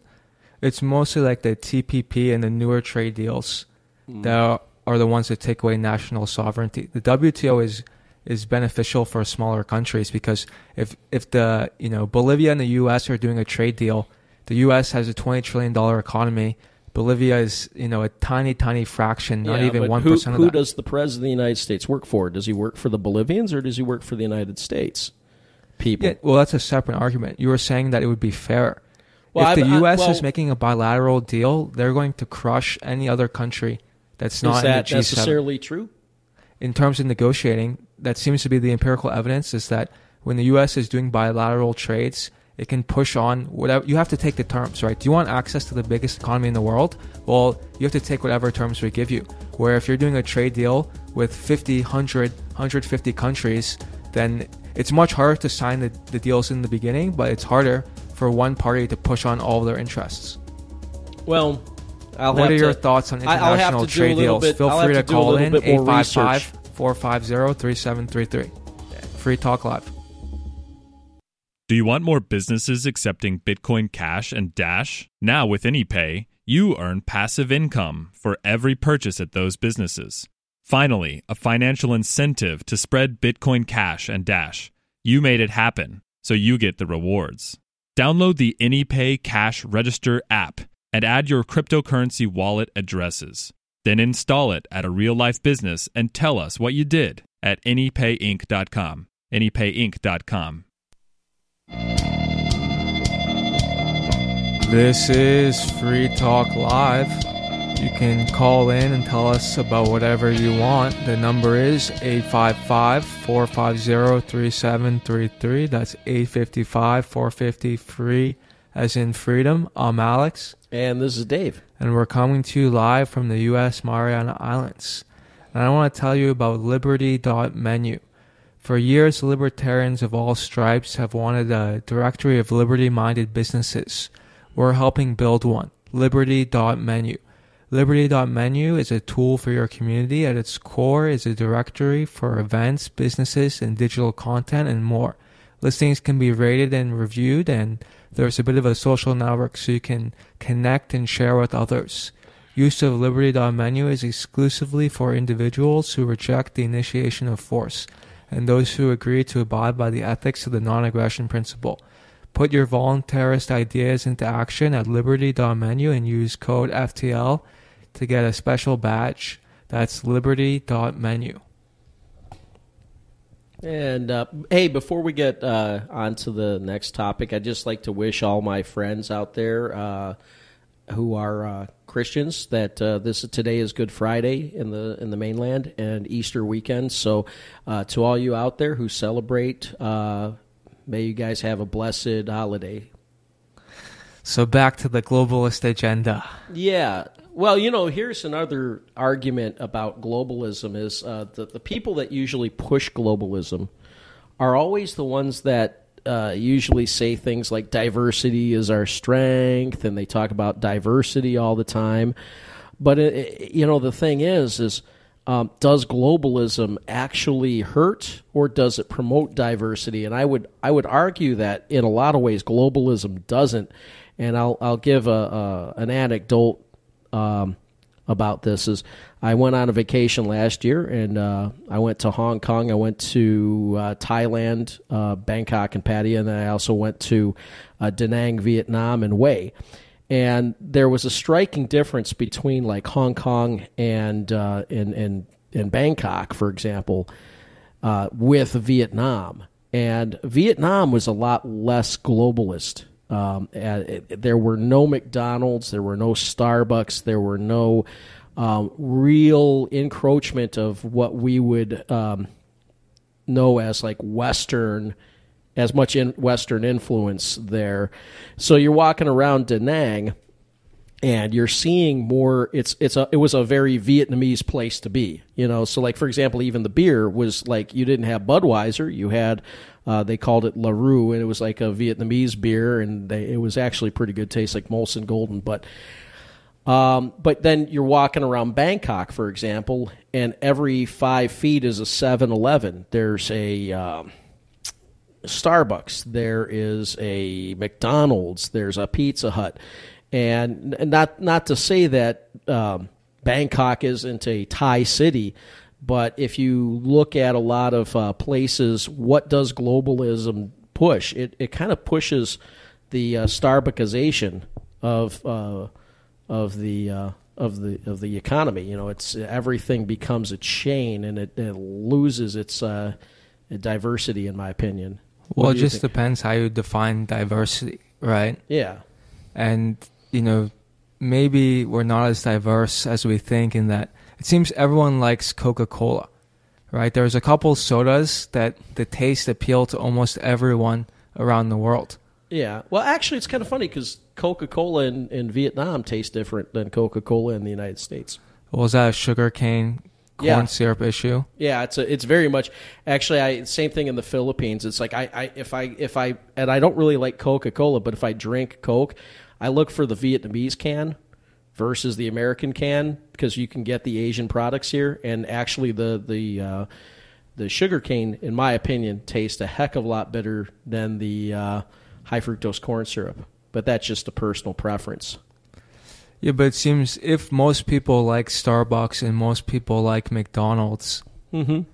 Speaker 1: It's mostly like the TPP and the newer trade deals
Speaker 2: Mm.
Speaker 1: that are, are the ones that take away national sovereignty. The WTO is is beneficial for smaller countries because if if the you know Bolivia and the U.S. are doing a trade deal, the U.S. has a twenty trillion dollar economy. Bolivia is you know a tiny tiny fraction, not
Speaker 2: Yeah,
Speaker 1: even one
Speaker 2: who,
Speaker 1: percent of
Speaker 2: who does the president of the United States work for? Does he work for the Bolivians or does he work for the United States? People.
Speaker 1: Yeah, well, that's a separate argument. You were saying that it would be fair.
Speaker 2: Well,
Speaker 1: if the
Speaker 2: I- I-
Speaker 1: U.S.
Speaker 2: well-
Speaker 1: is making a bilateral deal, they're going to crush any other country that's
Speaker 2: Is
Speaker 1: not
Speaker 2: that
Speaker 1: in the G7.
Speaker 2: necessarily true?
Speaker 1: In terms of negotiating, that seems to be the empirical evidence is that when the U.S. is doing bilateral trades, it can push on whatever. You have to take the terms, right? Do you want access to the biggest economy in the world? Well, you have to take whatever terms we give you. Where if you're doing a trade deal with 50, 100, 150 countries, then it's much harder to sign the, the deals in the beginning, but it's harder for one party to push on all their interests.
Speaker 2: Well, I'll
Speaker 1: what
Speaker 2: have
Speaker 1: are your
Speaker 2: to-
Speaker 1: thoughts on
Speaker 2: I- I'll have
Speaker 1: international
Speaker 2: to do a
Speaker 1: trade deals?
Speaker 2: bit-
Speaker 1: Feel
Speaker 2: I'll
Speaker 1: free to
Speaker 2: to
Speaker 1: call in
Speaker 2: bit more
Speaker 1: 855
Speaker 2: research.
Speaker 1: 450 3733. Free Talk Live.
Speaker 15: Do you want more businesses accepting Bitcoin Cash and Dash? Now with AnyPay, you earn passive income for every purchase at those businesses. Finally, a financial incentive to spread Bitcoin Cash and Dash. You made it happen, so you get the rewards. Download the AnyPay Cash Register app and add your cryptocurrency wallet addresses. Then install it at a real life business and tell us what you did at anypayinc.com. Anypayinc.com.
Speaker 1: This is Free Talk Live. You can call in and tell us about whatever you want. The number is 855 450 3733. That's 855 450 free, as in freedom. I'm Alex.
Speaker 2: And this is Dave.
Speaker 1: And we're coming to you live from the U.S. Mariana Islands. And I want to tell you about Liberty.menu. For years, libertarians of all stripes have wanted a directory of liberty minded businesses. We're helping build one. Liberty.menu. Liberty.menu is a tool for your community. At its core is a directory for events, businesses, and digital content and more. Listings can be rated and reviewed, and there's a bit of a social network so you can connect and share with others. Use of Liberty.menu is exclusively for individuals who reject the initiation of force and those who agree to abide by the ethics of the non aggression principle. Put your voluntarist ideas into action at liberty.menu and use code FTL to get a special batch. That's liberty.menu.
Speaker 2: And uh, hey, before we get uh, on to the next topic, I'd just like to wish all my friends out there uh, who are uh, Christians that uh, this today is Good Friday in the in the mainland and Easter weekend. So, uh, to all you out there who celebrate, may you guys have a blessed holiday.
Speaker 1: So back to the globalist agenda.
Speaker 2: Yeah. Well, you know, here's another argument about globalism: is uh, the the people that usually push globalism are always the ones that uh, usually say things like diversity is our strength, and they talk about diversity all the time. But it, you know, the thing is, is um, does globalism actually hurt or does it promote diversity? And I would I would argue that in a lot of ways globalism doesn't. And I'll I'll give a, a an anecdote um, about this. Is I went on a vacation last year and uh, I went to Hong Kong. I went to uh, Thailand, uh, Bangkok, and Pattaya, and then I also went to uh, Da Nang, Vietnam, and Hue and there was a striking difference between like Hong Kong and uh, and and and Bangkok, for example, uh, with Vietnam. And Vietnam was a lot less globalist. Um, it, there were no McDonald's, there were no Starbucks, there were no um, real encroachment of what we would um, know as like Western as much in Western influence there. So you're walking around Da Nang and you're seeing more it's it's a it was a very Vietnamese place to be, you know. So like for example, even the beer was like you didn't have Budweiser, you had uh, they called it Larue, and it was like a Vietnamese beer, and they, it was actually pretty good taste, like Molson Golden. But um, but then you're walking around Bangkok, for example, and every five feet is a 7-Eleven. There's a um, Starbucks, there is a McDonald's, there's a Pizza Hut, and not not to say that um, Bangkok isn't a Thai city, but if you look at a lot of uh, places, what does globalism push? It it kind of pushes the uh, Starbuckization of uh, of the uh, of the of the economy. You know, it's everything becomes a chain, and it, it loses its uh, diversity, in my opinion.
Speaker 1: Well, it just think? depends how you define diversity, right?
Speaker 2: Yeah.
Speaker 1: And, you know, maybe we're not as diverse as we think in that it seems everyone likes Coca Cola, right? There's a couple sodas that the taste appeal to almost everyone around the world.
Speaker 2: Yeah. Well, actually, it's kind of funny because Coca Cola in, in Vietnam tastes different than Coca Cola in the United States.
Speaker 1: Well, is that a sugar cane corn yeah. syrup issue.
Speaker 2: Yeah, it's a, it's very much actually I same thing in the Philippines. It's like I, I if I if I and I don't really like Coca Cola, but if I drink Coke, I look for the Vietnamese can versus the American can because you can get the Asian products here, and actually the the uh, the sugar cane, in my opinion, tastes a heck of a lot better than the uh, high fructose corn syrup. But that's just a personal preference.
Speaker 1: Yeah, but it seems if most people like Starbucks and most people like McDonald's,
Speaker 2: Mhm.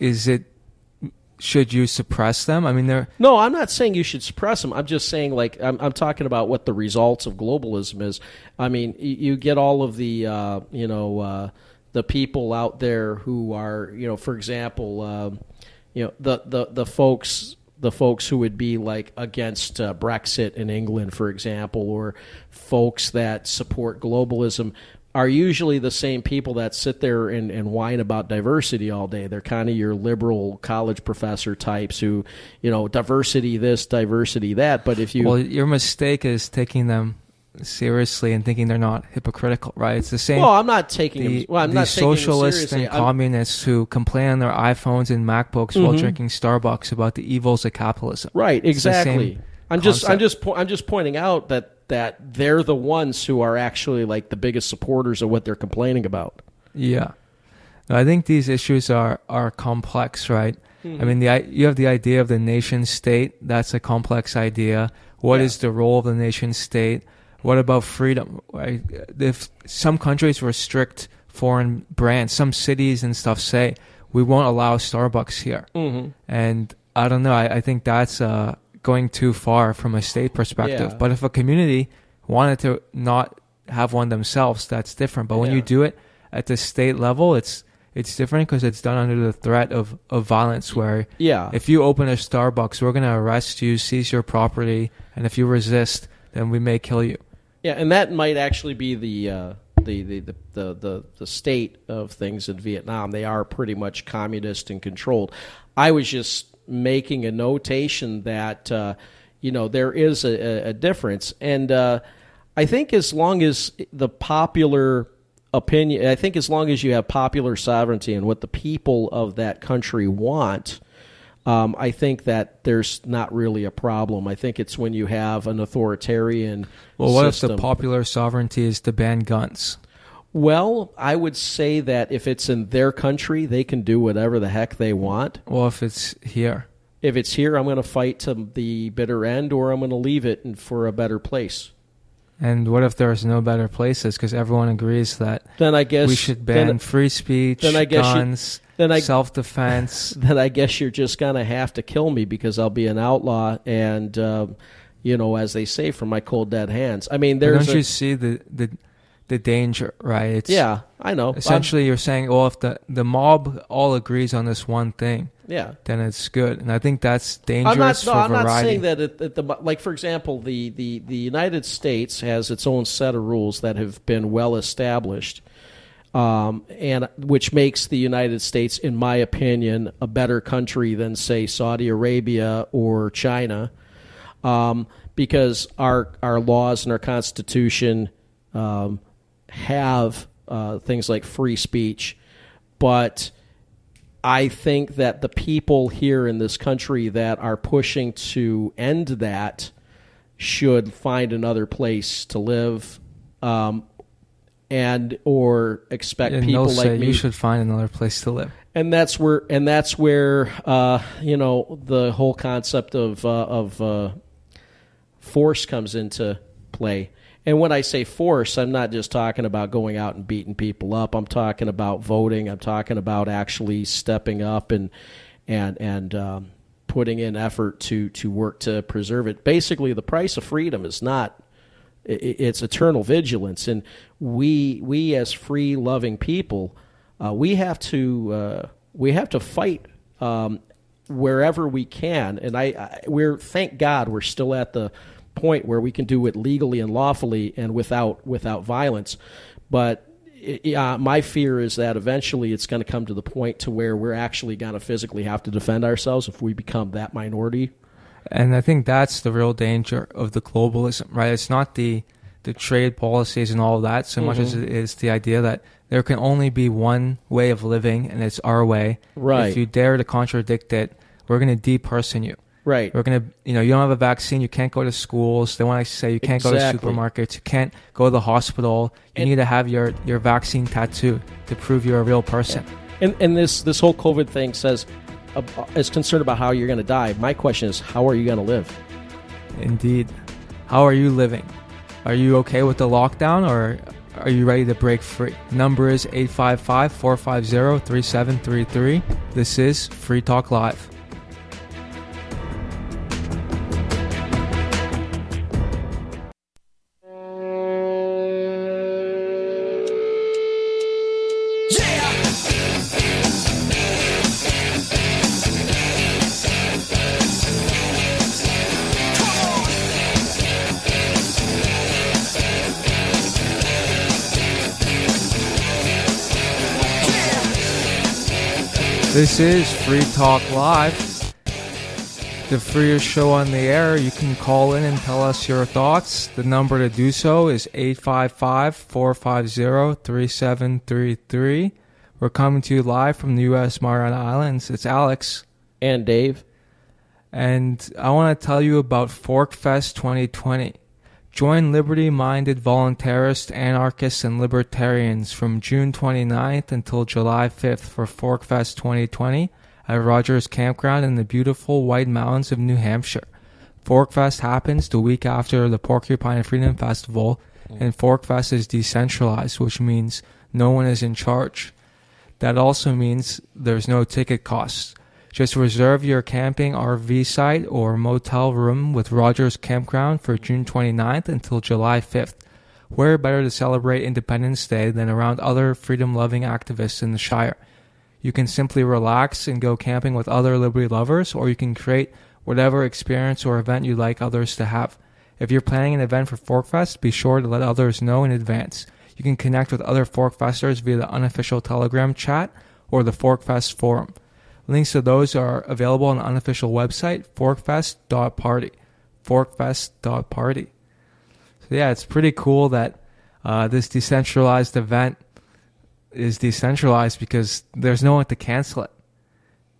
Speaker 1: is it should you suppress them? I mean, they're
Speaker 2: No, I'm not saying you should suppress them. I'm just saying, like, I'm, I'm talking about what the results of globalism is. I mean, you get all of the, uh, you know, uh, the people out there who are, you know, for example, um, you know, the, the, the folks, the folks who would be like against uh, Brexit in England, for example, or folks that support globalism are usually the same people that sit there and, and whine about diversity all day. They're kind of your liberal college professor types who, you know, diversity this, diversity that. But if you
Speaker 1: well, your mistake is taking them seriously and thinking they're not hypocritical, right? It's the same.
Speaker 2: Well, I'm not taking
Speaker 1: the,
Speaker 2: them- well, I'm
Speaker 1: the
Speaker 2: not taking them
Speaker 1: socialists and
Speaker 2: I'm-
Speaker 1: communists who complain on their iPhones and MacBooks while
Speaker 2: Mhm.
Speaker 1: drinking Starbucks about the evils of capitalism.
Speaker 2: Right,
Speaker 1: It's the same
Speaker 2: exactly. I'm just I'm just I'm just pointing out that that they're the ones who are actually like the biggest supporters of what they're complaining about.
Speaker 1: Yeah, I think these issues are are complex, right? I
Speaker 2: Mhm.
Speaker 1: mean, the you have the idea of the nation state. That's a complex idea. What is the role of the nation state? What about freedom? If some countries restrict foreign brands, some cities and stuff say we won't allow Starbucks here,
Speaker 2: Mhm.
Speaker 1: and I don't know. I, I think that's uh, going too far from a state perspective.
Speaker 2: Yeah.
Speaker 1: But if a community wanted to not have one themselves, that's different. But when you do it at the state level, it's it's different because it's done under the threat of, of violence. Where
Speaker 2: Yeah.
Speaker 1: if you open a Starbucks, we're going to arrest you, seize your property, and if you resist, then we may kill you.
Speaker 2: Yeah, and that might actually be the uh, the, the, the, the the state of things in Vietnam. They are pretty much communist and controlled. I was just making a notation that uh, you know there is a, a- difference, and uh, I think as long as the popular opinion, I think as long as you have popular sovereignty and what the people of that country want. Um, I think that there's not really a problem. I think it's when you have an authoritarian
Speaker 1: Well, what if the popular sovereignty is to ban guns?
Speaker 2: Well, I would say that if it's in their country, they can do whatever the heck they want.
Speaker 1: Well, if it's here,
Speaker 2: If it's here, I'm going to fight to the bitter end, or I'm going to leave it for a better place.
Speaker 1: and what if there's no better places? Because everyone agrees that
Speaker 2: Then I guess
Speaker 1: we should ban
Speaker 2: then-
Speaker 1: free speech,
Speaker 2: then I guess you-
Speaker 1: guns,
Speaker 2: then I-
Speaker 1: self-defense.
Speaker 2: Then I guess you're just going to have to kill me because I'll be an outlaw, and um, you know, as they say, from my cold dead hands. I mean,
Speaker 1: But don't
Speaker 2: a-
Speaker 1: you see the the the danger, right? It's
Speaker 2: Yeah, I know.
Speaker 1: Essentially, you're saying, well, if the the mob all agrees on this one thing,
Speaker 2: Yeah.
Speaker 1: then it's good, and I think that's dangerous
Speaker 2: I'm not. No, I'm
Speaker 1: variety.
Speaker 2: not saying that. It, it, the, like for example, the, the the United States has its own set of rules that have been well established, um, and which makes the United States, in my opinion, a better country than say Saudi Arabia or China, um, because our our laws and our constitution um, have uh, things like free speech, but I think that the people here in this country that are pushing to end that should find another place to live, um, and or expect
Speaker 1: and
Speaker 2: people like me.
Speaker 1: you should find another place to live.
Speaker 2: and that's where and that's where uh, you know the whole concept of uh, of uh, force comes into play. And when I say force, I'm not just talking about going out and beating people up. I'm talking about voting. I'm talking about actually stepping up and and and um, putting in effort to to work to preserve it. Basically, the price of freedom is not it's eternal vigilance, and we we as free loving people, uh, we have to uh, we have to fight um, wherever we can. And I, I we're thank God we're still at the point where we can do it legally and lawfully and without without violence. But yeah, my fear is that eventually it's going to come to the point to where we're actually going to physically have to defend ourselves if we become that minority.
Speaker 1: And I think that's the real danger of the globalism, right? It's not the the trade policies and all that so much as
Speaker 2: Mhm.
Speaker 1: it is the idea that there can only be one way of living and it's our way.
Speaker 2: Right.
Speaker 1: If you dare to contradict it, we're going to deperson you.
Speaker 2: Right.
Speaker 1: We're going to, you know, you don't have a vaccine, you can't go to schools. They want to say you can't go to supermarkets, you can't go to the hospital. You need to have your, your vaccine tattoo to prove you're a real person.
Speaker 2: And and this this whole COVID thing says uh, is concerned about how you're going to die. My question is, how are you going to live?
Speaker 1: Indeed. How are you living? Are you okay with the lockdown or are you ready to break free? Number is 855 450 3733. This is Free Talk Live. This is Free Talk Live, the freest show on the air. You can call in and tell us your thoughts. The number to do so is 855 450 3733. We're coming to you live from the U.S. Mariana Islands. It's Alex.
Speaker 2: And Dave.
Speaker 1: And I want to tell you about Forkfest 2020. Join liberty minded voluntarists, anarchists, and libertarians from June 29th until July 5th for Forkfest 2020 at Rogers Campground in the beautiful White Mountains of New Hampshire. Forkfest happens the week after the Porcupine Freedom Festival, and Forkfest is decentralized, which means no one is in charge. That also means there's no ticket costs. Just reserve your camping RV site or motel room with Rogers Campground for June 29th until July 5th. Where better to celebrate Independence Day than around other freedom loving activists in the Shire? You can simply relax and go camping with other liberty lovers, or you can create whatever experience or event you'd like others to have. If you're planning an event for Forkfest, be sure to let others know in advance. You can connect with other Forkfesters via the unofficial Telegram chat or the Forkfest forum. Links to those are available on the unofficial website, forkfest.party. Forkfest.party. So, yeah, it's pretty cool that uh, this decentralized event is decentralized because there's no one to cancel it.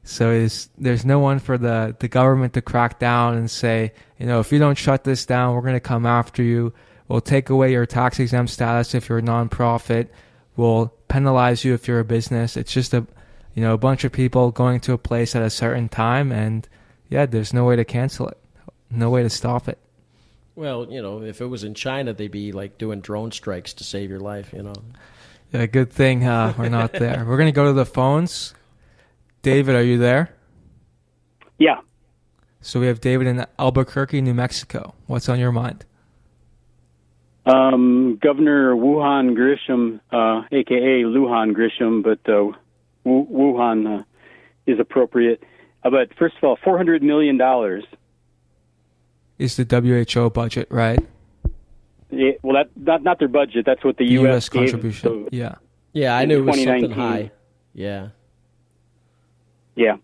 Speaker 1: So is there's no one for the, the government to crack down and say, you know, if you don't shut this down, we're going to come after you. We'll take away your tax exempt status if you're a nonprofit. We'll penalize you if you're a business. It's just a you know, a bunch of people going to a place at a certain time, and yeah, there's no way to cancel it, no way to stop it.
Speaker 2: Well, you know, if it was in China, they'd be like doing drone strikes to save your life. You know.
Speaker 1: Yeah, good thing uh, we're not there. we're gonna go to the phones. David, are you there?
Speaker 16: Yeah.
Speaker 1: So we have David in Albuquerque, New Mexico. What's on your mind?
Speaker 16: Um, Governor Wuhan Grisham, uh, aka Lujan Grisham, but uh, Wuhan uh, is appropriate. Uh, but first of all, four hundred million dollars
Speaker 1: is the WHO budget, right?
Speaker 16: Yeah, well, that not not their budget. That's what the,
Speaker 1: the
Speaker 16: U.S.
Speaker 1: U.S. contribution.
Speaker 16: So,
Speaker 1: yeah,
Speaker 2: yeah, I knew it was something high. Yeah,
Speaker 16: yeah.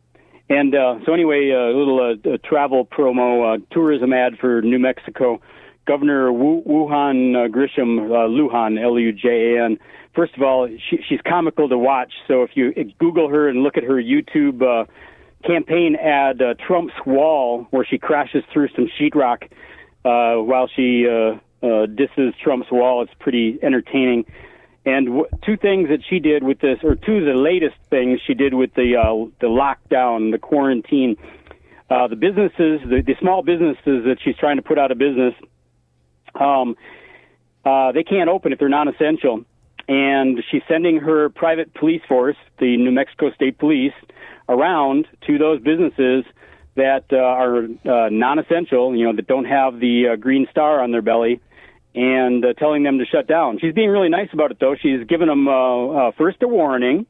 Speaker 16: And uh, so anyway, a little uh, travel promo, uh, tourism ad for New Mexico. Governor Wuhan uh, Grisham, uh, Lujan, L-U-J-A-N. First of all, she, she's comical to watch. So if you Google her and look at her YouTube uh, campaign ad, uh, Trump's Wall, where she crashes through some sheetrock uh, while she uh, uh, disses Trump's wall, it's pretty entertaining. And w- two things that she did with this, or two of the latest things she did with the uh, the lockdown, the quarantine, uh, the businesses, the, the small businesses that she's trying to put out of business um, uh, they can't open if they're non-essential. And she's sending her private police force, the New Mexico State Police, around to those businesses that uh, are uh, non-essential, you know, that don't have the uh, green star on their belly, and uh, telling them to shut down. She's being really nice about it, though. She's given them uh, uh, first a warning,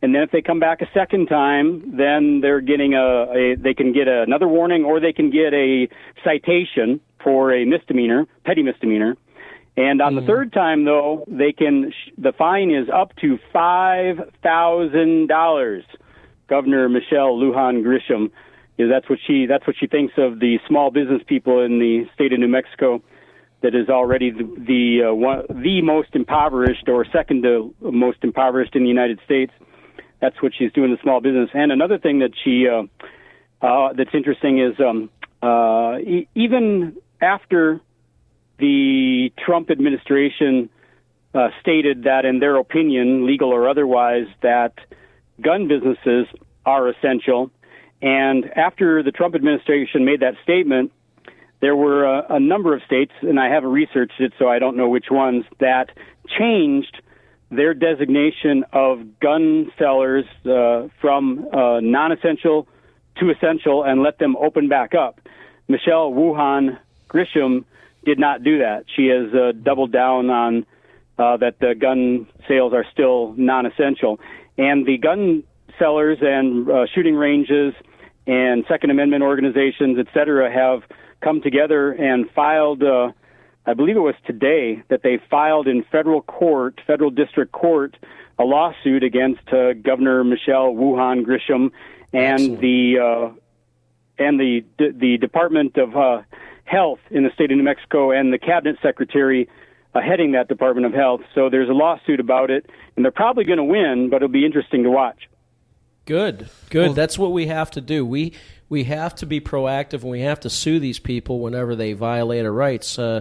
Speaker 16: and then if they come back a second time, then they're getting a, a they can get another warning, or they can get a citation for a misdemeanor, petty misdemeanor. And on mm. the third time, though, they can the fine is up to five thousand dollars. Governor Michelle Lujan Grisham, is that's what she that's what she thinks of the small business people in the state of New Mexico. That is already the the, uh, one, the most impoverished, or second to most impoverished in the United States. That's what she's doing to small business. And another thing that she uh, uh, that's interesting is um, uh, e- even after the Trump administration uh, stated that, in their opinion, legal or otherwise, that gun businesses are essential. And after the Trump administration made that statement, there were a, a number of states, and I haven't researched it, so I don't know which ones, that changed their designation of gun sellers uh, from uh, non essential to essential and let them open back up. Michelle Wuhan Grisham did not do that. She has uh, doubled down on uh, that the gun sales are still non essential. And the gun sellers and uh, shooting ranges and Second Amendment organizations, et cetera, have come together and filed. Uh, I believe it was today that they filed in federal court, federal district court, a lawsuit against uh, Governor Michelle Wuhan Grisham and Excellent. the uh, and the the Department of uh, Health in the state of New Mexico and the cabinet secretary uh, heading that Department of Health. So there's a lawsuit about it, and they're probably going to win, but it'll be interesting to watch.
Speaker 2: Good, good. Well, That's what we have to do. We we have to be proactive, and we have to sue these people whenever they violate our rights. Uh,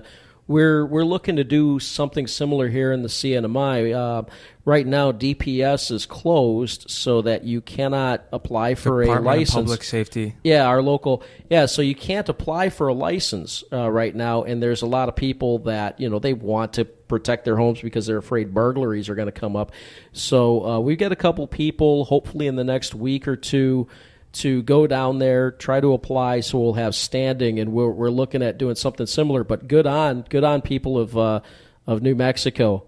Speaker 2: we're we're looking to do something similar here in the CNMI. Uh, right now, DPS is closed so that you cannot apply for
Speaker 1: Department
Speaker 2: a license.
Speaker 1: Public Safety.
Speaker 2: Yeah, our local. Yeah, so you can't apply for a license uh, right now, and there's a lot of people that you know they want to protect their homes because they're afraid burglaries are going to come up. So uh, we've got a couple people, hopefully in the next week or two to go down there, try to apply, so we'll have standing, and we're, we're looking at doing something similar. But good on, good on people of uh, of New Mexico.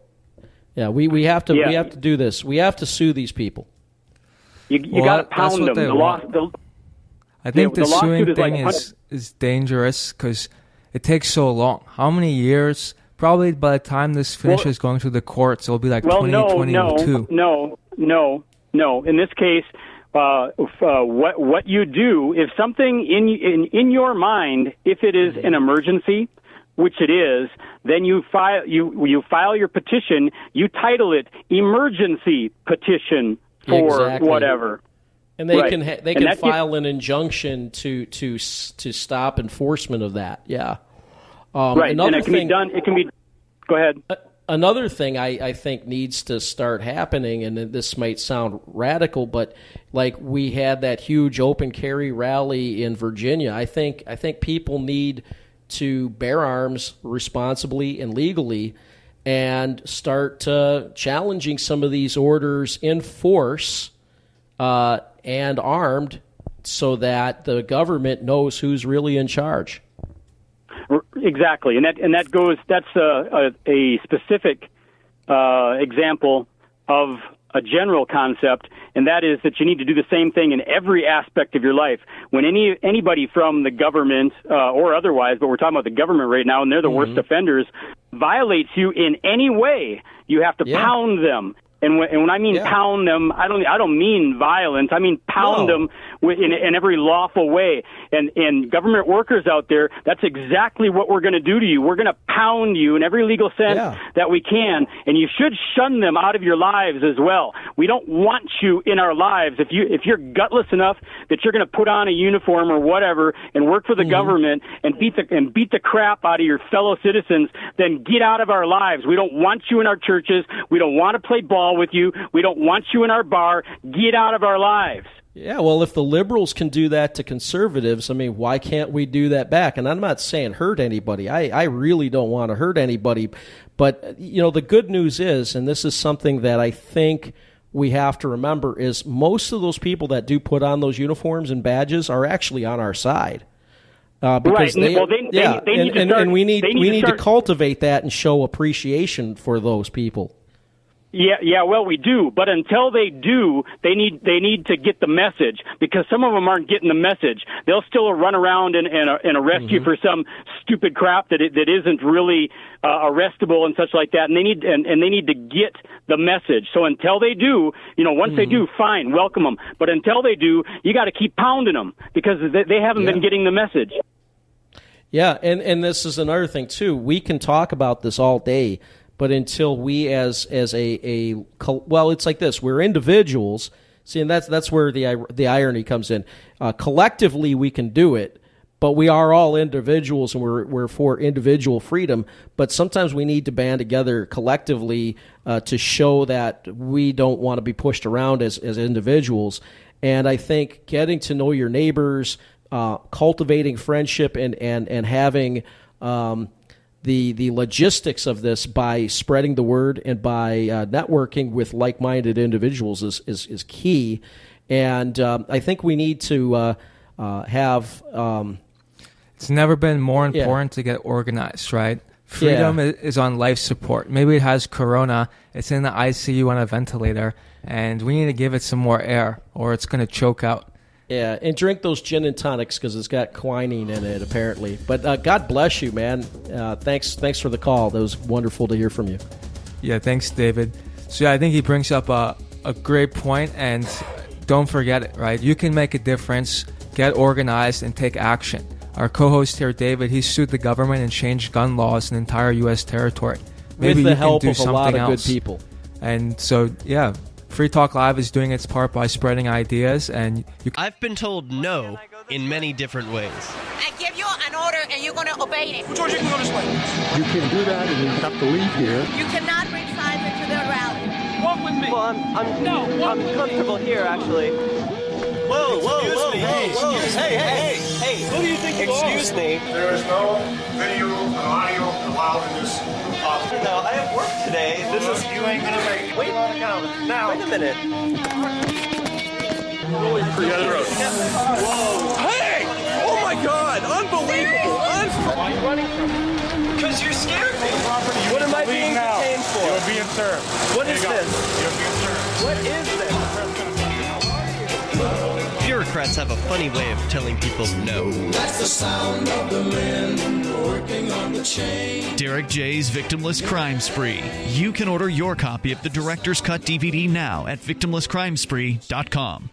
Speaker 2: Yeah, we, we have to
Speaker 16: Yeah.
Speaker 2: we have to do this. We have to sue these people.
Speaker 16: You, you
Speaker 1: Well,
Speaker 16: got to
Speaker 1: that- that's
Speaker 16: pound
Speaker 1: what
Speaker 16: them. The law, the,
Speaker 1: I think
Speaker 16: Yeah,
Speaker 1: the,
Speaker 16: the lawsuit
Speaker 1: suing
Speaker 16: is like
Speaker 1: thing is is dangerous because it takes so long. How many years? Probably by the time this finishes going through the courts, it'll be like
Speaker 16: well,
Speaker 1: twenty
Speaker 16: no,
Speaker 1: twenty
Speaker 16: no, no, no, no. In this case, uh, uh, what what you do if something in in in your mind, if it is an emergency, which it is, then you file you you file your petition. You title it emergency petition for
Speaker 2: Exactly.
Speaker 16: whatever.
Speaker 2: And they
Speaker 16: Right.
Speaker 2: can ha- they
Speaker 16: And
Speaker 2: can file an injunction to to to stop enforcement of that. Yeah, um,
Speaker 16: right, and
Speaker 2: another
Speaker 16: it can
Speaker 2: thing,
Speaker 16: be done. It can be. Go ahead.
Speaker 2: Another thing I, I think needs to start happening, and this might sound radical, but like we had that huge open carry rally in Virginia. I think I think people need to bear arms responsibly and legally, and start uh, challenging some of these orders in force uh, and armed, so that the government knows who's really in charge.
Speaker 16: Exactly, and that and that goes. That's a, a, a specific uh, example of a general concept, and that is that you need to do the same thing in every aspect of your life. When any anybody from the government uh, or otherwise, but we're talking about the government right now, and they're the worst offenders, violates you in any way, you have to pound them. And when, and when I mean pound them, I don't I don't mean violence. I mean pound them in, in every lawful way. And and government workers out there, that's exactly what we're going to do to you. We're going to pound you in every legal sense that we can, and you should shun them out of your lives as well. We don't want you in our lives. If you if you're gutless enough that you're going to put on a uniform or whatever and work for the mm-hmm. government and beat the and beat the crap out of your fellow citizens, then get out of our lives. We don't want you in our churches. We don't want to play ball with you. We don't want you in our bar. Get out of our lives.
Speaker 2: Yeah, well, if the liberals can do that to conservatives, I mean, why can't we do that back? And I'm not saying hurt anybody. I, I really don't want to hurt anybody. But, you know, the good news is, and this is something that I think we have to remember, is most of those people that do put on those uniforms and badges are actually on our side. Uh, because
Speaker 16: Right,
Speaker 2: they,
Speaker 16: well, they- they-
Speaker 2: yeah,
Speaker 16: they need
Speaker 2: and,
Speaker 16: to
Speaker 2: and,
Speaker 16: start-
Speaker 2: and we need we
Speaker 16: to
Speaker 2: need to
Speaker 16: start-
Speaker 2: cultivate that and show appreciation for those people.
Speaker 16: Yeah, yeah, well, we do, but until they do, they need they need to get the message because some of them aren't getting the message. They'll still run around and and, and arrest you for some stupid crap that it, that isn't really uh, arrestable and such like that. And they need and, and they need to get the message. So until they do, you know, once they do, fine, welcome them. But until they do, you got to keep pounding them because they, they haven't been getting the message.
Speaker 2: Yeah, and and this is another thing too. We can talk about this all day, but until we as as a a well, it's like this: we're individuals. See, and that's that's where the the irony comes in. Uh, collectively, we can do it, but we are all individuals, and we're we're for individual freedom. But sometimes we need to band together collectively uh, to show that we don't want to be pushed around as as individuals. And I think getting to know your neighbors, uh, cultivating friendship and and and having um, the the logistics of this by spreading the word and by uh, networking with like minded individuals is, is is key. And um, I think we need to uh, uh, have. Um,
Speaker 1: it's never been more
Speaker 2: Yeah.
Speaker 1: important to get organized, right? Freedom i is on life support. Maybe it has corona. It's in the ICU on a ventilator, and we need to give it some more air, or it's going to choke out.
Speaker 2: Yeah, and drink those gin and tonics because it's got quinine in it, apparently. But uh, God bless you, man. Uh, thanks, thanks for the call. That was wonderful to hear from you.
Speaker 1: Yeah, thanks, David. So yeah, I think he brings up a, a great point, and don't forget it, right? You can make a difference, get organized, and take action. Our co-host here, David, he sued the government and changed gun laws in entire U.S. territory. Maybe
Speaker 2: With the
Speaker 1: you
Speaker 2: help
Speaker 1: can do
Speaker 2: of a
Speaker 1: something
Speaker 2: lot of good
Speaker 1: else.
Speaker 2: people.
Speaker 1: And so, yeah, Free Talk Live is doing its part by spreading ideas, and you
Speaker 17: I've been told no in many different ways.
Speaker 18: I give you an order and you're going to obey it.
Speaker 19: George, you can go this way. You can do that and you have to leave here.
Speaker 18: You cannot bring signs into the rally.
Speaker 20: Walk with me. Well, I'm, I'm, no, I'm comfortable here, actually.
Speaker 17: Whoa, whoa,
Speaker 20: Excuse
Speaker 17: whoa,
Speaker 20: me.
Speaker 17: whoa, whoa.
Speaker 20: Excuse
Speaker 17: Hey,
Speaker 20: me.
Speaker 17: hey, hey, hey.
Speaker 20: Who do you think you
Speaker 17: Excuse
Speaker 20: are?
Speaker 17: me.
Speaker 19: There is no video and audio allowed in this
Speaker 20: No, I have work today. This is.
Speaker 19: You ain't gonna make it.
Speaker 20: Wait, now. Wait a minute. Whoa. Hey! Oh my God! Unbelievable! Unbelievable! Why are you running from me? Because you're scared me. What am I being detained for?
Speaker 19: You're being served.
Speaker 20: What is this?
Speaker 19: You're being served.
Speaker 20: What is this?
Speaker 17: Bureaucrats have a funny way of telling people no.
Speaker 21: That's the sound of the men working on the chain.
Speaker 7: Derrick J's Victimless Crime Spree. You can order your copy of the Director's Cut DVD now at victimlesscrimespree.com.